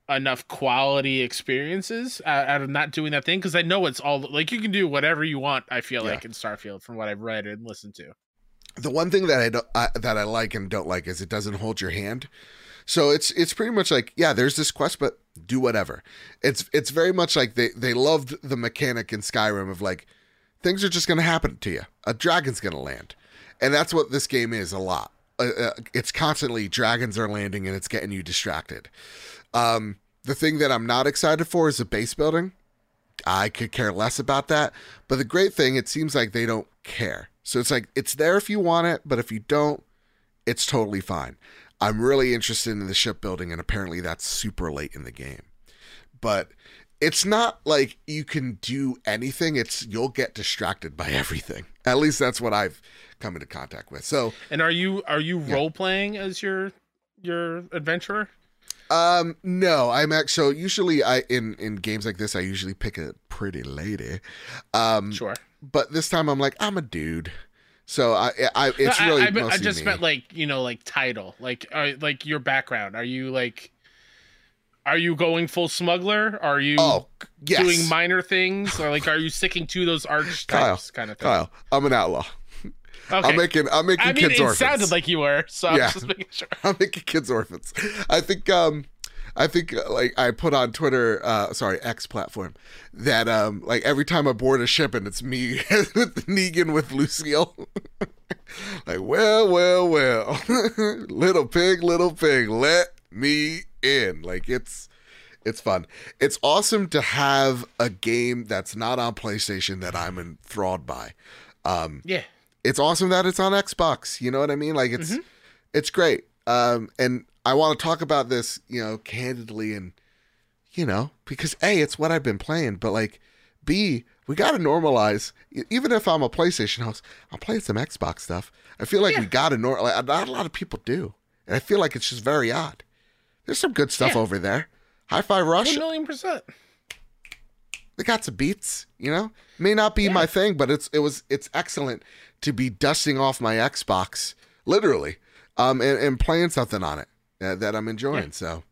enough quality experiences out, of not doing that thing because I know it's all like you can do whatever you want. I feel Yeah. like in Starfield from what I've read and listened to. The one thing that I, don't, I that I like and don't like is it doesn't hold your hand. So it's it's pretty much like yeah, there's this quest, but do whatever. It's it's very much like they they loved the mechanic in Skyrim of like things are just gonna happen to you. A dragon's gonna land, and that's what this game is a lot. Uh, uh, it's constantly dragons are landing and it's getting you distracted. Um, the thing that I'm not excited for is the base building. I could care less about that. But the great thing, it seems like they don't care. So it's like it's there if you want it, but if you don't, it's totally fine. I'm really interested in the shipbuilding, and apparently that's super late in the game. But it's not like you can do anything. It's you'll get distracted by everything. At least that's what I've come into contact with. So And are you are you role playing as your your adventurer? Um, no, I'm actually so usually I in in games like this I usually pick a pretty lady. Um, Sure. but this time I'm like I'm a dude, so I I it's really I, I, I just me. meant like you know like title like uh, like your background. Are you like are you going full smuggler? Are you oh yes, doing minor things or like are you sticking to those archetypes Kyle, kind of thing? Kyle, I'm an outlaw. Okay. I'm making I'm making I mean, kids it orphans. sounded like you were, so Yeah. was just making sure. I'm making kids orphans. I think um I think uh, like I put on Twitter uh sorry, X platform that um like every time I board a ship and it's me with Negan with Lucille. like, well, well, well. little pig, little pig, let me in. Like it's it's fun. It's awesome to have a game that's not on PlayStation that I'm enthralled by. Um Yeah. It's awesome that it's on Xbox. You know what I mean? Like it's it's great. Um, and I want to talk about this, you know, candidly and you know, because A, it's what I've been playing, but like B, we gotta normalize. e- Even if I'm a PlayStation host, I'm playing some Xbox stuff. I feel like we gotta normalize. Like, not a lot of people do, and I feel like it's just very odd. There's some good stuff Yeah. over there. Hi-Fi Rush, One million percent. They got some beats you know may not be my thing but it's it was it's excellent to be dusting off my xbox literally um and, and playing something on it uh, that i'm enjoying Yeah. so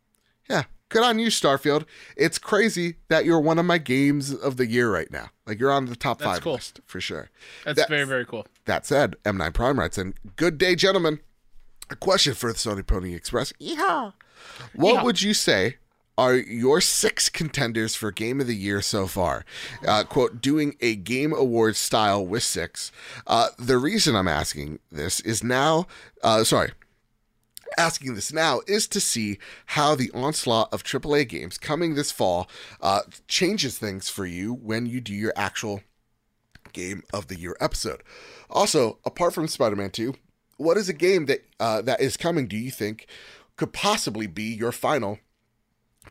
yeah good on you starfield it's crazy that you're one of my games of the year right now like you're on the top That's five cool. list for sure That's That- very very cool. that said m9 prime writes in good day gentlemen a question for the sony pony express Yeehaw. what Yeehaw. would you say are your six contenders for game of the year so far. Uh, quote doing a game awards style with six. Uh, the reason i'm asking this is now uh, sorry asking this now is to see how the onslaught of aaa games coming this fall uh, changes things for you when you do your actual game of the year episode. Also apart from spider-man 2 what is a game that uh, that is coming do you think could possibly be your final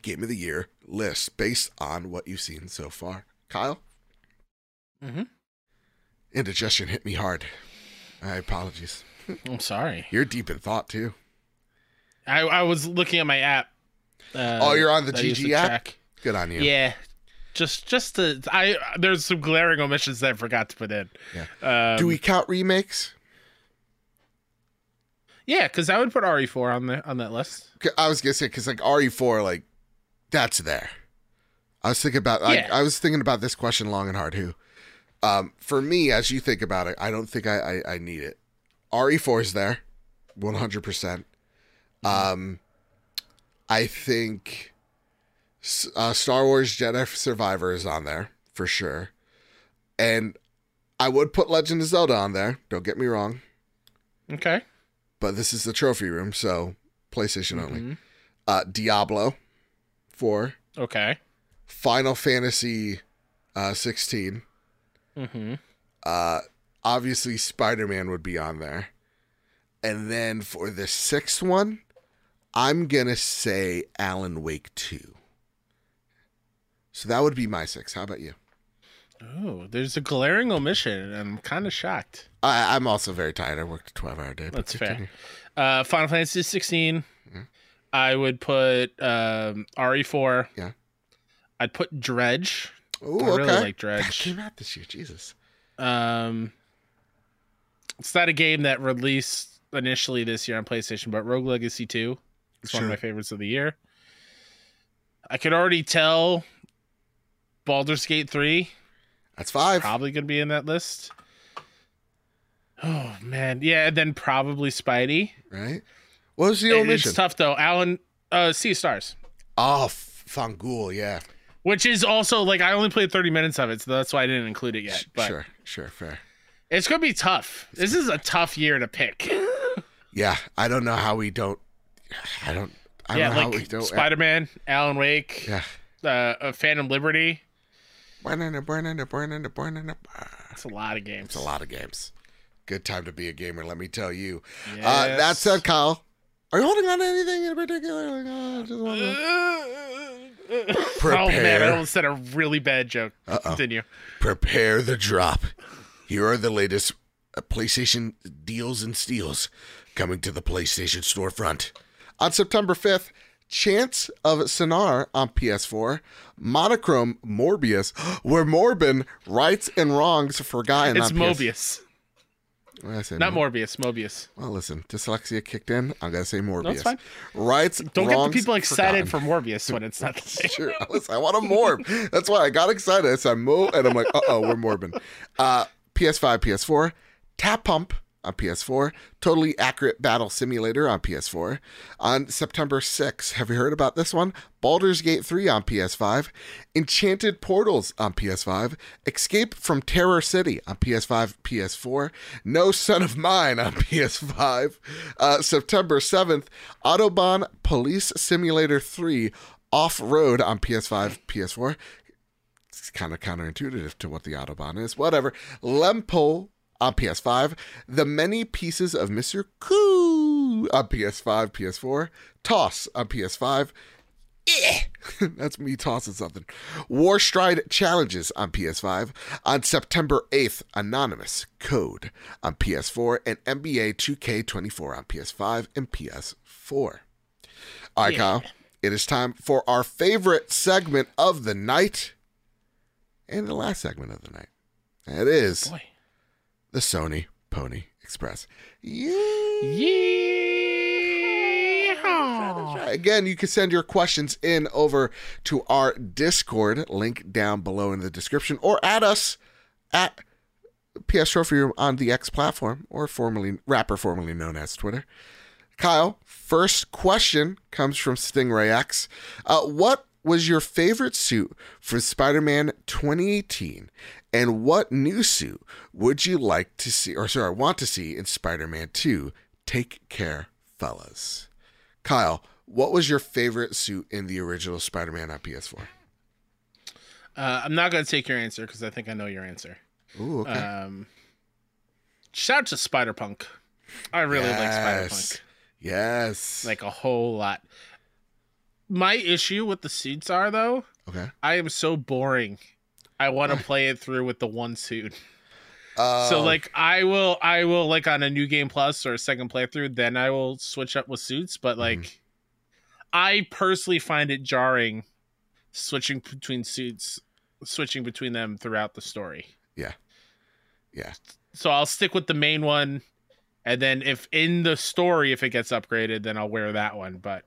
game of the year list based on what you've seen so far kyle Mhm. indigestion hit me hard i apologies I'm sorry. you're deep in thought too I I was looking at my app. Uh, Oh, you're on the GG app? track. good on you Yeah. Just just to I there's some glaring omissions that I forgot to put in. Yeah. Um, do we count remakes Yeah, because I would put RE4 on the on that list. I was gonna say because like RE4, like that's there. I was thinking about Yeah. I was thinking about this question long and hard. Who, um, for me, as you think about it, I don't think I I, I need it. RE4 is there, one hundred percent. Um, I think uh, Star Wars Jedi Survivor is on there for sure, and I would put Legend of Zelda on there. Don't get me wrong, Okay. but this is the trophy room, so PlayStation only. Mhm. uh, Diablo 4, Okay. Final Fantasy uh, 16. Mm-hmm. Uh, obviously, Spider Man would be on there. And then for the sixth one, I'm going to say Alan Wake 2. So that would be my six. How about you? Oh, there's a glaring omission, I'm kind of shocked. I, I'm also very tired. I worked a 12 hour day. but That's fair. Uh, Final Fantasy 16. Mhm. I would put um, RE4. Yeah. I'd put Dredge. Ooh, I okay. really like Dredge. that came out this year. Jesus. Um, it's not a game that released initially this year on PlayStation, but Rogue Legacy 2 is one of my favorites of the year. I could already tell Baldur's Gate 3 That's five. probably going to be in that list. Oh man, yeah, and then probably Spidey. right? What was the It- omission? it's tough though. Alan, uh, Sea of Stars, Oh, Fangul, yeah. which is also like I only played 30 minutes of it, so that's why I didn't include it yet. But Sure, sure, fair. it's gonna be tough. This is a tough year to pick. Yeah, I don't know how we don't. I don't. I yeah, don't know how we like don't. Spider Man, Alan Wake, yeah. uh, uh, Phantom Liberty. Burning, burning, burning, burning. It's a lot of games. It's a lot of games. Good time to be a gamer, let me tell you. Uh, Yes. that said, Kyle, are you holding on to anything in particular? Like, uh, just wanna- Oh man, I Prepare. almost said a really bad joke. Uh-oh. Continue. Prepare the drop. Here are the latest uh, PlayStation deals and steals coming to the PlayStation storefront. On September 5th, Chants of Sennaar on PS4, Monochrome Morbius, where Morbin rights and wrongs forgotten It's PS- Mobius, did I say? not Mo- Morbius. Mobius. Well, listen, dyslexia kicked in. I'm gonna say Morbius. it's fine. Rights. Don't get the wrongs, people excited forgotten. for Morbius when it's not the same. Sure, listen, I want a morb. That's why I got excited. I said mo, and I'm like, uh oh, we're morbin. Uh, PS5, PS4, Tap Pump on PS4, Totally Accurate Battle Simulator on PS4. On September 6th, have you heard about this one? Baldur's Gate 3 on PS5, Enchanted Portals on PS5, Escape from Terror City on PS5, PS4, No Son of Mine on PS5. Uh, September 7th, Autobahn Police Simulator 3 Off Road on PS5, PS4 it's kind of counterintuitive to what the Autobahn is. Whatever. Lempo on PS5. The Many Pieces of Mr. Coo on PS5, PS4. Toss on PS5. Eh. That's me tossing something. Warstride Challenges on PS5. On September 8th, Anonymous Code on PS4 and NBA 2K24 on PS5 and PS4. All right, Yeah. Kyle. It is time for our favorite segment of the night and the last segment of the night. It is Boy. The Sony Pony Express. Yeah. Yeah. Again, you can send your questions in over to our Discord, link down below in the description, or at us at PS Trophy Room on the X platform, or formerly rapper formerly known as Twitter. Kyle, first question comes from Stingray X. Uh, what was your favorite suit for Spider-Man 2018, and what new suit would you like to see, or sorry, want to see in Spider-Man 2? Take care, fellas. Kyle, what was your favorite suit in the original Spider-Man on PS4? Uh, I'm not gonna take your answer because I think I know your answer. Ooh, okay. Um, shout out to Spider Punk. I really like Spider Punk. yes. like a whole lot. My issue with the suits are though, okay. I am so boring. I want to play it through with the one suit. Uh, So like I will I will like on a new game plus or a second playthrough, then I will switch up with suits. But like Mm-hmm. I personally find it jarring switching between suits switching between them throughout the story. Yeah. Yeah. So I'll stick with the main one and then if in the story if it gets upgraded, then I'll wear that one. But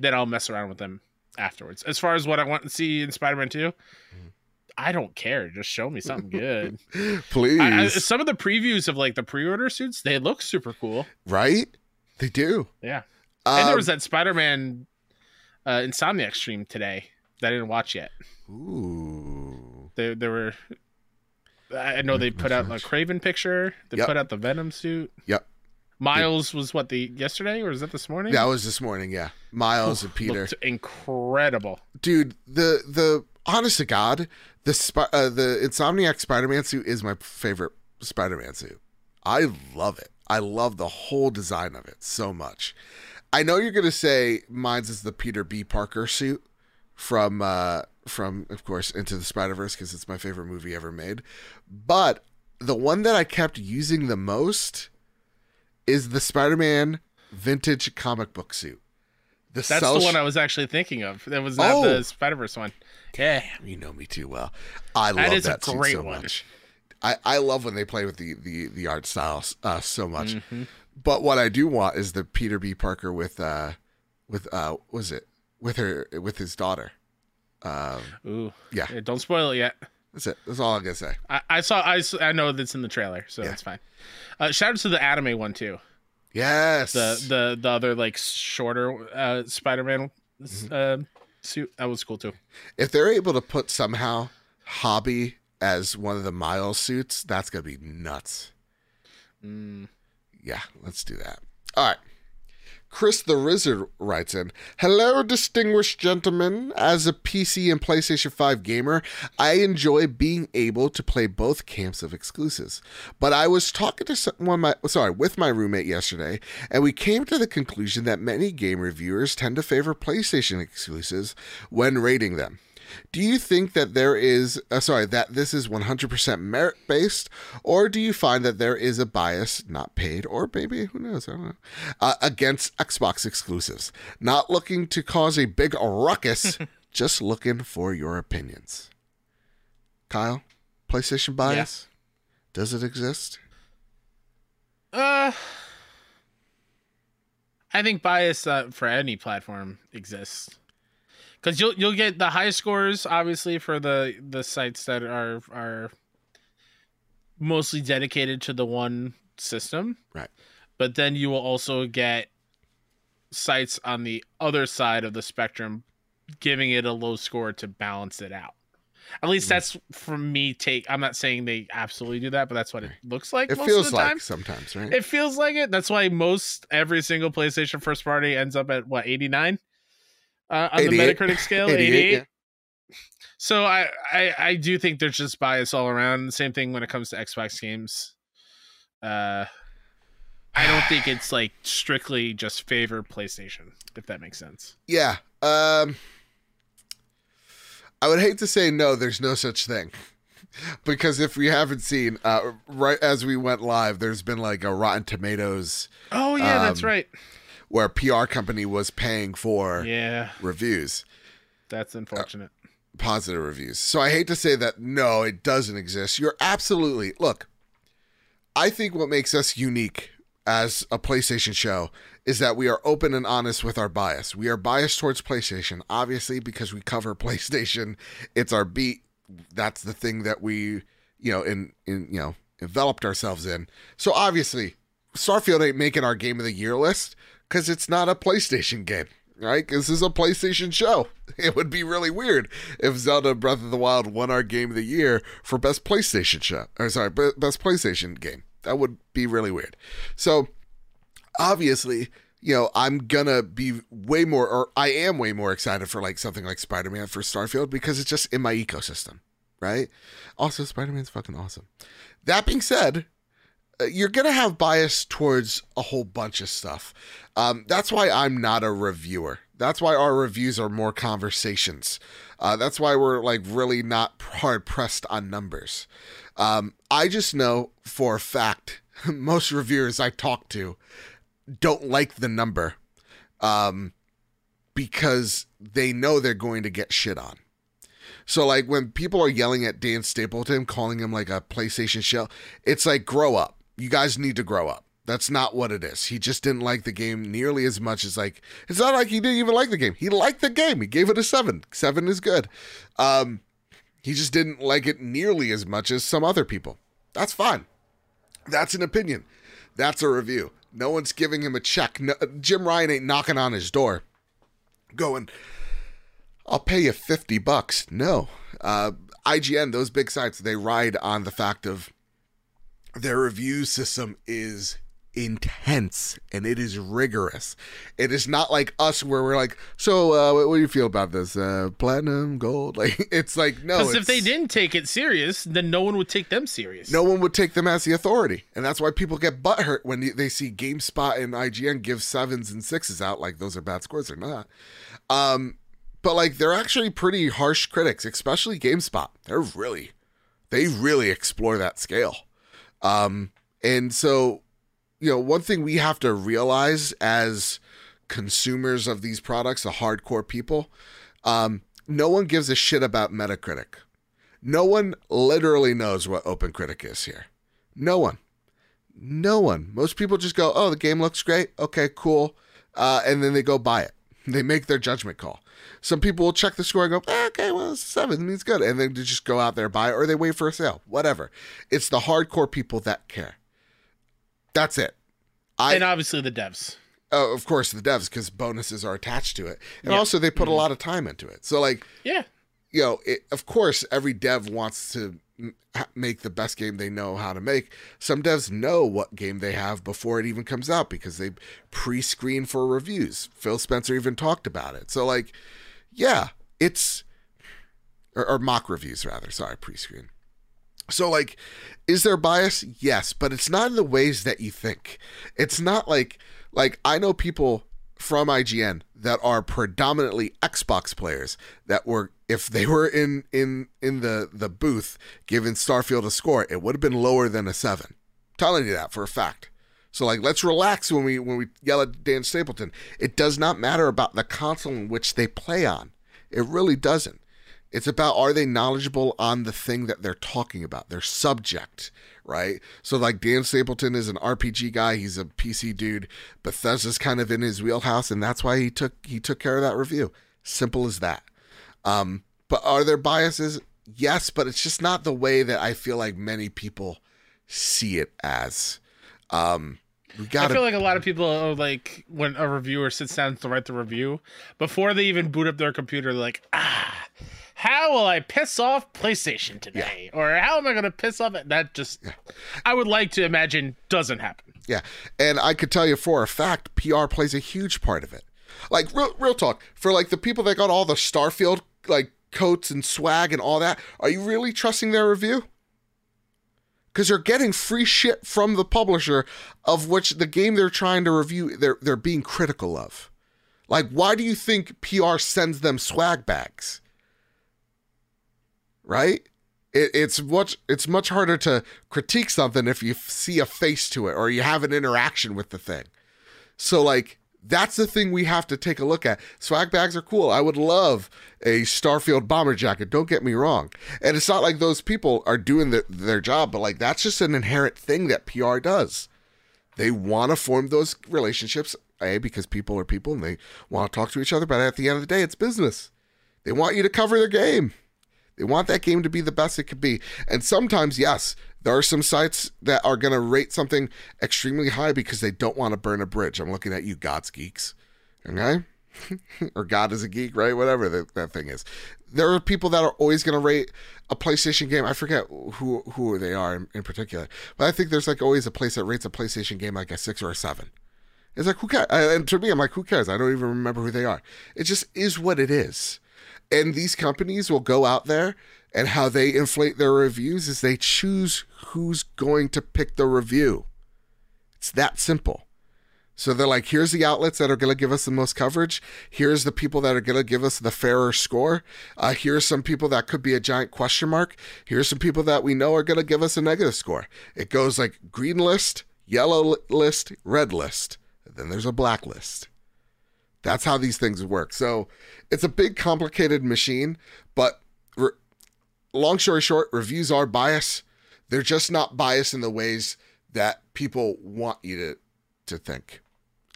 then I'll mess around with them afterwards. As far as what I want to see in Spider-Man 2, Mm-hmm. I don't care. Just show me something good. please, I, I, some of the previews of like the pre-order suits, they look super cool. right? They do. Yeah, and there Um, was that Spider-Man uh, Insomniac stream today that I didn't watch yet. Ooh. They there were. I know they put out a Kraven picture. They Yep. put out the Venom suit. Yep. Miles was what the yesterday or was that this morning? That was this morning. Yeah, Miles and Peter. Looked incredible. dude the the honest to god the uh, the insomniac spider-man suit is my favorite spider-man suit i love it i love the whole design of it so much i know you're gonna say mine's is the peter b parker suit from uh from of course into the spider-verse because it's my favorite movie ever made but the one that i kept using the most is the spider-man vintage comic book suit the That's the one I was actually thinking of. That was not Oh. the Spider Verse one. Yeah, you know me too well. I love That that, is a suit so one. much. I, I love when they play with the the, the art styles uh, so much. Mhm. But what I do want is the Peter B. Parker with uh with uh was it with her with his daughter. Um, Ooh. Yeah. Don't spoil it yet. That's it. That's all I'm gonna say. I, I saw. I, I know that's in the trailer, so Yeah. that's fine. Uh, shout out to the anime one too. Yes. The the the other like shorter uh, Spider-Man Mhm. uh, suit that was cool too. if they're able to put somehow Hobie as one of the Miles suits, that's gonna be nuts. Mm. Yeah, let's do that. All right. Chris the Wizard writes in Hello, distinguished gentlemen. As a PC and PlayStation 5 gamer, I enjoy being able to play both camps of exclusives. But I was talking to someone, my, sorry, with my roommate yesterday, and we came to the conclusion that many game reviewers tend to favor PlayStation exclusives when rating them. Do you think that there is, uh, sorry, that this is 100% merit based, or do you find that there is a bias, not paid, or maybe, who knows, I don't know, uh, against Xbox exclusives? Not looking to cause a big ruckus, just looking for your opinions. Kyle, PlayStation bias? Does it exist? Uh, I think bias uh, for any platform exists because you'll you'll get the high scores obviously for the the sites that are are mostly dedicated to the one system, Right. But then you will also get sites on the other side of the spectrum giving it a low score to balance it out. At least Mhm. that's from me take. I'm not saying they absolutely do that, but that's what it looks like. It most feels of the like time. sometimes, right? It feels like it. That's why most every single PlayStation first party ends up at what 89 uh, on the Metacritic scale. 88, 88. yeah. So I, I I do think there's just bias all around. Same thing when it comes to Xbox games. Uh, I don't think it's like strictly just favor PlayStation, if that makes sense. Yeah. Um I would hate to say no, there's no such thing. Because if we haven't seen, uh, right as we went live, there's been like a Rotten Tomatoes Oh yeah, that's Um, right. Where a PR company was paying for Yeah, reviews, that's unfortunate. Uh, positive reviews. So I hate to say that no, it doesn't exist. You're absolutely look. I think what makes us unique as a PlayStation show is that we are open and honest with our bias. We are biased towards PlayStation, obviously, because we cover PlayStation. It's our beat. That's the thing that we, you know, in in you know, enveloped ourselves in. So obviously, Starfield ain't making our game of the year list because it's not a PlayStation game. Right? This is a PlayStation show. It would be really weird if Zelda Breath of the Wild won our game of the year for best PlayStation show. Or sorry, best PlayStation game. That would be really weird. So obviously, you know, I'm gonna be way more, or I am way more excited for like something like Spider Man for Starfield because it's just in my ecosystem, right? Also, Spider Man's fucking awesome. That being said, you're gonna have bias towards a whole bunch of stuff. Um, that's why I'm not a reviewer. That's why our reviews are more conversations. Uh, that's why we're like really not hard pressed on numbers. Um, I just know for a fact most reviewers I talk to don't like the number um, because they know they're going to get shit on. So like when people are yelling at Dan Stapleton, calling him like a PlayStation shell, it's like grow up. You guys need to grow up. That's not what it is. He just didn't like the game nearly as much as like it's not like he didn't even like the game. He liked the game. He gave it a seven. Seven is good. Um, he just didn't like it nearly as much as some other people. That's fine. That's an opinion. That's a review. No one's giving him a check. No, Jim Ryan ain't knocking on his door, going, "I'll pay you fifty bucks." No, uh, IGN, those big sites, they ride on the fact of their review system is intense and it is rigorous. It is not like us where we're like, "So, uh, what, what do you feel about this? Uh, platinum, gold?" Like it's like no. Because if they didn't take it serious, then no one would take them serious. no one would take them as the authority. And that's why people get butthurt when they see GameSpot and IGN give sevens and sixes out like those are bad scores. They're not. Um, but like they're actually pretty harsh critics, especially GameSpot. They're really, they really explore that scale. Um, and so, you know, one thing we have to realize as consumers of these products, the hardcore people, um, no one gives a shit about Metacritic. No one literally knows what OpenCritic is here. No one. No one. Most people just go, oh, the game looks great. Okay, cool. Uh, and then they go buy it. They make their judgment call. Some people will check the score and go, "Eh, okay, well, seven means good. And then they just go out there and buy it or they wait for a sale. Whatever. It's the hardcore people that care. That's it. I and obviously the devs. uh, of course the devs because bonuses are attached to it, and Yeah. also they put a lot of time into it. So like Yeah. you know, it, of course, every dev wants to make the best game they know how to make. Some devs know what game they have before it even comes out because they pre-screen for reviews. Phil Spencer even talked about it. So, like, yeah, it's or, or mock reviews rather. Sorry, pre-screen. So, like, is there bias? Yes, but it's not in the ways that you think. It's not like like I know people from IGN that are predominantly Xbox players that were if they were in in in the the booth giving Starfield a score, it would have been lower than a 7. telling you that for a fact. So like let's relax when we when we yell at Dan Stapleton. It does not matter about the console in which they play on. It really doesn't. It's about are they knowledgeable on the thing that they're talking about, their subject, right? So like Dan Stapleton is an RPG guy, he's a PC dude. Bethesda's kind of in his wheelhouse, and that's why he took he took care of that review. Simple as that. Um, but are there biases? Yes, but it's just not the way that I feel like many people see it as. Um, we I gotta feel like a lot of people are like when a reviewer sits down to write the review, before they even boot up their computer, they're like, ah, how will I piss off PlayStation today? Or how am I gonna piss off it? That just I would like to imagine doesn't happen. Yeah, and I could tell you for a fact, PR plays a huge part of it. Like real, real talk for like the people that got all the Starfield like coats and swag and all that. Are you really trusting their review? Because they're getting free shit from the publisher, of which the game they're trying to review they're they're being critical of. Like, why do you think PR sends them swag bags? Right? It, it's much it's much harder to critique something if you see a face to it or you have an interaction with the thing. So like that's the thing we have to take a look at. Swag bags are cool. I would love a Starfield bomber jacket. Don't get me wrong. And it's not like those people are doing the, their job, but like that's just an inherent thing that PR does. They want to form those relationships, a because people are people and they want to talk to each other. But at the end of the day, it's business. They want you to cover their game. They want that game to be the best it could be. And sometimes, yes, there are some sites that are going to rate something extremely high because they don't want to burn a bridge. I'm looking at you, God's Geeks. Okay? or God is a geek, right? Whatever that, that thing is. There are people that are always going to rate a PlayStation game. I forget who who they are in, in particular, but I think there's like always a place that rates a PlayStation game like a six or a seven. It's like who cares? And to me, I'm like, who cares? I don't even remember who they are. It just is what it is. And these companies will go out there and how they inflate their reviews is they choose who's going to pick the review. It's that simple. So they're like, here's the outlets that are going to give us the most coverage. Here's the people that are going to give us the fairer score. Uh, here's some people that could be a giant question mark. Here's some people that we know are going to give us a negative score. It goes like green list, yellow list, red list. And then there's a black list. That's how these things work. So it's a big, complicated machine, but re- long story short, reviews are biased. They're just not biased in the ways that people want you to, to think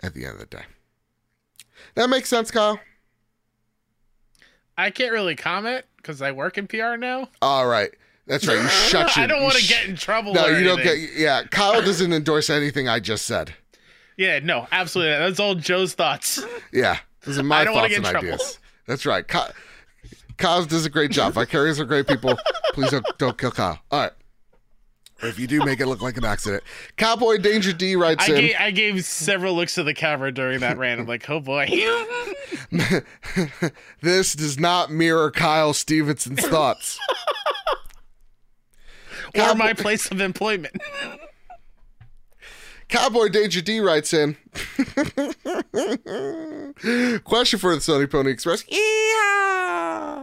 at the end of the day. That makes sense, Kyle? I can't really comment because I work in PR now. All right. That's right. You shut your I don't want to sh- get in trouble. No, you don't get. Yeah, Kyle doesn't endorse anything I just said. Yeah, no, absolutely. not. That's all Joe's thoughts. Yeah, those are my thoughts and trouble. ideas. That's right. Kyle, Kyle does a great job. Vicarious are great people. Please don't don't kill Kyle. All right. Or if you do, make it look like an accident. Cowboy Danger D writes I in. gave, I gave several looks to the camera during that rant. I'm like, oh boy. this does not mirror Kyle Stevenson's thoughts. or my place of employment. Cowboy Danger D writes in. Question for the Sony Pony Express. Yeah.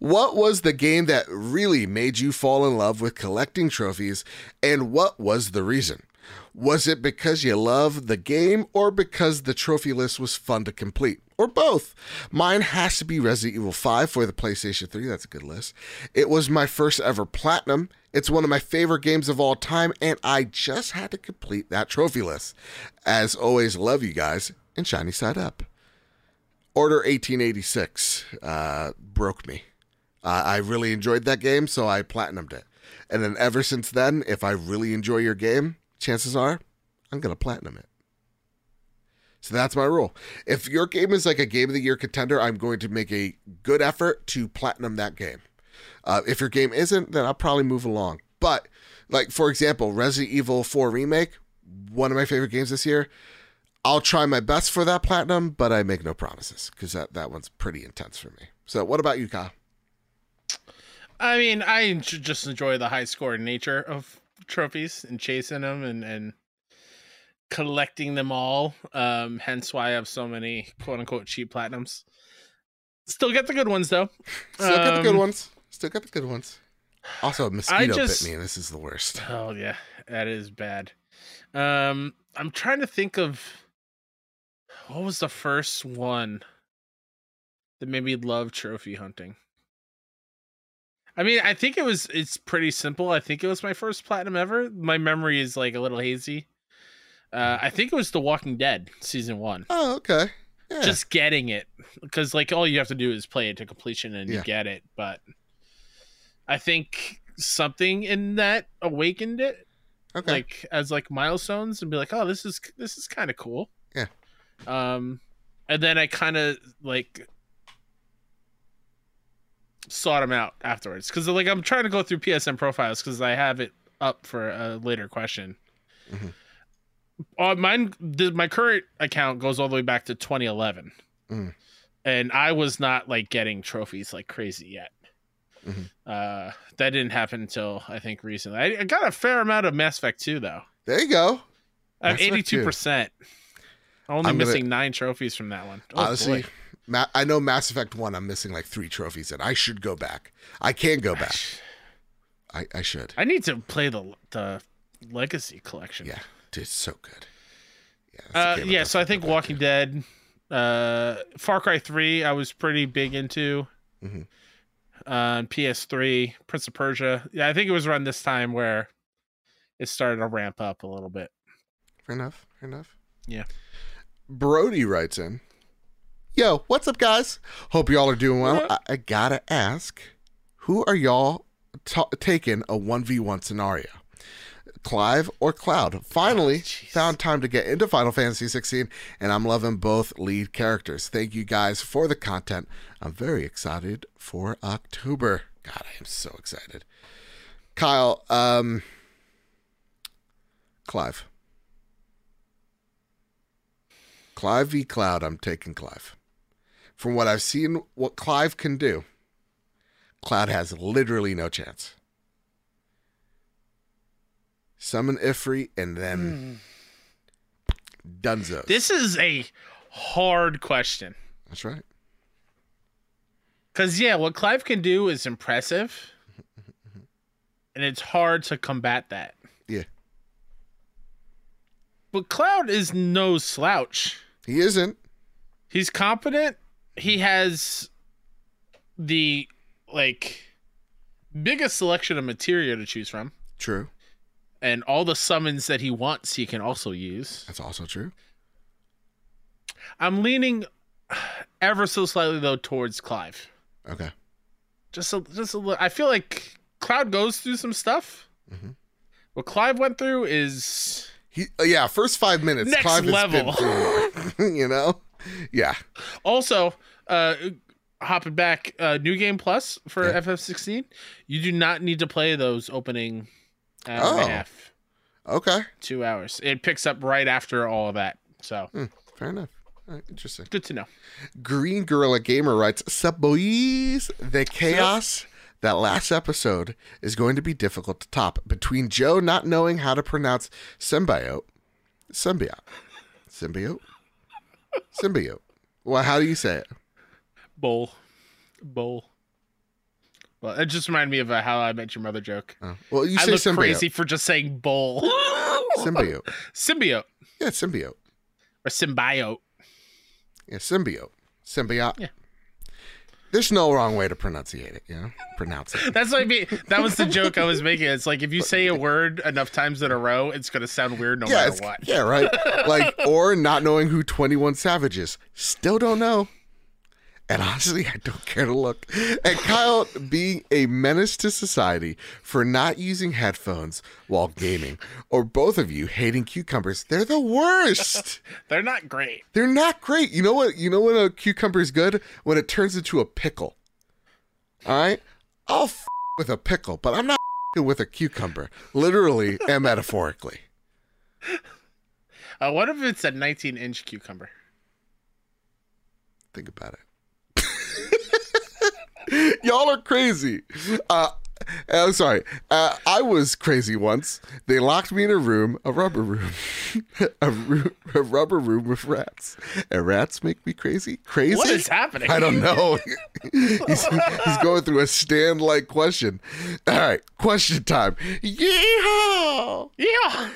What was the game that really made you fall in love with collecting trophies, and what was the reason? Was it because you love the game or because the trophy list was fun to complete? Or both. Mine has to be Resident Evil 5 for the PlayStation 3. That's a good list. It was my first ever platinum. It's one of my favorite games of all time, and I just had to complete that trophy list. As always, love you guys, and shiny side up. Order 1886 uh, broke me. Uh, I really enjoyed that game, so I platinumed it. And then ever since then, if I really enjoy your game, chances are I'm going to platinum it. So that's my rule. If your game is like a game of the year contender, I'm going to make a good effort to platinum that game. Uh, if your game isn't, then I'll probably move along. But like for example, Resident Evil 4 remake, one of my favorite games this year. I'll try my best for that platinum, but I make no promises because that, that one's pretty intense for me. So, what about you, Kyle? I mean, I just enjoy the high score nature of trophies and chasing them and, and collecting them all. Um, hence why I have so many quote unquote cheap platinums. Still get the good ones though. Still get the good Um, ones. Still get the good ones. Also, a mosquito just- bit me, and this is the worst. Oh yeah, that is bad. Um, I'm trying to think of what was the first one that made me love trophy hunting. I mean, I think it was it's pretty simple. I think it was my first platinum ever. My memory is like a little hazy. Uh, I think it was The Walking Dead season one. Oh, okay. Yeah. Just getting it because like all you have to do is play it to completion and Yeah. you get it. But I think something in that awakened it okay. like as like milestones and be like, oh, this is this is kind of cool. Yeah. Um, and then I kind of like sought them out afterwards because like I'm trying to go through PSN profiles because I have it up for a later question. Mhm. Uh, mine, my current account goes all the way back to 2011, Mm. and I was not like getting trophies like crazy yet. Mhm. Uh, that didn't happen until I think recently. I, I got a fair amount of Mass Effect 2 though. there you go. I have Mass Effect eighty-two percent. Only I'm gonna- missing nine trophies from that one. Oh, Honestly, boy. Ma- I know Mass Effect 1, I'm missing like three trophies, and I should go back. I can go back. I, I should. I need to play the the Legacy collection. Yeah. It's so good. Yeah, Uh, yeah. I'll So I think Walking to. Dead, uh, Far Cry Three, I was pretty big into. Mhm. Uh, PS3, Prince of Persia. Yeah, I think it was around this time where it started to ramp up a little bit. Fair enough. Fair enough. Yeah. Brody writes in Yo, what's up, guys? Hope y'all are doing well. I, I gotta ask who are y'all ta taking a 1v1 scenario? Clive or Cloud? Finally, jeez. found time to get into Final Fantasy 16, and I'm loving both lead characters. Thank you guys for the content. I'm very excited for October. God, I am so excited. Kyle, um, Clive. Clive v. Cloud, I'm taking Clive. From what I've seen, what Clive can do, Cloud has literally no chance. Summon Ifrit and then Dunzo. This is a hard question That's right. because yeah, what Clive can do is impressive, and it's hard to combat that. Yeah. But Cloud is no slouch. He isn't. He's competent. He has the like biggest selection of material to choose from, True. and all the summons that he wants he can also use. That's also true. I'm leaning ever so slightly though towards Clive. Okay. Just a, just a little. I feel like Cloud goes through some stuff. Mhm. What Clive went through is He, uh, yeah, first five minutes. Next Clive level. been through you know? Yeah. also uh hopping back uh new game plus for Yeah. FF16. You do not need to play those opening hour and Oh. a half, Okay. two hours. It picks up right after all of that. So Fair enough. Right, interesting. good to know. Green Gorilla Gamer writes, Sup boys? The chaos that last episode is going to be difficult to top. Between Joe not knowing how to pronounce symbiote, symbiote, symbiote, symbiote. Well, how do you say it? Bowl, bowl. Well, it just reminded me of a How I Met Your Mother joke. Oh. Well, you I say look symbiote. crazy for just saying bowl. Symbiote. Symbiote Yeah, symbiote. or symbiote. Yeah, symbiote. Symbiote. Yeah. There's no wrong way to pronunciate it, you know? Pronounce it. That's what I mean. That was the joke I was making. It's like if you say a word enough times in a row, it's gonna sound weird no yeah, matter what. yeah, right. like, or not knowing who 21 Savage is. Still don't know. And honestly, I don't care to look. And Kyle being a menace to society for not using headphones while gaming, or both of you hating cucumbers. They're the worst. They're not great. They're not great. You know what? You know when a cucumber is good when it turns into a pickle. All right, I'll f- with a pickle, but I'm not f- with a cucumber, literally and metaphorically. Uh, what if it's a 19 inch cucumber? Think about it. Y'all are crazy. Uh, I'm sorry. Uh, I was crazy once. They locked me in a room, a rubber room, a, room, a rubber room with rats. And rats make me crazy. Crazy. What is happening? I don't know. he's, he's going through a stand like question. All right, question time. Yeehaw! Yeah.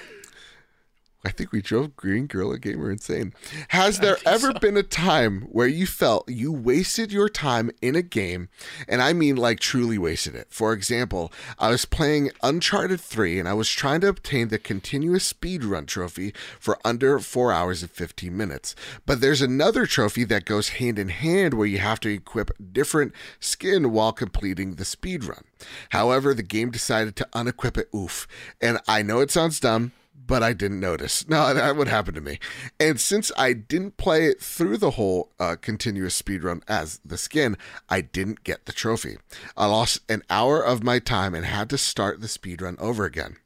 I think we drove Green Gorilla Gamer insane. Has there ever been a time where you felt you wasted your time in a game, and I mean like truly wasted it? For example, I was playing Uncharted 3 and I was trying to obtain the continuous speedrun trophy for under 4 hours and 15 minutes. But there's another trophy that goes hand in hand where you have to equip different skin while completing the speedrun. However, the game decided to unequip it, oof. And I know it sounds dumb, but I didn't notice. No, that would happen to me. And since I didn't play it through the whole uh, continuous speedrun as the skin, I didn't get the trophy. I lost an hour of my time and had to start the speedrun over again.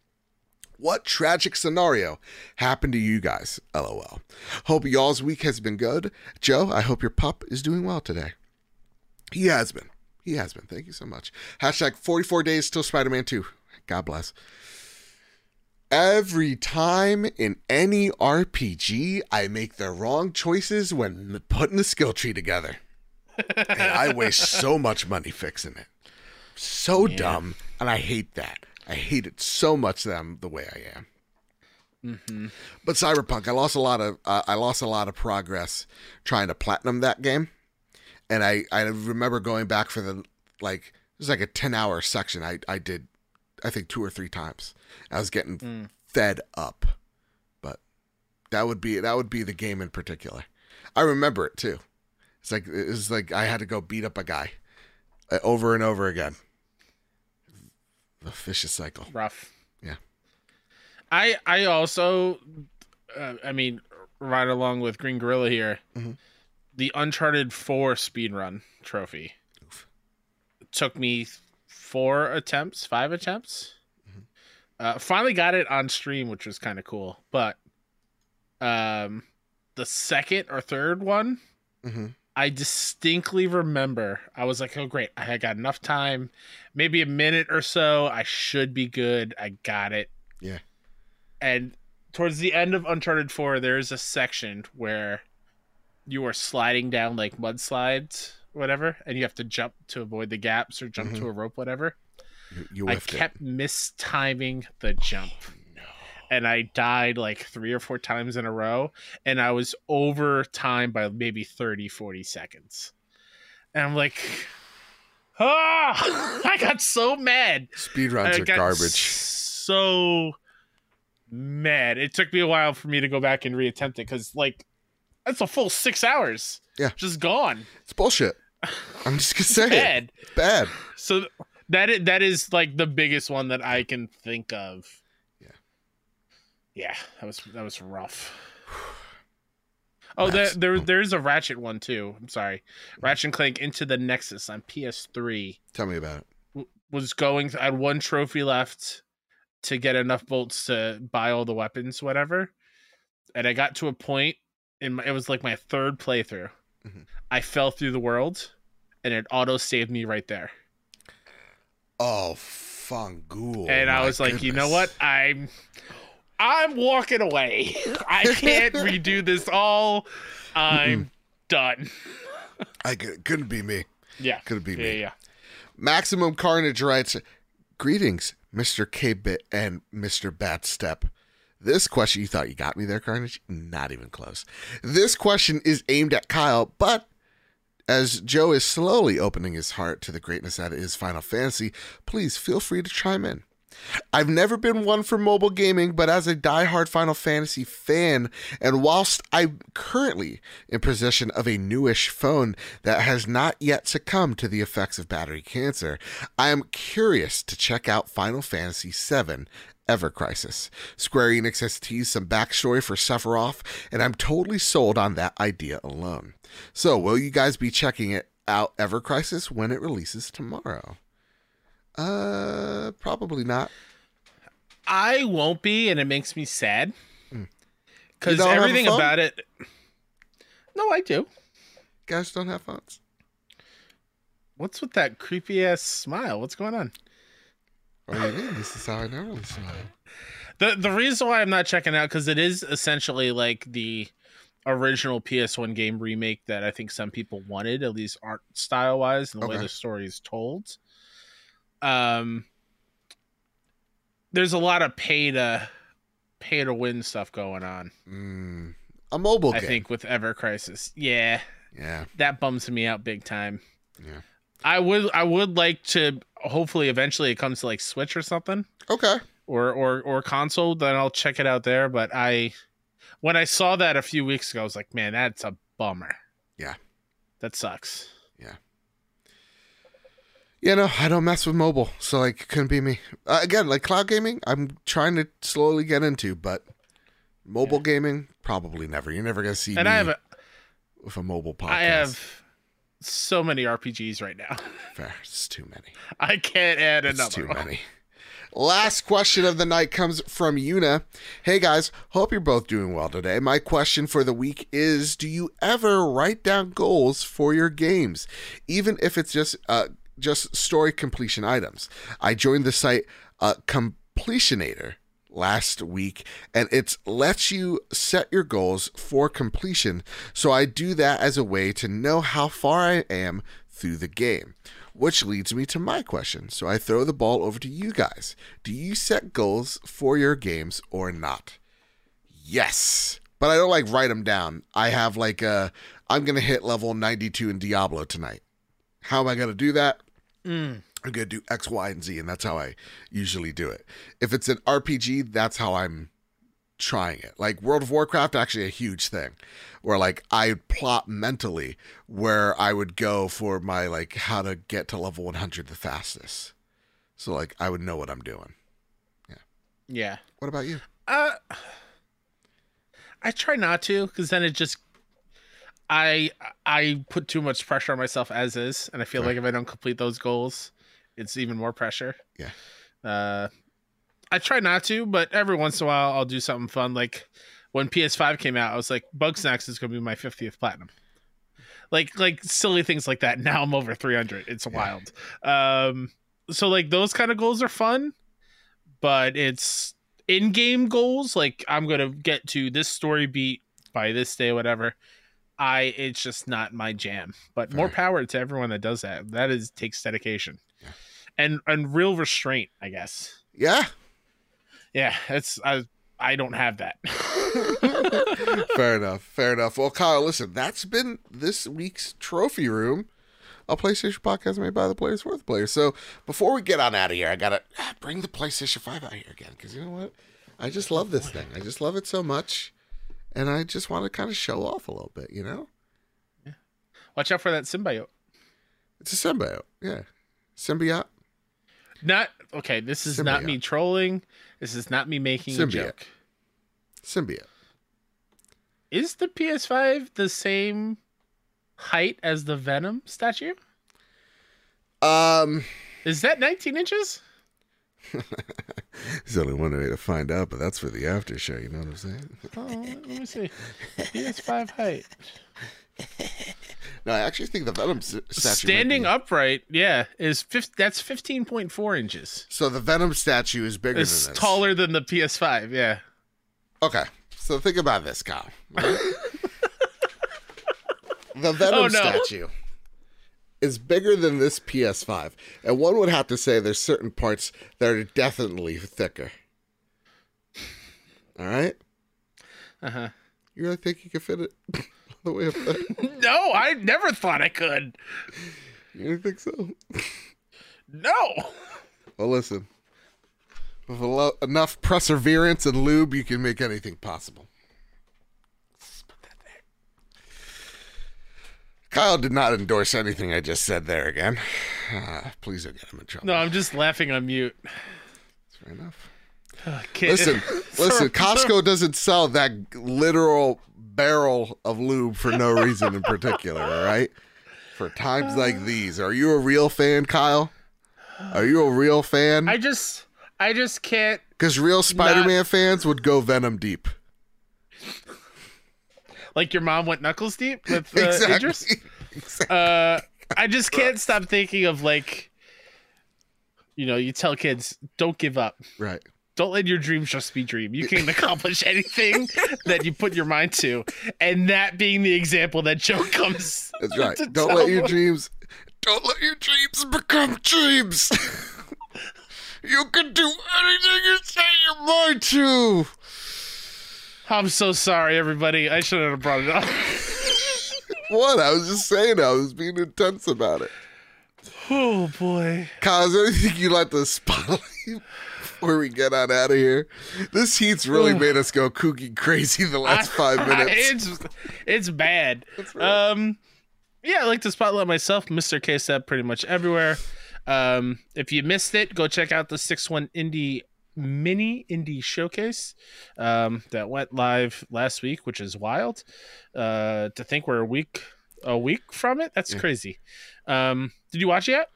What tragic scenario happened to you guys? LOL. Hope y'all's week has been good. Joe, I hope your pup is doing well today. He has been. He has been. Thank you so much. Hashtag 44 days till Spider Man 2. God bless. Every time in any RPG, I make the wrong choices when putting the skill tree together. and I waste so much money fixing it. So Yeah. dumb. And I hate that. I hate it so much that I'm the way I am. Mm-hmm. But Cyberpunk, I lost a lot of uh, I lost a lot of progress trying to platinum that game, and I I remember going back for the like it was like a ten hour section. I I did I think two or three times. I was getting Mm. fed up, but that would be that would be the game in particular. I remember it too. It's like it was like I had to go beat up a guy uh, over and over again. The vicious cycle. Rough. Yeah. I I also, uh, I mean, right along with Green Gorilla here, Mhm. the Uncharted Four speedrun trophy Oof. took me four attempts, five attempts. Mhm. Uh, finally got it on stream, which was kind of cool. But um, the second or third one, hmm I distinctly remember I was like, oh, great. I got enough time, maybe a minute or so. I should be good. I got it. Yeah. And towards the end of Uncharted 4, there's a section where you are sliding down like mudslides, whatever, and you have to jump to avoid the gaps or jump to a rope, whatever. You, you I whiffed it. kept mistiming the jump No. and I died like three or four times in a row, and I was over time by maybe 30, 40 seconds. And I'm like, ah, I got so mad. Speedruns are got garbage. So mad. It took me a while for me to go back and reattempt it because, like, that's a full six hours. Yeah. Just gone. It's bullshit. I'm just gonna say it. Bad. Bad. So that is, that is like the biggest one that I can think of. Yeah. Yeah, that was that was rough. Oh, there, there there's a Ratchet one too. I'm sorry, Ratchet and Clank Into the Nexus on PS3 Tell me about it. w- was going. I had one trophy left to get enough bolts to buy all the weapons, whatever. And I got to a point in my, it was like my third playthrough. Mhm. I fell through the world, and it auto saved me right there. Oh, fungool. and I was like, you know what? I'm I'm walking away. I can't redo this all. I'm done. I could, couldn't be me. Yeah. Could be Yeah, me. yeah. Maximum Carnage writes, "Greetings, Mr. K Bit and Mr. Bat Step." This question, you thought you got me there, Carnage? Not even close. This question is aimed at Kyle, but as Joe is slowly opening his heart to the greatness that is Final Fantasy, please feel free to chime in. I've never been one for mobile gaming, but as a die-hard Final Fantasy fan, and whilst I'm currently in possession of a newish phone that has not yet succumbed to the effects of battery cancer, I am curious to check out Final Fantasy VII Ever Crisis. Square Enix has teased some backstory for Sephiroth, and I'm totally sold on that idea alone. So, will you guys be checking it out Ever Crisis when it releases tomorrow? Uh, probably not. I won't be, and it makes me sad Hmm. Because don't have a everything about it. No, I do. Guys don't have phones. What's with that creepy ass smile? What's going on? What do you mean? This is how I normally smile. The the reason why I'm not checking out because it is essentially like the original PS1 game remake that I think some people wanted, at least art style wise, and the way the story is told. Um, there's a lot of pay to pay to win stuff going on. Mm, a mobile I game. think with Ever Crisis, yeah, Yeah. that bums me out big time. Yeah. I would I would like to hopefully eventually it comes to like Switch or something Okay. or or or console, then I'll check it out there. But I, when I saw that a few weeks ago, I was like, man, that's a bummer. Yeah. that sucks. Yeah, no, I don't mess with mobile, so like, it couldn't be me. Uh, again, like cloud gaming, I'm trying to slowly get into, but mobile gaming, probably never. You're never gonna see And me I have a, with a mobile podcast. I have so many RPGs right now. Fair. It's too many. I can't add It's another. too one. many. Last question of the night comes from Yuna. Hey guys, hope you're both doing well today. My question for the week is Do you ever write down goals for your games, even if it's just uh, just story completion items? I joined the site uh, Completionator last week and it lets you set your goals for completion so i do that as a way to know how far i am through the game which leads me to my question. So I throw the ball over to you guys. Do you set goals for your games or not? Yes. But I don't like write them down. I have like a I'm going to hit level 92 in Diablo tonight. How am I going to do that? Mm. I'm going to do X, Y, and Z, and that's how I usually do it. If it's an RPG, that's how I'm trying it. Like World of Warcraft, actually a huge thing, where like I plot mentally where I would go for my like how to get to level 100 the fastest. So like I would know what I'm doing. Yeah. Yeah. What about you? Uh, I try not to because then it just I I put too much pressure on myself as is, and I feel Fair. like if I don't complete those goals, it's even more pressure. Yeah. Uh, I try not to, but every once in a while I'll do something fun. Like when PS5 came out, I was like, Bugsnax is going to be my 50th platinum. Like like silly things like that. Now I'm over 300. It's Yeah. wild. Um, so like those kind of goals are fun, but it's in-game goals. Like I'm gonna get to this story beat by this day, whatever. I it's just not my jam. But more power to everyone that does that. That is takes dedication. And and real restraint, I guess. Yeah. Yeah, it's I I don't have that. fair enough. Fair enough. Well, Kyle, listen, that's been this week's trophy room. A PlayStation podcast made by the players for the players. So before we get on out of here, I gotta ah, bring the PlayStation 5 out here again. Because you know what? I just love this thing. I just love it so much. And I just want to kind of show off a little bit, you know? Yeah. Watch out for that symbiote. It's a symbiote. Yeah. Symbiote. Not okay, this is not me trolling. This is not me making a Symbiote. joke. Symbiote. Is the PS5 the same height as the Venom statue? Um, Is that 19 inches? there's only one way to find out, but that's for the after show. You know what I'm saying? Oh, let me see. PS5 height. No, I actually think the Venom s- statue. Standing upright, yeah, is fif- that's 15.4 inches. So the Venom statue is bigger It's than this. taller than the PS5, yeah. Okay, so think about this, Kyle. right? the Venom Oh, no. statue is bigger than this PS5, and one would have to say there's certain parts that are definitely thicker. All right, Uh-huh. you really think you can fit it the way up there? No, I never thought I could. You don't think so? No. Well, listen. With a lo- enough perseverance and lube, you can make anything possible. Kyle did not endorse anything I just said there again. Uh, please don't get him in trouble. No, I'm just laughing on mute. It's fair enough. Kid- Listen, listen. Costco doesn't sell that literal barrel of lube for no reason in particular. All right, for times like these. Are you a real fan, Kyle? Are you a real fan? I just, I just can't. Because real Spider-Man fans would go Venom deep. Like your mom went knuckles deep with uh, Idris. exactly. Uh, I just can't stop thinking of like, you know, you tell kids don't give up. Right. Don't let your dreams just be dream. You can accomplish anything that you put your mind to, and that being the example that Joe comes. That's right. Don't let your dreams. Don't let your dreams become dreams. you can do anything you set your mind to. I'm so sorry, everybody. I shouldn't have brought it up. What? I was just saying. I was being intense about it. oh boy. Kyle, is there anything you'd like to spotlight before we get on out of here? This heat's really made us go kooky crazy the last five minutes. it's it's bad. Um, yeah, I like to spotlight myself, Mr. KSEP, pretty much everywhere. Um, if you missed it, go check out the six one indie mini indie showcase um, that went live last week, which is wild. Uh, to think we're a week a week from it, that's crazy. Um, did you watch it yet?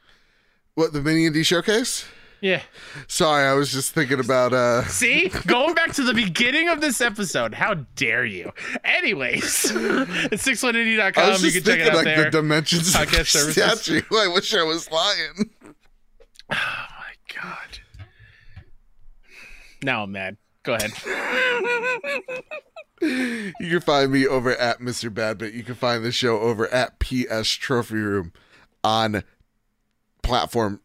What the mini indie showcase? Yeah. Sorry, I was just thinking about. uh See, going back to the beginning of this episode, how dare you? Anyways, it's 61indie.com. I was You just can check thinking it out like there. the dimensions of Podcast the services. statue. I wish I was lying. oh my god. Now I'm mad. Go ahead. You can find me over at Mr. Badbit. You can find the show over at PS Trophy Room on platform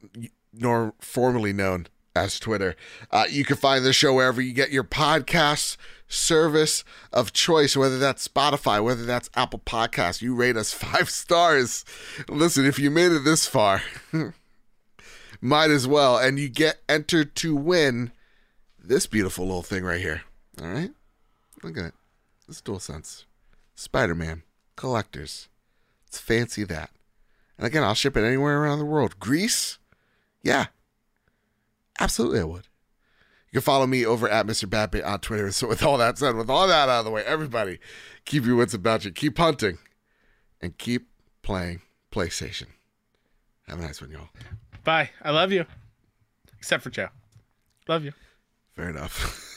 nor formerly known as Twitter. Uh, you can find the show wherever you get your podcast service of choice, whether that's Spotify, whether that's Apple Podcasts. You rate us five stars. Listen, if you made it this far, might as well. And you get entered to win this beautiful little thing right here. All right? Look at it. This DualSense. Spider Man. Collectors. It's fancy that. And again, I'll ship it anywhere around the world. Greece? Yeah. Absolutely, I would. You can follow me over at Mr. Badbit on Twitter. So, with all that said, with all that out of the way, everybody, keep your wits about you. Keep hunting and keep playing PlayStation. Have a nice one, y'all. Bye. I love you. Except for Joe. Love you. Fair enough.